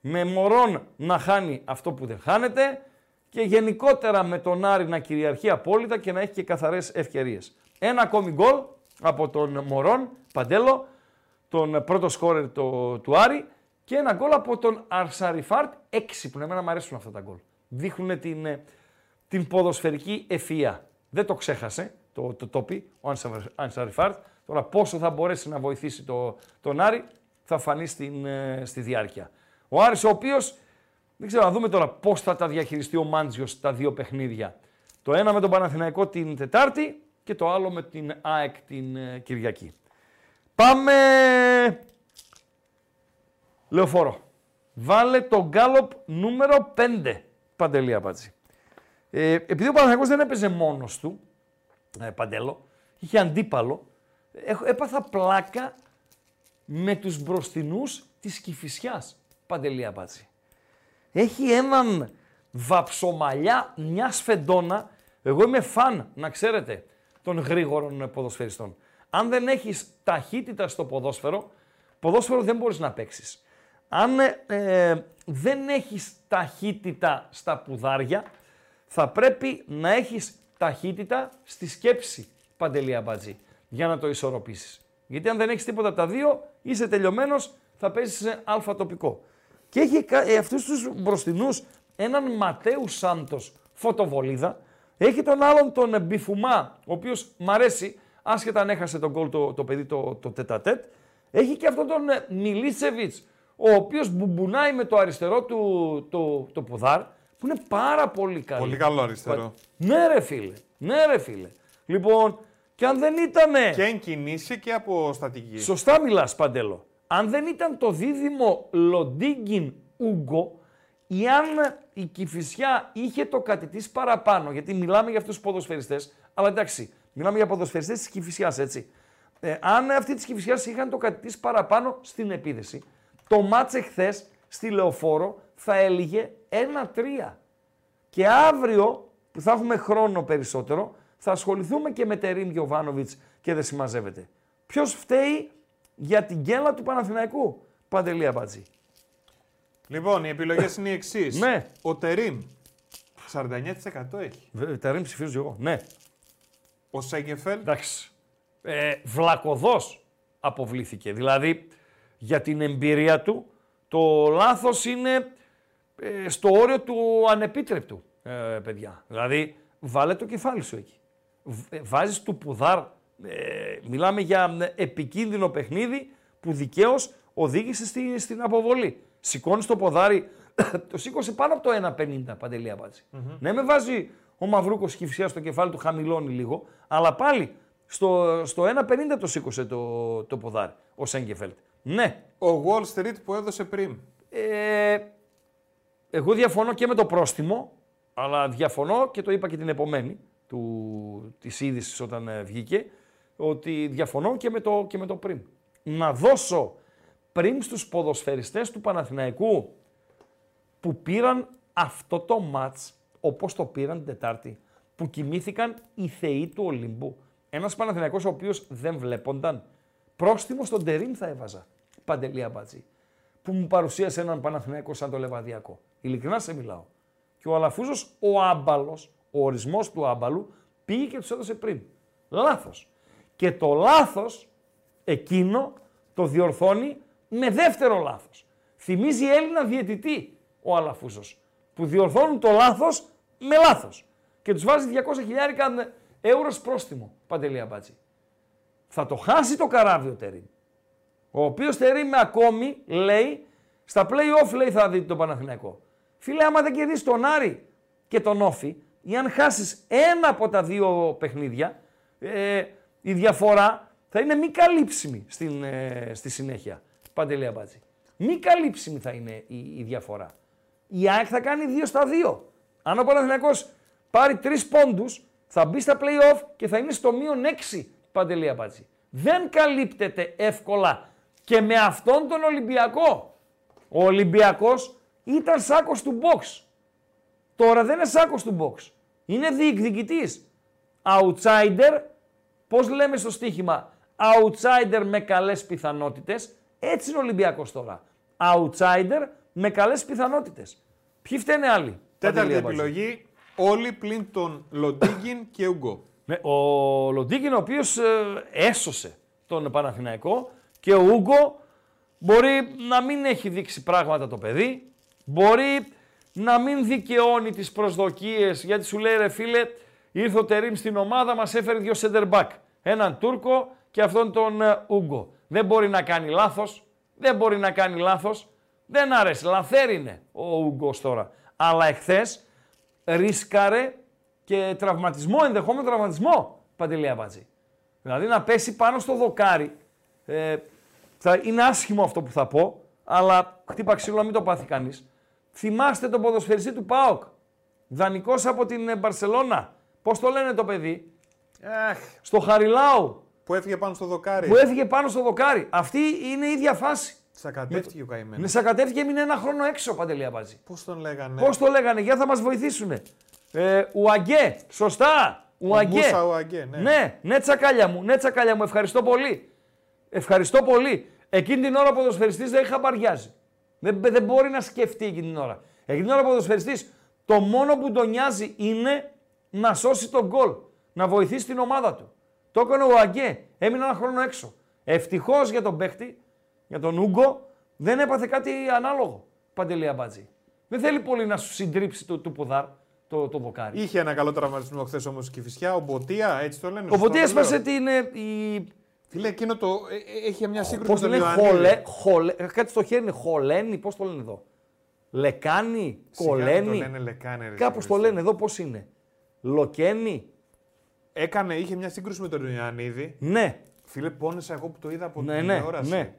Με μωρόν να χάνει αυτό που δεν χάνεται και γενικότερα με τον Άρη να κυριαρχεί απόλυτα και να έχει και καθαρές ευκαιρίες. Ένα ακόμη γκολ από τον Μωρόν, Παντέλο, τον πρώτο σκόρερ το, του Άρη και ένα γκολ από τον Αρσαριφάρτ, έξι που εμένα μου αρέσουν αυτά τα γκολ. Δείχνουν την, ε, την ποδοσφαιρική ευφυΐα. Δεν το ξέχασε το, το τόπι, ο Ανσα- Ανσαριφάρτ. Τώρα πόσο θα μπορέσει να βοηθήσει το, τον Άρη θα φανεί στην, ε, στη διάρκεια. Ο Άρης ο οποίος, δεν ξέρω να δούμε τώρα πώς θα τα διαχειριστεί ο Μάντζιος τα δύο παιχνίδια. Το ένα με τον Παναθηναϊκό την Τετάρτη και το άλλο με την ΑΕΚ την ε, Κυριακή. Πάμε Λεωφόρο. Βάλε το γκάλοπ νούμερο 5. Παντελή Απάτση. Ε, επειδή ο Παναθηναϊκός δεν έπαιζε μόνος του, ε, Παντέλο, είχε αντίπαλο, έχω, έπαθα πλάκα με τους μπροστινούς της Κηφισιάς. Παντελή Απάτση. Έχει έναν βαψομαλιά, μια σφεντόνα. Εγώ είμαι φαν, να ξέρετε, των γρήγορων ποδοσφαιριστών. Αν δεν έχεις ταχύτητα στο ποδόσφαιρο, ποδόσφαιρο δεν μπορείς να παίξεις. Αν ε, δεν έχεις ταχύτητα στα πουδάρια, θα πρέπει να έχεις ταχύτητα στη σκέψη, Παντελή Αμπατζή, για να το ισορροπήσεις. Γιατί αν δεν έχεις τίποτα από τα δύο, είσαι τελειωμένος, θα παίζεις σε αλφα τοπικό. Και έχει κα- ε, αυτούς τους μπροστινούς έναν Ματέου Σάντος φωτοβολίδα, έχει τον άλλον τον ε, Μπιφουμά, ο οποίος μ' αρέσει, άσχετα αν έχασε τον γκολ το, το παιδί το, το τετατέτ, έχει και αυτόν τον ε, Μιλίσεβιτς, ο οποίος μπουμπουνάει με το αριστερό του το, το πουδάρ, που είναι πάρα πολύ καλό. Πολύ καλό αριστερό. Ναι ρε φίλε, ναι ρε φίλε. Λοιπόν, και αν δεν ήτανε... Και εν κινήσει και από στατική. Σωστά μιλάς Παντέλο. Αν δεν ήταν το δίδυμο Λοντίγκιν Ούγκο, ή αν η Κηφισιά είχε το κάτι της παραπάνω, γιατί μιλάμε για αυτούς τους ποδοσφαιριστές, αλλά εντάξει, μιλάμε για ποδοσφαιριστές της Κηφισιάς, έτσι. Ε, αν αυτοί της Κηφισιάς είχαν το κάτι της παραπάνω στην επίδεση, το μάτς εχθές στη Λεωφόρο θα έλυγε 1-3. Και αύριο που θα έχουμε χρόνο περισσότερο, θα ασχοληθούμε και με Τερίμ Γιωβάνοβιτς και δεν συμμαζεύεται. Ποιος φταίει για την γκέλα του Παναθηναϊκού. Παντελή Αμπατζή; Λοιπόν, οι επιλογές είναι οι εξής. Ναι. Ο Τερίμ 49% έχει. Βε- Τερίμ ψηφίζω εγώ. Ναι, Ο Σέγκεφελ εντάξει. Ε, βλακοδός αποβλήθηκε. Δηλαδή, για την εμπειρία του, το λάθος είναι ε, στο όριο του ανεπίτρεπτου, ε, παιδιά. Δηλαδή, βάλε το κεφάλι σου εκεί. Β- ε, Βάζεις του πουδάρ. Ε, μιλάμε για ε, επικίνδυνο παιχνίδι που δικαίως οδήγησε στη, στην αποβολή. Σηκώνεις το ποδάρι, το σήκωσε πάνω από το 1,50 παντελή απάντηση. Ναι, με βάζει ο Μαυρούκος κυφσιά στο κεφάλι του, χαμηλώνει λίγο, αλλά πάλι στο, στο 1,50 το σήκωσε το, το ποδάρι ο Σέγκεφελτ. Ναι, Ο Wall Street που έδωσε πριν. ε, εγώ διαφωνώ και με το πρόστιμο, αλλά διαφωνώ και το είπα και την επομένη του, της είδησης όταν ε, βγήκε, ότι διαφωνώ και με το, και με το πριν. Να δώσω πριν στους ποδοσφαιριστές του Παναθηναϊκού που πήραν αυτό το μάτς όπως το πήραν την Τετάρτη, που κοιμήθηκαν οι θεοί του Ολύμπου. Ένας Παναθηναϊκός ο οποίος δεν βλέπονταν. Πρόστιμο στον Τερίμ θα έβαζα. Παντελή Αμπατζή. Που μου παρουσίασε έναν Παναθηναϊκό σαν το Λεβαδιακό. Ειλικρινά σε μιλάω. Και ο Αλαφούζος, ο άμπαλος, ο ορισμός του άμπαλου, πήγε και τους έδωσε πριν. Λάθος. Και το λάθος εκείνο το διορθώνει με δεύτερο λάθος. Θυμίζει Έλληνα διαιτητή ο Αλαφούζος. Που διορθώνουν το λάθος με λάθος. Και τους βάζει 200 χιλιάρικα ευρώ πρόστιμο. Παντελή Αμπάτζη. Θα το χάσει το καράβι ο Τερίμ. Ο οποίος Τερίμ ακόμη λέει στα play-off λέει θα δείτε τον Παναθηναϊκό. Φίλε, άμα δεν κερδίσει τον Άρη και τον Όφη, ή αν χάσεις ένα από τα δύο παιχνίδια, ε, η διαφορά θα είναι μη καλύψιμη στην, ε, στη συνέχεια. Παντελή Αμπάτζη. Μη καλύψιμη θα είναι η, η διαφορά. Η ΑΕΚ θα κάνει 2 στα 2. Αν ο Παναθηναϊκός πάρει 3 πόντους, θα μπει στα play-off και θα είναι στο μείον 6 Παντελή Αμπάτζη. Δεν καλύπτεται εύκολα και με αυτόν τον Ολυμπιακό. Ο Ολυμπιακός ήταν σάκος του box. Τώρα δεν είναι σάκος του box. Είναι διεκδικητής. Outsider, πώς λέμε στο στοίχημα, outsider με καλές πιθανότητες. Έτσι είναι ο Ολυμπιακός τώρα. Outsider με καλές πιθανότητες. Ποιοι φταίνε άλλοι; Τέταρτη Παντελή Αμπάτζη. επιλογή, όλοι πλην τον Λοντίγκιν και Ουγκό. Ναι, ο Λοντίκιν ο οποίος ε, έσωσε τον Παναθηναϊκό και ο Ούγκο μπορεί να μην έχει δείξει πράγματα το παιδί, μπορεί να μην δικαιώνει τις προσδοκίες γιατί σου λέει ρε φίλε ήρθε ο Τερίμ στην ομάδα μας έφερε δύο center back, έναν Τούρκο και αυτόν τον ε, Ούγκο. Δεν μπορεί να κάνει λάθος, δεν μπορεί να κάνει λάθος, δεν άρεσε, λαθέρ είναι ο Ούγκος τώρα. Αλλά εχθές ρίσκαρε και τραυματισμό, ενδεχόμενο τραυματισμό, Παντελή Αμπάτζη. Δηλαδή να πέσει πάνω στο δοκάρι. Ε, θα, είναι άσχημο αυτό που θα πω, αλλά χτύπα ξύλο να μην το πάθει κανείς. Θυμάστε τον ποδοσφαιριστή του ΠΑΟΚ, δανεικός από την ε, Μπαρσελώνα. Πώς το λένε το παιδί, Αχ, στο Χαριλάου, που έφυγε πάνω στο δοκάρι. που έφυγε πάνω στο δοκάρι. Αυτή είναι η ίδια φάση. Σακατεύτηκε ο καημένος. Με σακατεύτηκε, έμεινε ένα χρόνο έξω, Παντελή Αμπάτζη. Πώς τον λέγανε; Πώς το λέγανε, για θα μας βοηθήσουν. Ε, Ουαγκέ, σωστά. Ουαγκέ. Μούσα Ουαγκέ, ναι. Ναι, ναι, τσακάλια μου, ναι, τσακάλια μου, ευχαριστώ πολύ. Ευχαριστώ πολύ. Εκείνη την ώρα ο ποδοσφαιριστής δεν χαμπαριάζει. Δεν, δεν μπορεί να σκεφτεί εκείνη την ώρα. Εκείνη την ώρα ο ποδοσφαιριστής το μόνο που τον νοιάζει είναι να σώσει τον γκολ. Να βοηθήσει την ομάδα του. Το έκανε ο Αγκέ. Έμεινε ένα χρόνο έξω. Ευτυχώς για τον παίχτη, για τον Ούγκο, δεν έπαθε κάτι ανάλογο. Παντελή Αμπάτζη. Δεν θέλει πολύ να σου συντρίψει το, το ποδάρ, το, το δοκάρι. Είχε ένα καλό τραυματισμό χθες όμως η Φυσιά. Ο Μποτία, έτσι το λένε. Ο σωστά Ποτέ το έσπασε λέω. την. ε, Η... Τι λέει εκείνο το. ε, ε, Έχει μια σύγκρουση Πώς με το τον λένε, Ιωαννίδη. χολέ, χολέ, ε, κάτι στο χέρι είναι χολένη, πώς το λένε εδώ. Λεκάνη, Σιγά μην κολένη. Το λένε λεκάνε, ρε, Κάπως το Χριστέ. λένε εδώ, πώς είναι. Λοκένη. Έκανε, είχε μια σύγκρουση με τον Ιωαννίδη. Ναι, Φίλε, πόνεσα εγώ που το είδα από Ναι, την ναι, τηλεόραση. ναι.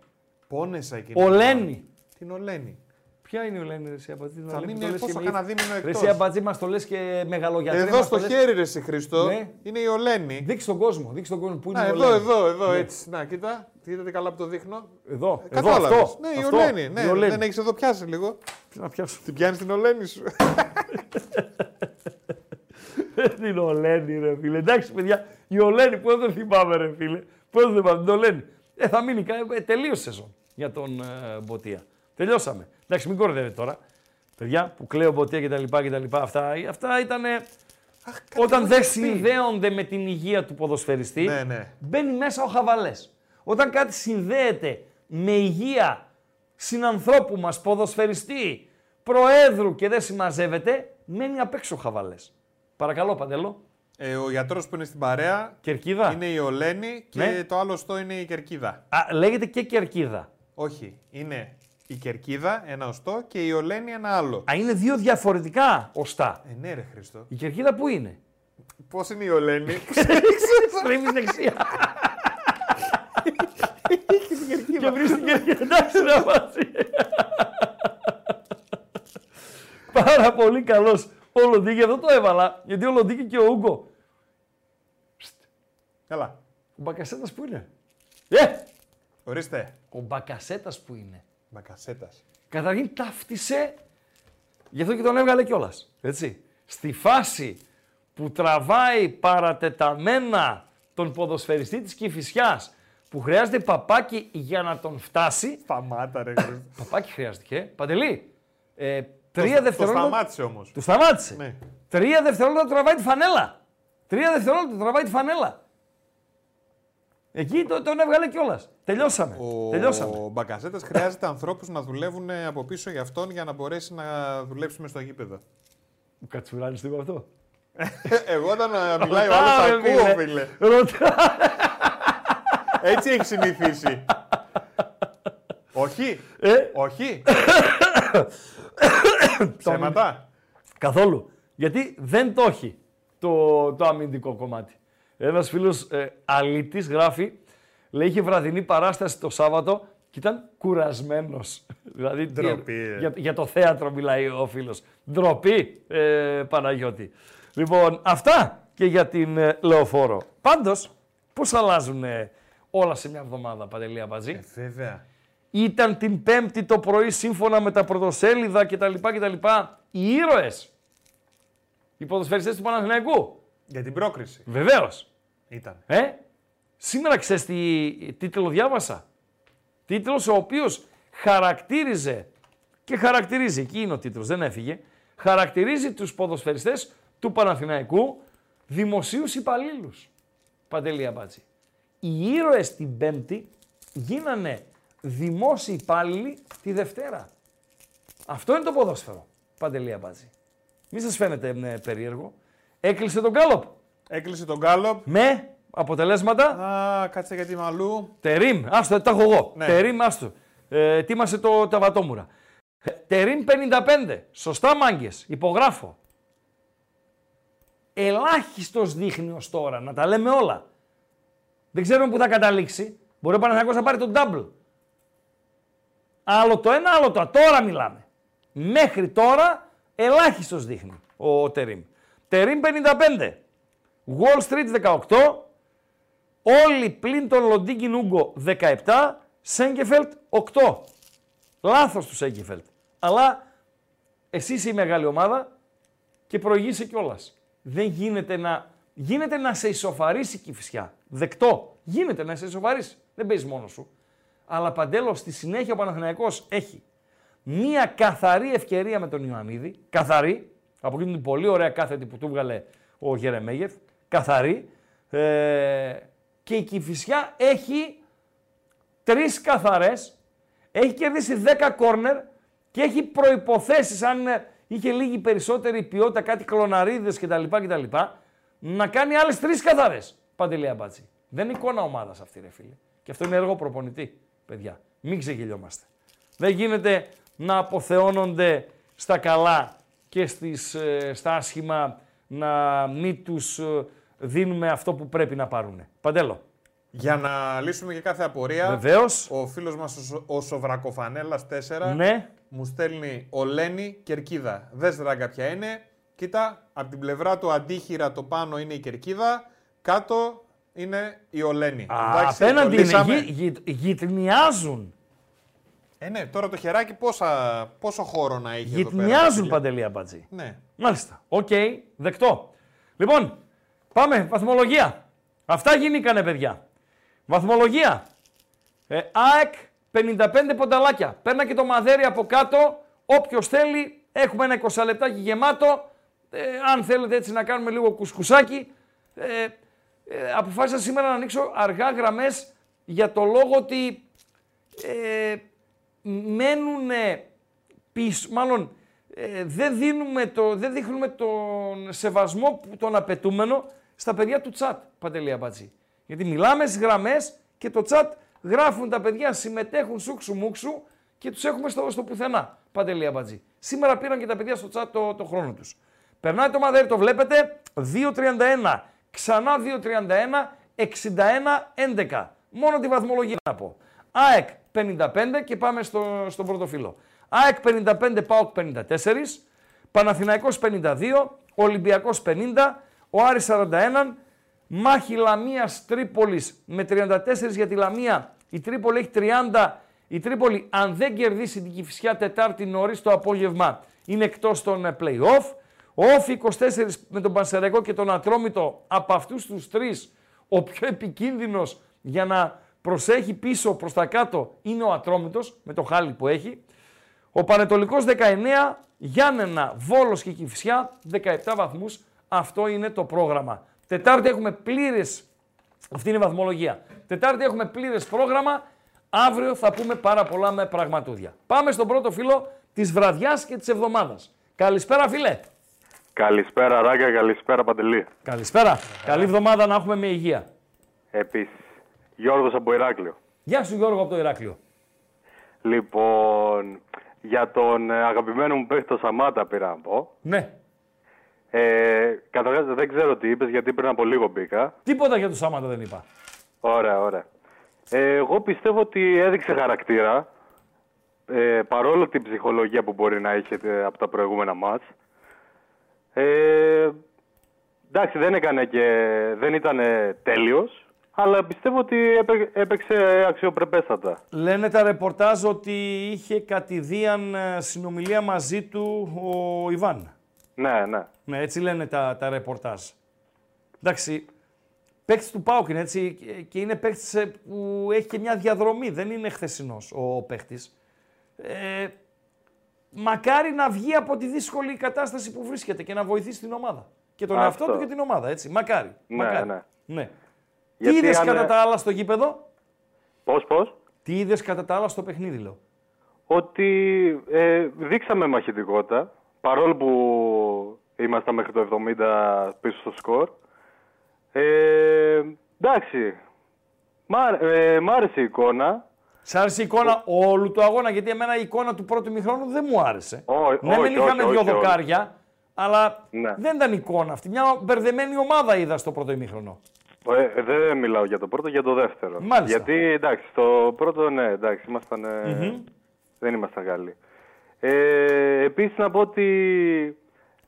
Πόνεσα εκείνη. την Ολένη. ώρα. Την Ολένη. Ποια είναι η Ολένη, ρε Εσύ Αμπατζή. Θα μείνει πόσο κανένα δίμηνο Ρε εκτός. Εσύ Αμπατζή μας το λες και μεγαλογιατρέ. Εδώ μας στο το λες. χέρι, ρε εσύ Χριστό, Ναι. είναι η Ολένη. Δείξε τον κόσμο, δείξε τον κόσμο. Πού είναι Να, η εδώ, Ολένη. εδώ, εδώ, Ναι. έτσι. Να, κοίτα. Κοίτα τι καλά που το δείχνω. Εδώ, εδώ Κατάλαβες. αυτό. Ναι, η αυτό, Ολένη. η Ναι, Ολένη. δεν έχεις εδώ πιάσει λίγο. Τι να πιάσω. Την πιάνεις την Ολένη σου. την Ολένη, ρε φίλε. Εντάξει, παιδιά, η Ολένη, πώ δεν θυμάμαι, ρε φίλε. Πώ δεν θυμάμαι, την Ολένη. Ε, θα μείνει, κα- ε, τελείωσε η σεζόν για τον ε, Μποτία. Τελειώσαμε. Εντάξει, μην κορδεύετε τώρα. Παιδιά που κλαίω Μποτία κτλ. κτλ. Αυτά, αυτά ήταν. Όταν δεν συνδέονται με την υγεία του ποδοσφαιριστή, Ναι, ναι. μπαίνει μέσα ο χαβαλές. Όταν κάτι συνδέεται με υγεία συνανθρώπου μας, ποδοσφαιριστή, προέδρου και δεν συμμαζεύεται, μένει απ' έξω ο χαβαλές. Παρακαλώ, Παντελό. Ε, ο γιατρός που είναι στην παρέα Κερκίδα. είναι η Ολένη και Ναι. το άλλο στο είναι η Κερκίδα. Α, λέγεται και Κερκίδα. Όχι, είναι η Κερκίδα ένα οστό και η Ολένη ένα άλλο. Α, είναι δύο διαφορετικά οστά. Ε, ναι, ρε Χριστό. Η Κερκίδα πού είναι; Πώς είναι η Ολένη; Στρίβεις δεξιά. και βρεις την Κερκίδα. Εντάξει, να μαζί. Πάρα πολύ καλός ο Λοντίκη. Αυτό το έβαλα, γιατί ο Λοντίκη και ο Ούγκο. Καλά. Ο Μπακασέτας που είναι; Ε! Ορίστε. Ο Μπακασέτας που είναι. Μπακασέτας. Καταρχήν ταύτισε, γι' αυτό και τον έβγαλε κιόλας. Έτσι. Στη φάση που τραβάει παρατεταμένα τον ποδοσφαιριστή της Κηφισιάς, που χρειάζεται παπάκι για να τον φτάσει. Σταμάτα, ρε. Χρήστο. Παπάκι χρειάστηκε. Παντελή. Ε, Το- τρία Το δευτερόλεπτα. σταμάτησε όμως. Του σταμάτησε. Ναι. Τρία δευτερόλεπτα τραβάει τη φανέλα. Τρία δευτερόλεπτα τραβάει τη φανέλα. Εκεί το, τον έβγαλε κιόλας. Τελειώσαμε. Τελειώσαμε. Ο Μπαγκαζέτα χρειάζεται ανθρώπους να δουλεύουν από πίσω για αυτόν για να μπορέσει να δουλέψει με στο γήπεδο. Ο Κατσουράνης το είπε αυτό. Εγώ όταν ε, μιλάει ο Ρωτάω, άλλος, ρε, ακούω, φίλε. φίλε. Ρωτά- Έτσι έχει συνηθίσει. Όχι. Ε, Όχι. Ψέματα. καθόλου. Γιατί δεν το έχει το, το αμυντικό κομμάτι. Ένας φίλος ε, αλήτης γράφει, λέει είχε βραδινή παράσταση το Σάββατο και ήταν κουρασμένος. δηλαδή τι- Ντροπή, ε. για, για το θέατρο μιλάει ο φίλος. Ντροπή, ε, Παναγιώτη. Λοιπόν, αυτά και για την ε, Λεωφόρο. Πάντως, πώς αλλάζουν ε, όλα σε μια εβδομάδα, Παντελία Μπατζή; Ε, βέβαια. Ήταν την Πέμπτη το πρωί σύμφωνα με τα πρωτοσέλιδα κτλ. κτλ οι ήρωες. Οι ποδοσφαιριστές του Παναθηναϊκού. Για την πρόκριση Βεβαίως. Ήταν. Ε, σήμερα ξέρεις τι τίτλο διάβασα; Τίτλος ο οποίος χαρακτήριζε και χαρακτηρίζει, εκεί είναι ο τίτλος, δεν έφυγε, χαρακτηρίζει τους ποδοσφαιριστές του Παναθηναϊκού δημοσίους υπαλλήλους. Παντελή Αμπάτζη. Οι ήρωες την Πέμπτη γίνανε δημόσιοι υπάλληλοι τη Δευτέρα. Αυτό είναι το ποδόσφαιρο. Παντελή Αμπάτζη. Μην σας φαίνεται ε, περίεργο. Έκλεισε τον Γκάλοπ Έκλεισε τον Γκάλοπ. με αποτελέσματα Α, κάτσε γιατί μαλλού. Τερίμ, άστο, τα έχω εγώ. Ναι. Τερίμ, άστο. Ε, ετοίμασε το ταβατόμουρα. Ε, Τερίμ 55. Σωστά, μάγκες. Υπογράφω. Ελάχιστος δείχνει ω τώρα, να τα λέμε όλα. Δεν ξέρουμε πού θα καταλήξει. Μπορεί ο Παναθηναϊκός να πάρει τον double. Άλλο το ένα, άλλο το άλλο. Τώρα μιλάμε. Μέχρι τώρα ελάχιστος δείχνει ο Τερίμ. Τερίμ 55. Wall Street 18. Όλοι πλην τον Λοντίγκιν Ούγκο 17, Σέγκεφελτ 8. Λάθος του Σέγκεφελτ. Αλλά εσύ είσαι η μεγάλη ομάδα και προηγείσαι κιόλας. Δεν γίνεται να, γίνεται να σε ισοφαρίσει η Κηφισιά. Δεκτό. Γίνεται να σε ισοφαρίσει. Δεν παίζεις μόνος σου. Αλλά παντέλο στη συνέχεια ο Παναθηναϊκός έχει μία καθαρή ευκαιρία με τον Ιωαννίδη. Καθαρή. Από εκείνη την πολύ ωραία κάθετη που του βγάλε ο Γερεμέγεφ. Καθαρή. Ε, και η Κηφισιά έχει τρεις καθαρές, έχει κερδίσει 10 κόρνερ και έχει προϋποθέσεις, αν ε, είχε λίγη περισσότερη ποιότητα, κάτι κλωναρίδες κτλ. κτλ να κάνει άλλες τρεις καθαρές. Παντελή Αμπάτση. Δεν είναι εικόνα ομάδας αυτή ρε φίλε. Και αυτό είναι έργο προπονητή, παιδιά. Μην ξεγελιόμαστε. Δεν γίνεται να αποθεώνονται στα καλά και στις, ε, στα άσχημα να μην τους ε, δίνουμε αυτό που πρέπει να πάρουν. Παντέλο. Για να λύσουμε και κάθε απορία, Βεβαίως. ο φίλος μας ο, Σο- ο Σοβρακοφανέλας 4 Ναι. μου στέλνει ο Λένι Κερκίδα. Δες ράγκα ποια είναι. Κοίτα, από την πλευρά του αντίχειρα το πάνω είναι η Κερκίδα, κάτω είναι η Ολένη. Α, Εντάξει, το απέναντι είναι. λύσαμε. Γυ, γει- γειτνιάζουν. Ε, ναι, τώρα το χεράκι πόσα, πόσο χώρο να έχει εδώ πέρα. Γειτνιάζουν φίλε. Παντελή Αμπατζή. Ναι. Μάλιστα. Οκ, δεκτό. Λοιπόν, πάμε. Βαθμολογία. Αυτά γίνηκανε, παιδιά. Βαθμολογία. Ε, ΑΕΚ 55 πονταλάκια. Πέρνα και το μαδέρι από κάτω. Όποιος θέλει, έχουμε ένα 20 λεπτάκι γεμάτο. Ε, αν θέλετε έτσι να κάνουμε λίγο κουσκουσάκι. Ε, ε, αποφάσισα σήμερα να ανοίξω αργά γραμμές για το λόγο ότι ε, μένουν πίσω, μάλλον ε, δεν, δίνουμε το, δεν δείχνουμε τον σεβασμό που τον απαιτούμενο στα παιδιά του τσάτ, Παντελή Αμπατζή. Γιατί μιλάμε στις γραμμές και το τσάτ γράφουν τα παιδιά, συμμετέχουν σούξου μουξου και τους έχουμε στο, στο πουθενά, Παντελή Αμπατζή. Σήμερα πήραν και τα παιδιά στο τσάτ το, το χρόνο τους. Περνάει το μαδέρι, το βλέπετε, 2.31, ξανά 2.31, 61-11. Μόνο τη βαθμολογία να πω. ΑΕΚ 55 και πάμε στο, στον πρώτο φύλλο. ΑΕΚ 55, ΠΑΟΚ 54, Παναθηναϊκός 52, Ολυμπιακός 50, ο Άρης 41, μάχη Λαμίας Τρίπολης με 34 για τη Λαμία. Η Τρίπολη έχει 30. Η Τρίπολη αν δεν κερδίσει την Κηφισιά Τετάρτη νωρίς το απόγευμα είναι εκτός των ε, play-off. Ο Όφη 24 με τον Πανσεραϊκό και τον Ατρόμητο από αυτούς τους τρεις ο πιο επικίνδυνος για να προσέχει πίσω προς τα κάτω είναι ο Ατρόμητος με το χάλι που έχει. Ο Πανετολικός 19, Γιάννενα, Βόλος και Κηφισιά 17 βαθμούς. Αυτό είναι το πρόγραμμα. Τετάρτη έχουμε πλήρες, αυτή είναι η βαθμολογία. Τετάρτη έχουμε πλήρες πρόγραμμα. Αύριο θα πούμε πάρα πολλά με πραγματούδια. Πάμε στον πρώτο φίλο της βραδιάς και της εβδομάδας. Καλησπέρα φίλε. Καλησπέρα Ράγκα, καλησπέρα Παντελή. Καλησπέρα. Καλή εβδομάδα να έχουμε με υγεία. Επίσης, Γιώργος από Ηράκλειο. Γεια σου Γιώργο από το Ηράκλειο. Λοιπόν, για τον ε, αγαπημένο μου παίχτη το Σαμάτα πήρα να πω. Ναι. Ε, καταρχάς δεν ξέρω τι είπες γιατί πριν από λίγο μπήκα. Τίποτα για το Σάματα δεν είπα. Ωραία, ωραία. Ε, εγώ πιστεύω ότι έδειξε χαρακτήρα, ε, παρόλο την ψυχολογία που μπορεί να είχε ε, από τα προηγούμενα μάτς. Ε, εντάξει, δεν έκανε και δεν ήταν τέλειος, αλλά πιστεύω ότι έπαι- έπαιξε αξιοπρεπέστατα. Λένε τα ρεπορτάζ ότι είχε κατηδίαν ε, συνομιλία μαζί του ο Ιβάν. Ναι, ναι. Ναι, έτσι λένε τα, τα ρεπορτάζ. Εντάξει, παίκτης του Πάουκ είναι έτσι και- και είναι παίκτης που έχει και μια διαδρομή. Δεν είναι χθεσινός ο παίκτης. Ε, μακάρι να βγει από τη δύσκολη κατάσταση που βρίσκεται και να βοηθήσει την ομάδα. Και τον Αυτό. εαυτό του και την ομάδα, έτσι. Μακάρι. Ναι, μακάρι. ναι. ναι. Τι Γιατί είδες αν, κατά ε, τα άλλα στο γήπεδο, Πώς, πώς; τι είδες κατά τα άλλα στο παιχνίδι, λέω; Ότι ε, δείξαμε μαχητικότητα, παρόλο που ήμασταν μέχρι το 70 πίσω στο σκορ. Ε, εντάξει, μ' άρε- ε, μ' άρεσε η εικόνα. Σ' άρεσε η εικόνα όλου του αγώνα, γιατί εμένα η εικόνα του πρώτου μηχρόνου δεν μου άρεσε. Ω- ναι, όχι, δεν είχαμε όχι, δύο όχι, όχι. δοκάρια, αλλά Ναι. δεν ήταν εικόνα αυτή. Μια μπερδεμένη ομάδα είδα στο πρώτο ημίχρονο. Ε, δεν μιλάω για το πρώτο, για το δεύτερο. Μάλιστα. Γιατί εντάξει, το πρώτο ναι, εντάξει, ήμασταν, ε, δεν ήμασταν καλοί. Ε, επίσης να πω ότι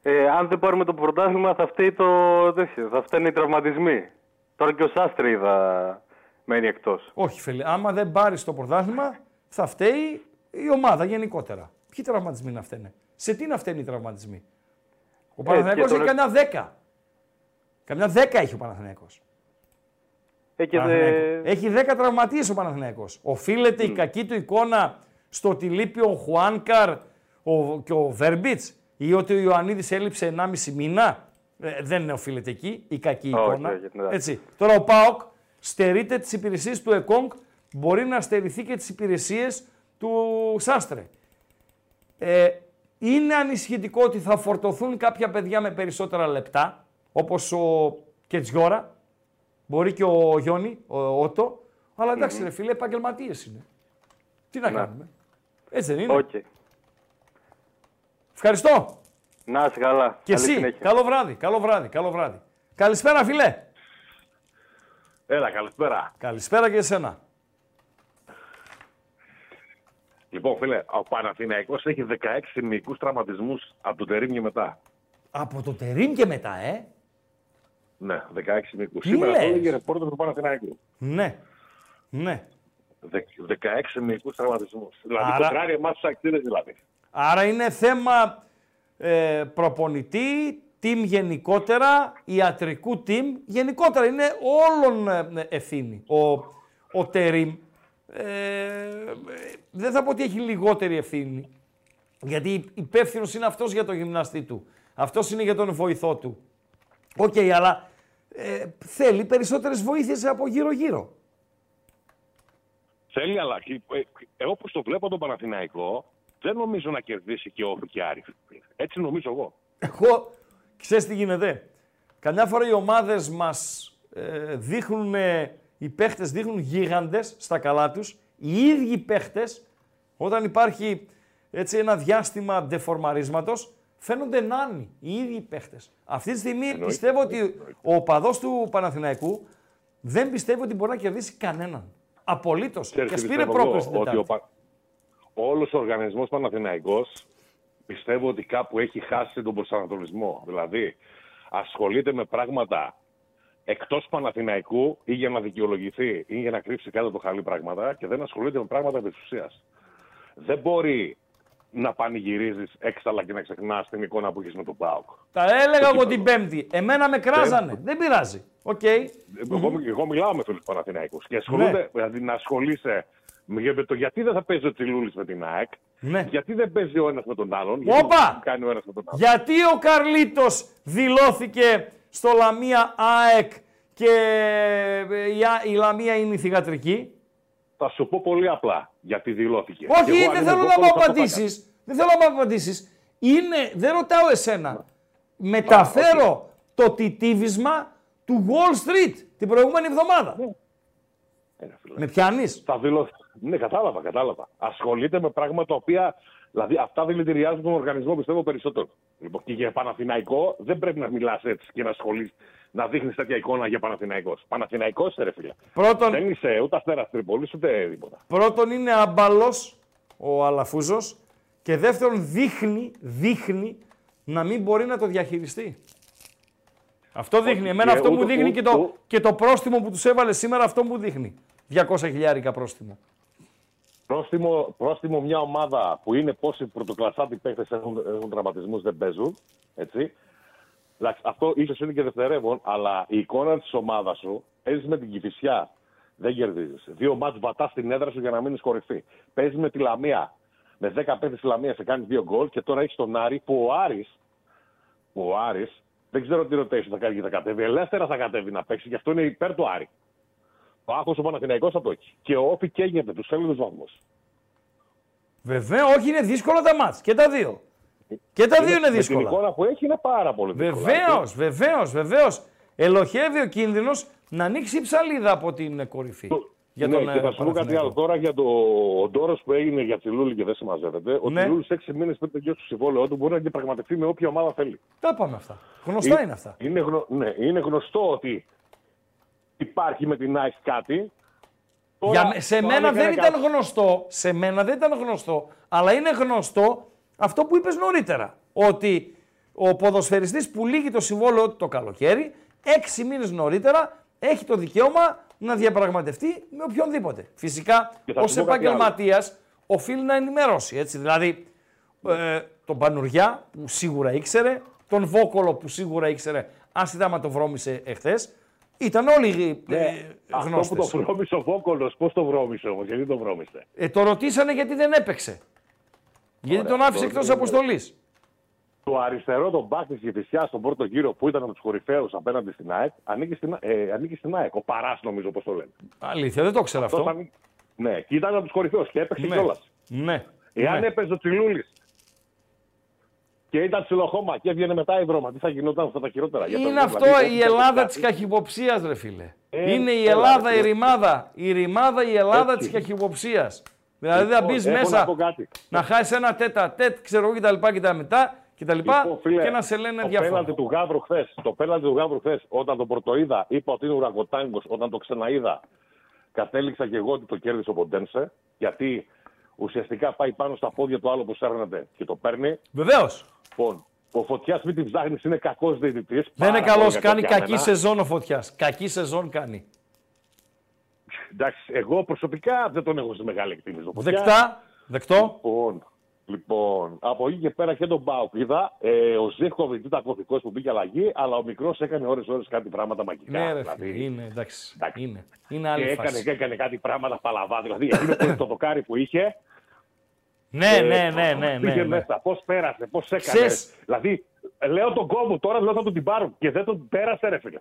ε, αν δεν πάρουμε το πρωτάθλημα θα φταίει το τέτοιο, θα φταίνουν οι τραυματισμοί. Τώρα και ο Σάστρη είδα μένει εκτός. Όχι, φίλε, άμα δεν πάρεις το πρωτάθλημα, θα φταίει η ομάδα γενικότερα. Ποιοι τραυματισμοί να φταίνε; Σε τι να φταίνουν οι τραυματισμοί; Ο Παναθηναϊκός και έχει τώρα- καμιά δέκα. Καμιά δέκα έχει ο Παναθηναϊκός. Ε, και Παναθηναϊκός. δε... Έχει 10 τραυματίες ο Παναθηναϊκός. Οφείλεται η κακή του εικόνα στο ότι λείπει ο Χουάνκαρ ο, και ο Βέρμπιτς ή ότι ο Ιωαννίδης έλειψε 1,5 μήνα. Ε, δεν οφείλεται εκεί η κακή Όχι, εικόνα. όχι, εντάξει. Έτσι. Τώρα ο ΠΑΟΚ στερείται τις υπηρεσίες του ΕΚΟΝΚ, μπορεί να στερηθεί και τις υπηρεσίες του Σάστρε. Ε, είναι ανησυχητικό ότι θα φορτωθούν κάποια παιδιά με περισσότερα λεπτά, όπως ο Κετζιόρα, Μπορεί και ο Γιόνι, ο Ότο. Αλλά εντάξει, ρε φίλε, επαγγελματίες είναι. Τι να Ναι. κάνουμε. Έτσι δεν είναι; Οκ. Ευχαριστώ. Να είσαι καλά. Και Καλή εσύ. συνέχεια. Καλό βράδυ, καλό βράδυ, καλό βράδυ. Καλησπέρα, φίλε. Έλα, καλησπέρα. Καλησπέρα και εσένα. Λοιπόν, φίλε, ο Παναθηναϊκός έχει 16 μυϊκούς τραυματισμούς από το Τερίμ και μετά. Από το Τερίμ και μετά, ε; Ναι, 16 μυϊκούς. Τι Σήμερα λες; το έλεγε ρεπόρτερ του Παναθηναϊκού. Ναι. Ναι. Δε- 16 μυϊκούς τραυματισμούς. Δηλαδή, Άρα- το κράρι εμάς τους ακτήρες δηλαδή. Άρα είναι θέμα ε, προπονητή, team γενικότερα, ιατρικού team. Γενικότερα είναι όλων ε, ευθύνη. Ο, ο Τερίμ ε, δεν θα πω ότι έχει λιγότερη ευθύνη. Γιατί υπεύθυνος είναι αυτός για το γυμναστή του. Αυτός είναι για τον βοηθό του. Οκ, αλλά ε, θέλει περισσότερες βοήθειες από γύρω-γύρω. Θέλει, αλλά και- ε, εγώ που το βλέπω τον Παναθηναϊκό, δεν νομίζω να κερδίσει και ΟΦΗ και Άρη. Έτσι νομίζω εγώ. Εγώ, ξέρεις τι γίνεται. Καμιά φορά οι ομάδες μας ε, δείχνουν, ε, οι παίχτες δείχνουν γίγαντες στα καλά τους. Οι ίδιοι παίχτες, όταν υπάρχει έτσι ένα διάστημα ντεφορμαρίσματος, φαίνονται νάνοι, οι ίδιοι παίχτες. Αυτή τη στιγμή πιστεύω ότι ο οπαδός του Παναθηναϊκού δεν πιστεύει ότι μπορεί να κερδίσει κανέναν. Απολύτως. Ξέρεις Και τι ας πήρε πιστεύω εγώ, πρόκληση την ότι ο Τετάρτη. Πα... όλος ο οργανισμός Παναθηναϊκός πιστεύω ότι κάπου έχει χάσει τον προσανατολισμό. Δηλαδή, ασχολείται με πράγματα εκτός Παναθηναϊκού ή για να δικαιολογηθεί ή για να κρύψει κάτω το χαλί πράγματα και δεν ασχολείται με πράγματα επί της ουσίας. Δεν μπορεί να πανηγυρίζεις έξαλλα και να ξεχνάς την εικόνα που έχεις με τον ΠΑΟΚ. Τα έλεγα εγώ κύπελλο. την Πέμπτη. Εμένα με κράζανε. Δεν πειράζει. Οκ. Εγώ, εγώ μιλάω με φίλους Παναθηναϊκούς και ασχολούνται, Ναι. δηλαδή να ασχολείσαι με το γιατί δεν θα παίζει ο Τσιλούλης με την ΑΕΚ, Ναι. γιατί δεν παίζει ο ένας με τον άλλον, γιατί Όπα! δεν κάνει ο ένας με τον άλλον. Γιατί ο Καρλίτος δηλώθηκε στο Λαμία ΑΕΚ και ε, η, Α- η Λαμία είναι η θυγατρική; Θα σου πω πολύ απλά γιατί δηλώθηκε. Όχι, Και εγώ, αν δεν είμαι θέλω να Βόκολος, μου θα το απαντήσεις. Δεν θέλω να μου απαντήσεις. Είναι, δεν ρωτάω εσένα. Μεταφέρω το τιτίβισμα του Wall Street την προηγούμενη εβδομάδα. έκανα. Ε, ρε φίλε. Με πιάνεις; Θα δηλώ... Ναι, κατάλαβα, κατάλαβα. Ασχολείται με πράγματα τα οποία. Δηλαδή, αυτά δηλητηριάζουν τον οργανισμό, πιστεύω περισσότερο. Λοιπόν, και για Παναθηναϊκό δεν πρέπει να μιλάς έτσι και να ασχολείς, να δείχνεις τέτοια εικόνα για Παναθηναϊκός. Παναθηναϊκός είσαι, ρε φίλε. Πρώτον, Δεν είσαι ούτε αστέρας Τρίπολης ούτε τίποτα. πρώτον είναι άμπαλος ο Αλαφούζος και δεύτερον δείχνει, δείχνει να μην μπορεί να το διαχειριστεί. Αυτό δείχνει. Εμένα και αυτό μου ούτε- δείχνει και ούτε- το, και το πρόστιμο που τους έβαλε σήμερα αυτό μου δείχνει. 200 χιλιάρικα πρόστιμο. Πρόστιμο, πρόστιμο μια ομάδα που είναι πόσοι πρωτοκλασσάτοι παίχτε έχουν, έχουν τραυματισμούς, δεν παίζουν. Έτσι. Εντάξει, αυτό ίσως είναι και δευτερεύον, αλλά η εικόνα της ομάδας σου παίζεις με την κυφισιά. Δεν κερδίζεις. Δύο μάτς βατάς στην έδρα σου για να μείνεις κορυφή. Παίζεις με τη Λαμία. Με 10 παίχτε της Λαμίας σε κάνεις δύο γκολ και τώρα έχεις τον Άρη που ο Άρης, που ο Άρης δεν ξέρω τι rotation θα κάνει και θα κατέβει. Ελεύθερα θα κατέβει να παίξει και αυτό είναι υπέρ του Άρη. Ο Άχο ο Παναθηναϊκός θα το έχει. Και ο Όφη καίγεται, τους θέλει τους βαθμούς. Βέβαια, όχι, είναι δύσκολα τα μάτς. Και τα δύο. Και τα δύο είναι Με την δύσκολα. εικόνα που έχει είναι πάρα πολύ δύσκολα. Βεβαίως, βεβαίως, βεβαίως. Ελοχεύει ο κίνδυνος να ανοίξει η ψαλίδα από την κορυφή. Για τον, ναι, και ε, θα σου πω κάτι Παναθηναϊκό. άλλο τώρα για το ο Ντόρος που έγινε για Τσιλούλη και δεν συμμαζεύεται. Ο Ναι. Τσιλούλη έξι μήνες πριν τελειώσει το συμβόλαιό του μπορεί να διαπραγματευτεί με όποια ομάδα θέλει. Τα πάμε αυτά. Γνωστά είναι αυτά. Είναι, γνω... ναι, είναι γνωστό ότι υπάρχει με την ΑΕΚ κάτι. Τώρα, Για, με- σε το μένα αν δεν έκανε ήταν γνωστό, σε μένα δεν ήταν γνωστό, αλλά είναι γνωστό αυτό που είπες νωρίτερα. Ότι ο ποδοσφαιριστής που λύγει το συμβόλαιο του το καλοκαίρι, έξι μήνες νωρίτερα έχει το δικαίωμα να διαπραγματευτεί με οποιονδήποτε. Φυσικά, Και θα ως σου πω κάτι άλλο. επαγγελματίας οφείλει να ενημερώσει. Έτσι. Δηλαδή, ε, τον Πανουριά που σίγουρα ήξερε, τον Βόκολο που σίγουρα ήξερε, άσχετα άμα το βρώμησε εχθές, ήταν όλοι ε, Ναι, αυτό που γνώστες. το βρώμισε ο Βόκολος, πώς το βρώμισε όμως, γιατί το βρώμισε. Ε, το ρωτήσανε γιατί δεν έπαιξε. Γιατί Ωραία, τον άφησε τότε εκτός είναι- αποστολής. Το αριστερό, τον μπακ της Γεφυσιά στον πρώτο γύρο που ήταν από τους κορυφαίους απέναντι στην ΑΕΚ, ανήκει στην, ε, ανήκει στην ΑΕΚ. Ο Παράς, νομίζω, πώ το λένε. Αλήθεια, δεν το ξέρω Αυτός αυτό. ανήκει- Ναι, και ήταν από τους κορυφαίους και έπαιξε Ναι. κιόλας. Ναι. Εάν ναι. έπαιζε ο Τσιλούλης και ήταν ψιλοχώμα και έβγαινε μετά η δρόμα, τι θα γινόταν αυτά τα χειρότερα; Για τον- Είναι αυτό δηλαδή, η έτσι, Ελλάδα κάτι. της καχυποψίας, ρε φίλε. Ε, είναι η έλα, Ελλάδα ρε, η φίλε. ρημάδα. Η ρημάδα η Ελλάδα Έτσι. τη καχυποψίας. Δηλαδή θα Λοιπόν, μπει έχω να μέσα πω κάτι. να χάσεις ένα τέτα τέτ, ξέρω εγώ κτλ. Και τα μετά και τα λοιπά Λοιπόν, φίλε, και να σε λένε το διάφορα. πέναλτι του Γάβρου χθες. Το πέναλτι του Γάβρου χθες, όταν τον πρωτοείδα, είπα ότι είναι ουρακοτάγκο. Όταν το ξαναείδα, κατέληξα και εγώ ότι το κέρδισε ο Ποντένσε. Γιατί ουσιαστικά πάει πάνω στα πόδια του άλλου που σέρνεται και το παίρνει. Βεβαίως. Λοιπόν, ο Φωτιάς μην την ψάχνεις, είναι κακός διαιτητής. Δεν είναι καλός. Κάνει κακή σεζόν ο φωτιάς. Κακή σεζόν κάνει. Εντάξει, εγώ προσωπικά δεν τον έχω στη μεγάλη εκτίμηση. τον Φωτιά. Δεκτά. Δεκτό. Λοιπόν, λοιπόν, από εκεί και πέρα και τον Μπάουκ είδα. Ε, ο Ζήφκοβιτς ήταν κωδικός που πήγε αλλαγή, αλλά ο μικρός έκανε ώρε-ώρε κάτι πράγματα μαγικά. Ναι, ρε δηλαδή, φίλε. Είναι εντάξει. Εντάξει. Είναι. Είναι και άλλη έκανε, φάση. και έκανε κάτι πράγματα παλαβά. Δηλαδή, εκείνο που είναι το δοκάρι που είχε. Ναι, ε, ναι, ναι, ναι. Πήγε ναι, ναι. μέσα, πώς πέρασε, πώς έκανε. Ξέρεις- Δηλαδή, λέω τον κόμμα τώρα, λέω θα τον την πάρω και δεν τον πέρασε, ρε φίλε.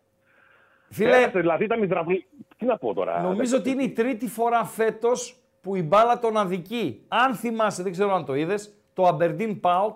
Φίλε, Πέρασε, δηλαδή ήταν υδραυλή. Τι να πω τώρα. Νομίζω ότι είναι η τρίτη φορά φέτος που η μπάλα τον αδικεί. Αν θυμάσαι, δεν ξέρω αν το είδες, το Aberdeen Pauk,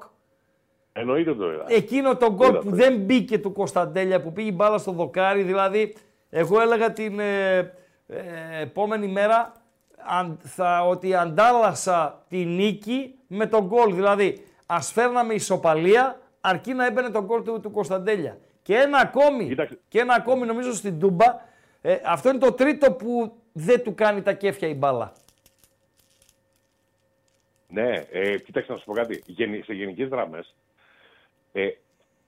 Εννοείται το είδα. εκείνο το γκολ Είδα που το. δεν μπήκε του Κωνσταντέλια, που πήγε η μπάλα στο δοκάρι. Δηλαδή, εγώ έλεγα την ε, ε, επόμενη μέρα αν, θα, ότι αντάλλασα τη νίκη με τον γκολ. Δηλαδή, ας φέρναμε ισοπαλία αρκεί να έμπαινε τον γκολ του, του Κωνσταντέλια. Και ένα ακόμη, Κοίταξε. και ένα ακόμη νομίζω στην Τούμπα. Ε, αυτό είναι το τρίτο που δεν του κάνει τα κέφια η μπάλα. Ναι, ε, κοίταξε να σου πω κάτι. Γενι- σε γενικές γραμμές, ε,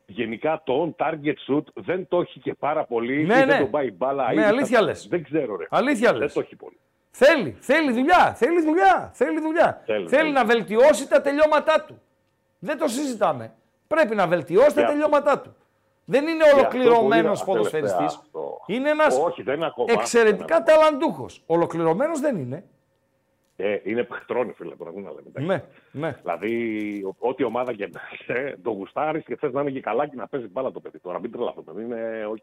γενικά το on target shoot δεν το έχει και πάρα πολύ. Ναι, ή ναι. Δεν τον πάει η μπάλα. Ναι, ή αλήθεια θα- λες. Δεν ξέρω, ρε. Αλήθεια Δεν λες. το έχει πολύ. Θέλει, θέλει δουλειά, θέλει δουλειά, θέλει δουλειά. Θέλει, θέλει θέλει. να βελτιώσει τα τελειώματά του. Δεν το συζητάμε. Πρέπει να βελτιώσει τα αυτό. τελειώματά του. Δεν είναι αυτό που ολοκληρωμένο είδα ποδοσφαιριστής. τελευταία, αυτό. Είναι ένας Όχι, δεν είναι ακόμα. εξαιρετικά Δεν είναι ταλαντούχος. Ολοκληρωμένος δεν είναι. Ε, είναι παιχτρόνι, φίλε, τώρα μην να λέμε. Ναι, ναι. Δηλαδή, ο- ό,τι ομάδα και να είσαι, το γουστάρεις και θες να είναι και καλά και να παίζεις μπάλα το παιδί. Τώρα μην τρελαθώ, το παιδί είναι οκ.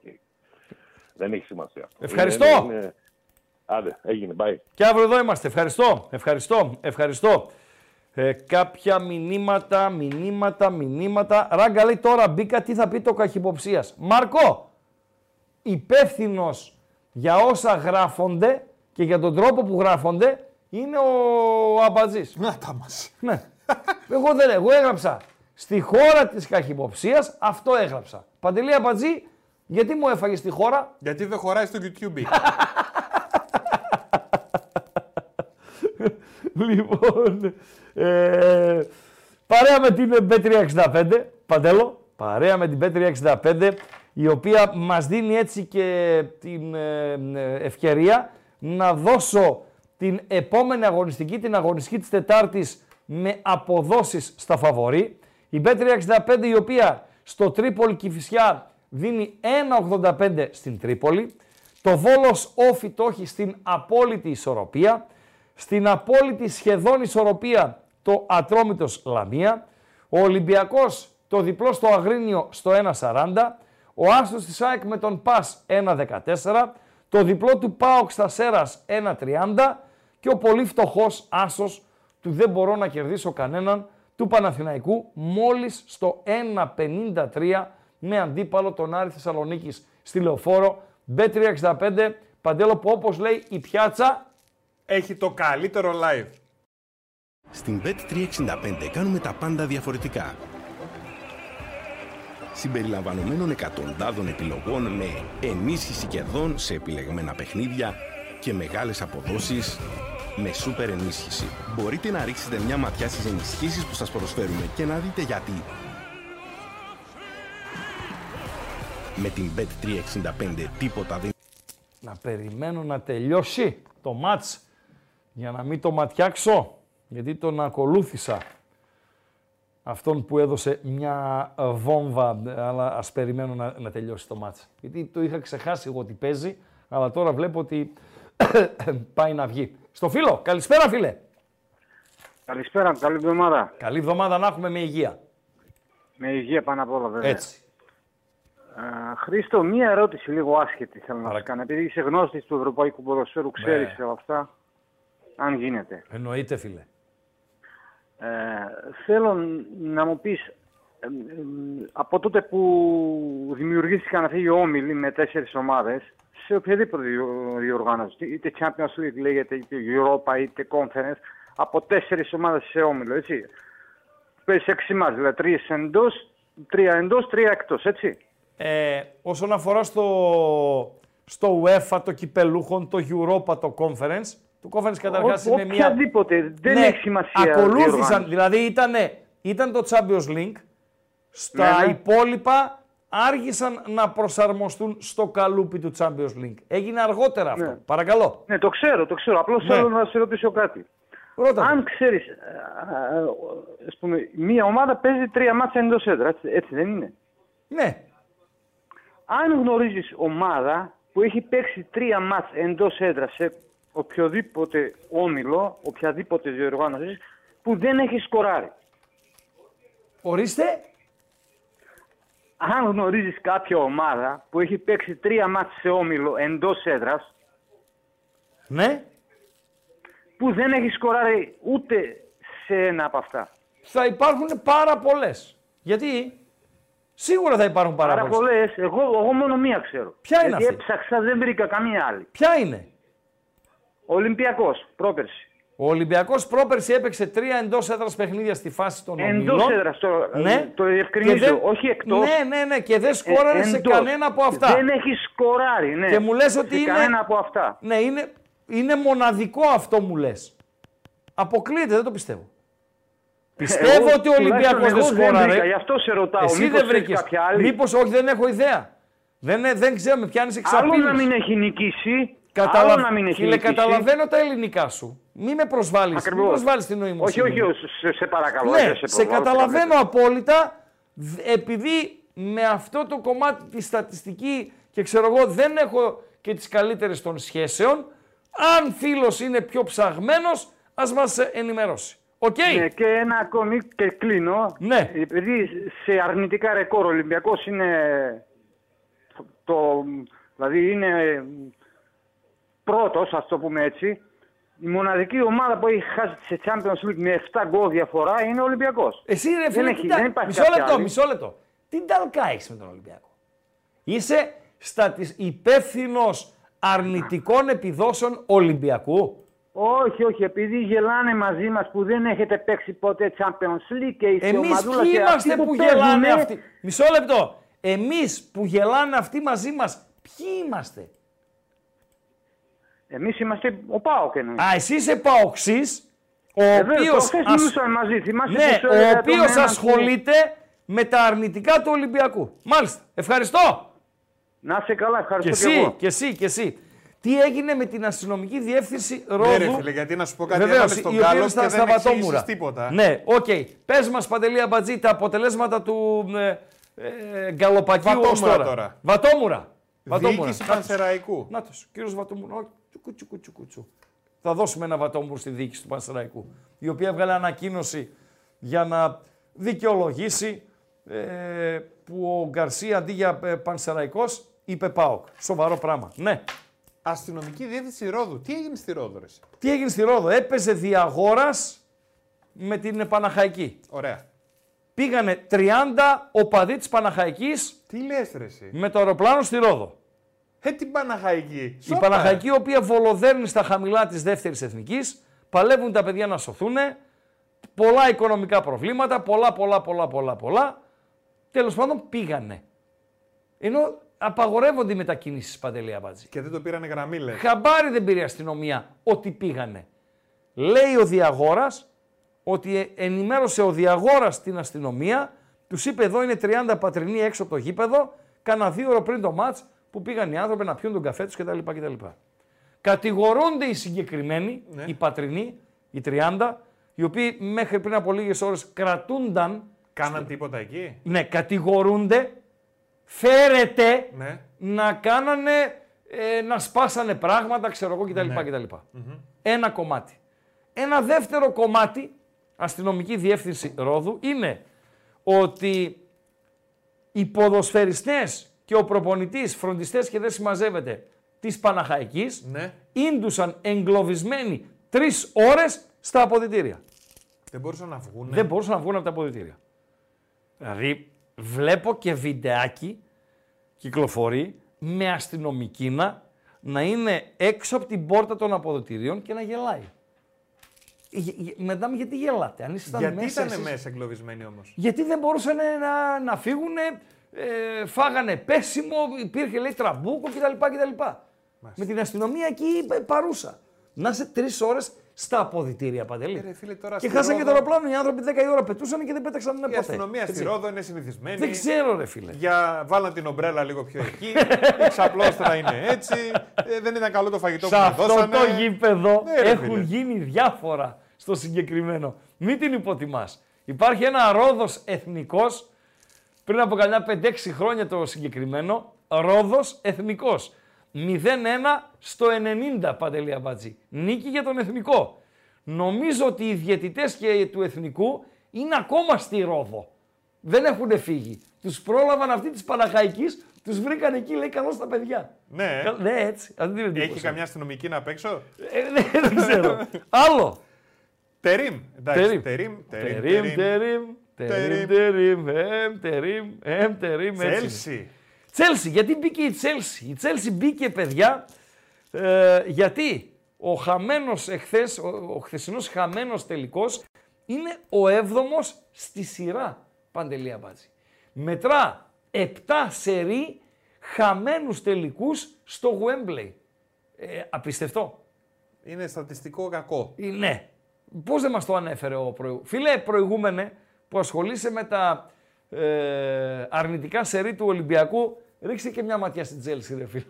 Δεν έχει σημασία. αυτό. Ευχαριστώ. Είναι- είναι- Άντε, έγινε, bye. Και αύριο εδώ είμαστε. Ευχαριστώ, ευχαριστώ, ευχαριστώ. Ε, κάποια μηνύματα, μηνύματα, μηνύματα. Ράγκα λέει τώρα μπήκα τι θα πει το καχυποψίας. Μάρκο, υπεύθυνος για όσα γράφονται και για τον τρόπο που γράφονται είναι ο Αμπατζής. Να τα μας. Ναι. εγώ δεν εγώ έγραψα. Στη χώρα της καχυποψίας αυτό έγραψα. Παντελή Αμπατζή, γιατί μου έφαγες στη χώρα; Γιατί δεν χωράει στο YouTube. Λοιπόν, ε, παρέα με την Bet365, Παντέλο, παρέα με την Bet365, η οποία μας δίνει έτσι και την ε, ε, ευκαιρία να δώσω την επόμενη αγωνιστική, την αγωνιστική της Τετάρτης με αποδόσεις στα φαβορή. Η Bet365 η οποία στο Τρίπολη Κηφισιά δίνει 1,85 στην Τρίπολη. Το Βόλος Όφι το έχει στην απόλυτη ισορροπία. Στην απόλυτη σχεδόν ισορροπία το Ατρόμητος Λαμία. Ο Ολυμπιακός το διπλό στο Αγρίνιο στο 1,40. Ο Άστος της ΑΕΚ με τον Πας 1,14. Το διπλό του ΠΑΟΚ στα Σέρας 1,30. Και ο πολύ φτωχός Άσος του δεν μπορώ να κερδίσω κανέναν του Παναθηναϊκού μόλις στο 1,53 με αντίπαλο τον Άρη Θεσσαλονίκης στη Λεωφόρο. B365, Παντέλο που όπως λέει η πιάτσα Έχει το καλύτερο live. Στην Bet365 κάνουμε τα πάντα διαφορετικά. Συμπεριλαμβανομένων εκατοντάδων επιλογών με ενίσχυση κερδών σε επιλεγμένα παιχνίδια και μεγάλες αποδόσεις με σούπερ ενίσχυση. Μπορείτε να ρίξετε μια ματιά στις ενισχύσεις που σας προσφέρουμε και να δείτε γιατί. Με την Bet365 τίποτα δεν να περιμένω να τελειώσει το μάτς για να μην το ματιάξω γιατί τον ακολούθησα αυτόν που έδωσε μια ε, βόμβα αλλά ας περιμένω να, να τελειώσει το μάτς γιατί το είχα ξεχάσει εγώ ότι παίζει αλλά τώρα βλέπω ότι πάει να βγει. Στο φίλο, καλησπέρα φίλε. Καλησπέρα, καλή εβδομάδα. Καλή εβδομάδα να έχουμε με υγεία. Με υγεία πάνω απ' όλα, βέβαια. Έτσι. Α, Χρήστο, μία ερώτηση λίγο άσχετη θέλω να Παρακαλώ. σου κάνω. Επειδή είσαι γνώστης του Ευρωπαϊκού Ποδοσφαίρου, ξέρεις Ναι. όλα αυτά. Αν γίνεται. Εννοείται φίλε. Ε, θέλω να μου πεις, ε, ε, από τότε που δημιουργήθηκαν αυτοί οι όμιλοι με τέσσερις ομάδες, σε οποιαδήποτε διο- διοργάνωση, είτε Champions League λέγεται, είτε Europa, είτε Conference, από τέσσερις ομάδες σε όμιλο, έτσι. Παίζεις έξι μάτς, δηλαδή τρεις εντός, τρία εντός, τρία εκτός, έτσι. Ε, όσον αφορά στο, στο UEFA, το κυπελούχον, το Europa, το Conference, το Conference καταρχάς Ο- είναι μια... οποιαδήποτε, δεν Ναι, έχει σημασία. Ακολούθησαν, διοργάνωση. δηλαδή ήτανε, ήταν το Champions League, στα Ναι, ναι. υπόλοιπα άργησαν να προσαρμοστούν στο καλούπι του Champions League. Έγινε αργότερα αυτό. Ναι. Παρακαλώ. Ναι, το ξέρω, το ξέρω. Απλώς Ναι. θέλω να σε ρωτήσω κάτι. Ρώτα. Αν ξέρεις, α, α, ας πούμε, μία ομάδα παίζει τρία μάτια εντός έδρας, έτσι, έτσι δεν είναι; Ναι. Αν γνωρίζεις ομάδα που έχει παίξει τρία μάτς εντός έδρας σε οποιοδήποτε όμιλο, οποιαδήποτε διοργάνωσης, που δεν έχει σκοράρει. Ορίστε. Αν γνωρίζεις κάποια ομάδα που έχει παίξει τρία μάτς σε όμιλο εντός έδρας, Ναι. που δεν έχει σκοράρει ούτε σε ένα από αυτά. Θα υπάρχουν πάρα πολλές. Γιατί; Σίγουρα θα υπάρχουν πάρα, Πάρα πολλές. πολλές. Εγώ, εγώ μόνο μία ξέρω. Ποια είναι Γιατί αυτή; έψαξα, δεν βρήκα καμία άλλη. Ποια είναι; Ολυμπιακός, πρόπερση. Ο Ολυμπιακός πρόπερση έπαιξε τρία εντός έδρας παιχνίδια στη φάση των Εντός ομιλών. έδρας, το- ναι. το διευκρινίζω, Και δεν- όχι εκτός. Ναι, ναι, ναι, και δεν σκόραρε Ε, σε εντός. κανένα από αυτά. Δεν έχει σκοράρει, ναι. Και μου λες ότι σε είναι- κανένα από αυτά. Ναι, είναι, είναι μοναδικό αυτό μου λες. Αποκλείεται, δεν το πιστεύω. Πιστεύω Εγώ, ότι ο Ολυμπιακός τουλάχιστον δεν εγώ δεν σκόραρε. βρήκα, γι' αυτό σε ρωτάω, Εσύ μήπως δεν έχεις βρήκες. κάποια άλλη. Μήπως όχι, δεν έχω ιδέα. Δεν, δεν ξέρω, με πιάνεις Άλλο να εξαπίνεις. μην έχει νικήσει, Καταλα... Άλλο να μην έχει Φίλε, νικήσει. καταλαβαίνω τα ελληνικά σου. Μη με προσβάλλεις. Μην Ακριβώς. προσβάλλεις την Όχι, νοημοσύνη. όχι, όχι, σε, σε παρακαλώ. Ναι, δεν σε, σε προβάλλω καταλαβαίνω καμία. απόλυτα, δ- επειδή με αυτό το κομμάτι τη στατιστική και ξέρω εγώ δεν έχω και τις καλύτερες των σχέσεων, αν φίλος είναι πιο ψαγμένος, ας μας ε, ενημερώσει. Οκ; Ναι, και ένα ακόμη και κλείνω. Ναι. Επειδή σε αρνητικά ρεκόρ ο Ολυμπιακός είναι το, δηλαδή είναι πρώτος, ας το πούμε έτσι. Η μοναδική ομάδα που έχει χάσει σε Champions League με 7 γκολ διαφορά είναι ο Ολυμπιακός. Εσύ ρε Δεν φίλε, έχει- τι τα- δεν υπάρχει μισό κάποια λεπτό, άλλη. μισό λεπτό. Τι νταλκά έχεις με τον Ολυμπιακό; Είσαι στα υπεύθυνος αρνητικών επιδόσεων Ολυμπιακού; Όχι, όχι, επειδή γελάνε μαζί μας που δεν έχετε παίξει ποτέ Champions League και είστε Εμείς ομαδούλα ποιοι και είμαστε αυτοί που, παίζουνε, γελάνε αυτοί; Μισό λεπτό. Εμείς που γελάνε αυτοί μαζί μας, ποιοι είμαστε; Εμείς είμαστε ο ΠΑΟΚ εννοείς. Α, εσύ είσαι παοξής, ο Ε, βέβαια, οποίος, προχθές ασ- μιλούσαμε μαζί, θυμάσαι ναι, που σου έλεγα ο τον οποίος έναν που- ασχολείται με τα αρνητικά του Ολυμπιακού. Μάλιστα. Ευχαριστώ. Να είσαι καλά, Και ευχαριστώ και, εσύ, εγώ. και εσύ, και εσύ. Τι έγινε με την αστυνομική διεύθυνση Ρόδου; Ναι, ρε φίλε, γιατί να σου πω κάτι, Βεβαίως, έβαλες τον η οποία Γκάλο είναι στα, και στα δεν εξήγησες βατόμουρα. τίποτα. Ναι, οκ. Πες μας, Παντελή Αμπατζή, τα αποτελέσματα του ε, ε, γκαλοπακίου ως Βατόμουρα τώρα. τώρα. Βατόμουρα. Βατόμουρα. Διοίκηση Να τους. Πανσεραϊκού. Να τους, κύριος Βατόμουρα. Ω, Τσουκου, τσουκου, τσουκου, τσου. Θα δώσουμε ένα βατόμουρο στη διοίκηση του Πανσεραϊκού, η οποία έβγαλε ανακοίνωση για να δικαιολογήσει ε, που ο Γκαρσία αντί για ε, Πανσεραϊκός είπε ΠΑΟΚ. Σοβαρό πράγμα. Ναι. Αστυνομική διεύθυνση Ρόδου. Τι έγινε στη Ρόδο, ρε. εσύ; Τι έγινε στη Ρόδο, έπαιζε διαγόρας με την Παναχαϊκή. Ωραία. Πήγανε 30 οπαδοί της Παναχαϊκής Τι λες ρε εσύ; με το αεροπλάνο στη Ρόδο. Ε, την Παναχαϊκή. Η Σόπα. Παναχαϊκή, η οποία βολοδέρνει στα χαμηλά της δεύτερης εθνικής, παλεύουν τα παιδιά να σωθούν, πολλά οικονομικά προβλήματα, πολλά, πολλά, πολλά, πολλά, πολλά. Τέλος πάντων πήγανε. Ενώ απαγορεύονται οι μετακινήσεις Παντελή Αμπάτζη. Και δεν το πήρανε γραμμή, λες. Χαμπάρι δεν πήρε η αστυνομία ότι πήγανε. Λέει ο Διαγόρας ότι ε- ενημέρωσε ο Διαγόρας την αστυνομία, τους είπε εδώ είναι 30 πατρινοί έξω από το γήπεδο, κάνα δύο ώρα πριν το μάτς που πήγαν οι άνθρωποι να πιούν τον καφέ τους κτλ. κτλ. Κατηγορούνται οι συγκεκριμένοι, Ναι. οι πατρινοί, οι 30, οι οποίοι μέχρι πριν από λίγες ώρες κρατούνταν, Κάναν τίποτα εκεί; ναι, κατηγορούνται, φέρεται Ναι. να κάνανε, ε, να σπάσανε πράγματα, ξέρω εγώ κτλ. Ναι. κτλ. Ένα κομμάτι. Ένα δεύτερο κομμάτι, αστυνομική διεύθυνση Ρόδου, είναι ότι οι ποδοσφαιριστές και ο προπονητής, φροντιστές και δεν συμμαζεύεται της Παναχαϊκής, Ναι. ίντουσαν εγκλωβισμένοι τρεις ώρες στα αποδητήρια. Δεν μπορούσαν να βγουν. Δεν μπορούσαν να βγουν από τα αποδητήρια. Δηλαδή, βλέπω και βιντεάκι κυκλοφορεί με αστυνομική να, να είναι έξω από την πόρτα των αποδητηρίων και να γελάει. Γε- γε- Μετά μου, γιατί γελάτε, αν ήσασταν Γιατί μέσα ήταν εσείς; μέσα εγκλωβισμένοι όμως; Γιατί δεν μπορούσαν να, να φύγουν, ε, φάγανε πέσιμο, υπήρχε λέει τραμπούκο κτλ. κτλ. Με την αστυνομία εκεί ε, παρούσα. Να είσαι τρεις ώρες στα αποδητήρια παντελή. Ε, ρε φίλε, τώρα και στη χάσαν και το Ρόδο- αεροπλάνο. Οι άνθρωποι 10 η ώρα πετούσαν και δεν πέταξαν ποτέ. Η αστυνομία στη Έτσι. Ρόδο είναι συνηθισμένη. Δεν ξέρω, ρε φίλε. Για βάλαν την ομπρέλα λίγο πιο εκεί. η ξαπλώστρα είναι έτσι. ε, δεν ήταν καλό το φαγητό Σε που αυτό μου δώσανε. το γήπεδο Ναι, ρε, έχουν φίλε. γίνει διάφορα στο συγκεκριμένο. Μην την υποτιμάς. Υπάρχει ένα Ρόδος εθνικός, πριν από κανένα 5-6 χρόνια το συγκεκριμένο, Ρόδος εθνικός. 0-1 στο 90 Παντελή Αμπατζή. Νίκη για τον εθνικό. Νομίζω ότι οι διαιτητές και του εθνικού είναι ακόμα στη Ρόδο. Δεν έχουν φύγει. Τους πρόλαβαν αυτοί της Παναχαϊκής, τους βρήκαν εκεί, λέει καλώς τα παιδιά. Ναι. Κα- Ναι, έτσι. Αυτή την Έχει εντύπωση. καμιά αστυνομική να παίξω. Ε, ναι, δεν ξέρω. Άλλο. Τερίμ. Εντάξει, Τερίμ. τερίμ. Τερίμ, τερίμ, τερίμ, τερίμ, εμ, τερίμ, εμ, τερίμ, έτσι. είναι. Τσέλσι. Τσέλσι, γιατί μπήκε η Τσέλσι; Η Τσέλσι μπήκε, παιδιά, ε, γιατί ο χαμένος εχθές, ο, ο χθεσινός χαμένος τελικός είναι ο έβδομος στη σειρά, Παντελή Αμπάτζη. Μετρά 7 σερί χαμένους τελικούς στο Wembley. Ε, απιστευτό. Είναι στατιστικό κακό. Ε, Ναι. Πώς δεν μας το ανέφερε ο προηγούμενος. Φίλε, προηγούμενε που ασχολείσαι με τα ε, αρνητικά σερί του Ολυμπιακού, ρίξε και μια ματιά στην Τζέλση, ρε φίλε.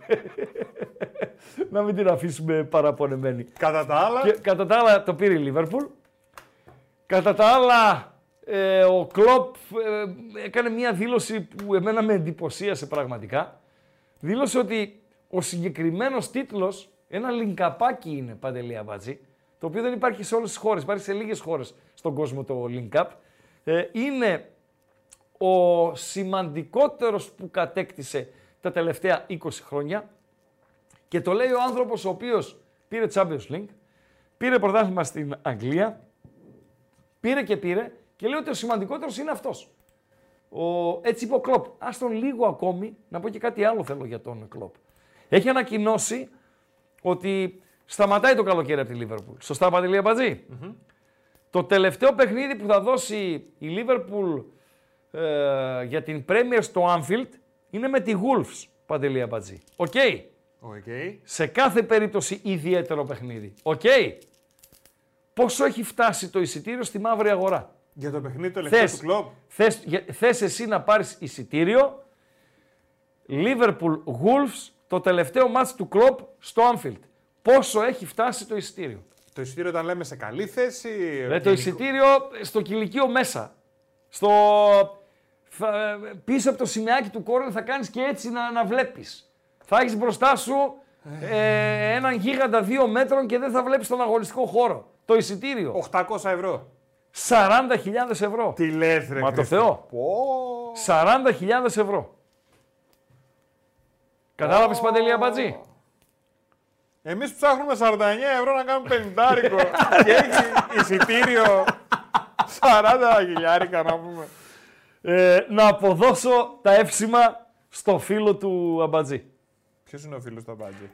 να μην την αφήσουμε παραπονεμένη. Κατά τα άλλα, Και κατά τα άλλα το πήρε η Λίβερπουλ. Κατά τα άλλα ε, ο Κλόπ ε, έκανε μια δήλωση που εμένα με εντυπωσίασε πραγματικά. Δήλωσε ότι ο συγκεκριμένος τίτλος, ένα λινκαπάκι είναι Παντελή Αμπατζή, το οποίο δεν υπάρχει σε όλες τις χώρες, υπάρχει σε λίγες χώρες στον κόσμο το link up. Ε, είναι ο σημαντικότερος που κατέκτησε τα τελευταία 20 χρόνια και το λέει ο άνθρωπος ο οποίος πήρε Champions League, πήρε πρωτάθλημα στην Αγγλία, πήρε και πήρε και λέει ότι ο σημαντικότερος είναι αυτός. Ο, έτσι είπε ο Κλόπ. Άστον λίγο ακόμη, να πω και κάτι άλλο θέλω για τον Κλόπ. Έχει ανακοινώσει ότι σταματάει το καλοκαίρι από τη Λίβερπουλ. Σωστά, Παντελή Αμπατζή; Το τελευταίο παιχνίδι που θα δώσει η Λίβερπουλ ε, για την Premier στο Anfield είναι με τη Wolves, Παντελή Αμπατζή. OK. OK. Σε κάθε περίπτωση ιδιαίτερο παιχνίδι. Οκ. Πόσο έχει φτάσει το εισιτήριο στη μαύρη αγορά; Για το παιχνίδι το τελευταίο Θες, του Κλοπ. θες, για- θες εσύ να πάρεις εισιτήριο; Liverpool Wolves το τελευταίο μάτς του κλοπ στο Anfield. Πόσο έχει φτάσει το εισιτήριο; Το εισιτήριο όταν λέμε σε καλή θέση. Ε, το γενικό- εισιτήριο στο κηλικείο μέσα. Στο... Θα, πίσω από το σημαίακι του κόρνερ θα κάνεις και έτσι να, να βλέπεις. Θα έχεις μπροστά σου ε, έναν γίγαντα δύο μέτρων και δεν θα βλέπεις τον αγωνιστικό χώρο. Το εισιτήριο. 800 ευρώ. 40.000 ευρώ. Τι λες ρε Μα το Χρήστο. Θεό. Πω. 40.000 ευρώ. Κατάλαβες Παντελή Αμπατζή; Εμείς ψάχνουμε 49 ευρώ να κάνουμε 50 και έχει εισιτήριο 40 χιλιάρικα να πούμε. Ε, να αποδώσω τα εύσημα στο φίλο του Αμπατζή. Ποιος είναι ο φίλος του Αμπάτζη.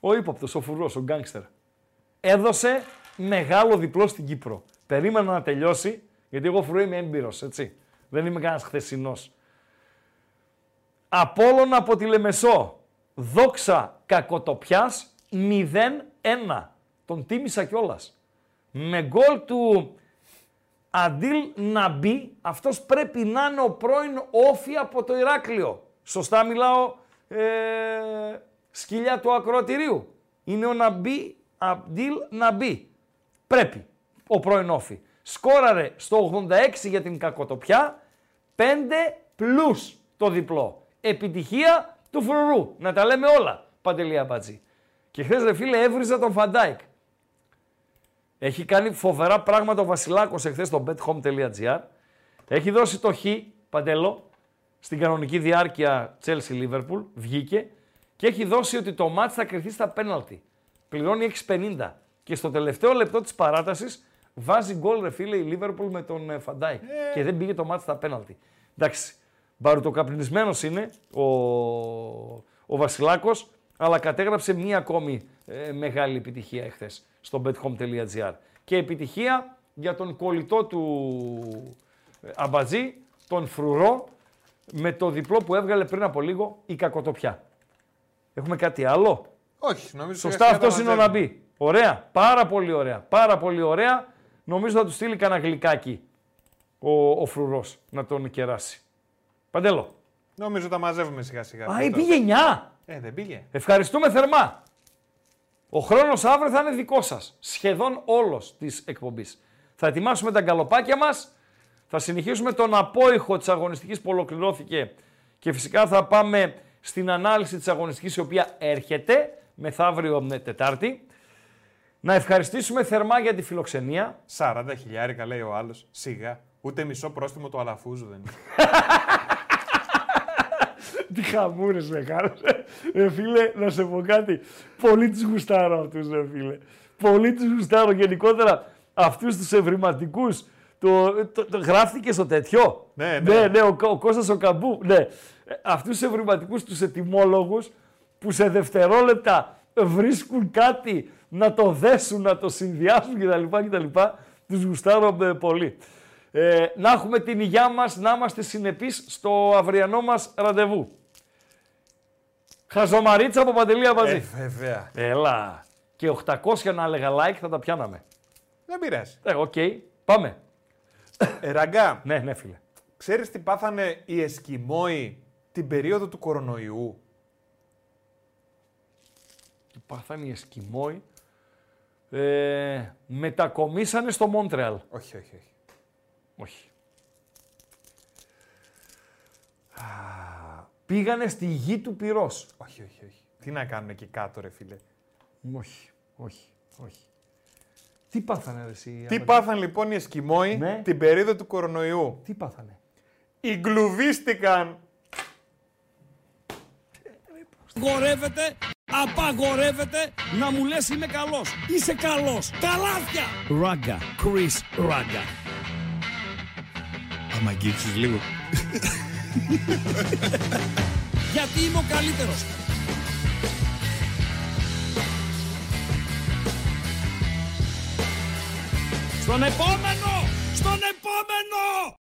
Ο ύποπτος, ο φουρός, ο γκάγκστερ. Έδωσε μεγάλο διπλό στην Κύπρο. Περίμενα να τελειώσει, γιατί εγώ φουρό είμαι έμπειρος, έτσι. Δεν είμαι κανένας χθεσινός. Απόλλων από τη Λεμεσό. Δόξα κακοτοπιάς 0-1. Τον τίμησα κιόλας. Με γκολ του Αντίλ Ναμπί, αυτός πρέπει να είναι ο πρώην όφη από το Ηράκλειο. Σωστά μιλάω, ε, σκυλιά του ακροατηρίου. Είναι ο Ναμπί, Αντίλ Ναμπί. Πρέπει, ο πρώην ΟΦΗ. Σκόραρε στο 86 για την κακοτοπιά, 5 plus το διπλό. Επιτυχία του φρουρού. Να τα λέμε όλα, Παντελή Αμπατζή. Και χθες ρε φίλε έβριζα τον Φαν Ντάικ. Έχει κάνει φοβερά πράγματα ο Βασιλάκος εχθές στο bethome.gr. Έχει δώσει το Χ, Παντέλο, στην κανονική διάρκεια Chelsea-Liverpool, βγήκε και έχει δώσει ότι το ματς θα κριθεί στα πέναλτι. Πληρώνει 6,50 και στο τελευταίο λεπτό της παράτασης βάζει γκολ ρε φίλε η Liverpool με τον ε, Φαν Ντάικ και δεν πήγε το ματς στα πέναλτι. Εντάξει, μπαρουτοκαπνισμένος είναι ο, ο Βασιλάκος, αλλά κατέγραψε μία ακόμη ε, μεγάλη επιτυχία εχθές στο bethome.gr. Και επιτυχία για τον κολλητό του ε, Αμπατζή, τον Φρουρό, με το διπλό που έβγαλε πριν από λίγο η Κακοτοπιά. Έχουμε κάτι άλλο; Όχι, νομίζω Σωστά, σιγά-σιγά αυτός τα είναι ο μαζεύουμε. Ναμπή. Ωραία, πάρα πολύ ωραία. Πάρα πολύ ωραία. Νομίζω θα του στείλει κανένα γλυκάκι ο, ο Φρουρός να τον κεράσει. Παντέλο. Νομίζω τα μαζεύουμε σιγά σιγά. Α, ή πήγε 9. Ε, δεν πήγε. Ευχαριστούμε θερμά. Ο χρόνος αύριο θα είναι δικό σας. Σχεδόν όλος της εκπομπής. Θα ετοιμάσουμε τα γκαλοπάκια μας. Θα συνεχίσουμε τον απόϊχο της αγωνιστικής που ολοκληρώθηκε και φυσικά θα πάμε στην ανάλυση της αγωνιστικής η οποία έρχεται μεθαύριο ε, Τετάρτη. Να ευχαριστήσουμε θερμά για τη φιλοξενία. 40 χιλιάρικα λέει ο άλλος. Σιγά. Ούτε μισό πρόστιμο του Αλαφούζου δεν είναι. Τι χαμούρες μεγάλος. Ρε φίλε, να σε πω κάτι. Πολύ τους γουστάρω αυτούς, ρε φίλε. Πολύ τους γουστάρω γενικότερα αυτούς τους ευρηματικούς. Το, το, το, γράφτηκε στο τέτοιο. Ναι, ναι. ναι, ναι ο, ο Κώστας ο Καμπού. Ναι. Ε, Αυτούς τους ευρηματικούς, τους ετοιμόλογους που σε δευτερόλεπτα βρίσκουν κάτι να το δέσουν, να το συνδυάσουν κτλ. κτλ. Τους γουστάρω ε, πολύ. Ε, να έχουμε την υγειά μας, να είμαστε συνεπείς στο αυριανό μας ραντεβού. Χαζομαρίτσα από Παντελή Αμπαζή. Ε, βέβαια. Έλα. Και 800 να έλεγα like θα τα πιάναμε. Δεν πειράζει. Ε, οκ. Πάμε. Ε, Ραγκά, Ναι, ναι, φίλε. ξέρεις τι πάθανε οι Εσκιμόοι την περίοδο του κορονοϊού; Τι πάθανε οι Εσκιμόοι; Ε, μετακομίσανε στο Μόντρεαλ. Όχι, όχι, όχι. Όχι. Α, πήγανε στη γη του πυρός. Όχι, όχι, όχι. Τι να κάνουν εκεί κάτω, ρε φίλε. Όχι, όχι, όχι. Τι πάθανε ρε εσύ. Τι Άμετ; πάθαν λοιπόν οι Εσκιμόοι Ναι. την περίοδο του κορονοϊού; Τι πάθανε; Εγκλουβίστηκαν. Απαγορεύεται, απαγορεύεται να μου λες είμαι καλός. Είσαι καλός. Καλάθια. Ράγκα. Chris Ράγκα. Άμα αγγίξεις λίγο. Γιατί είμαι ο καλύτερος. Στον επόμενο! Στον επόμενο!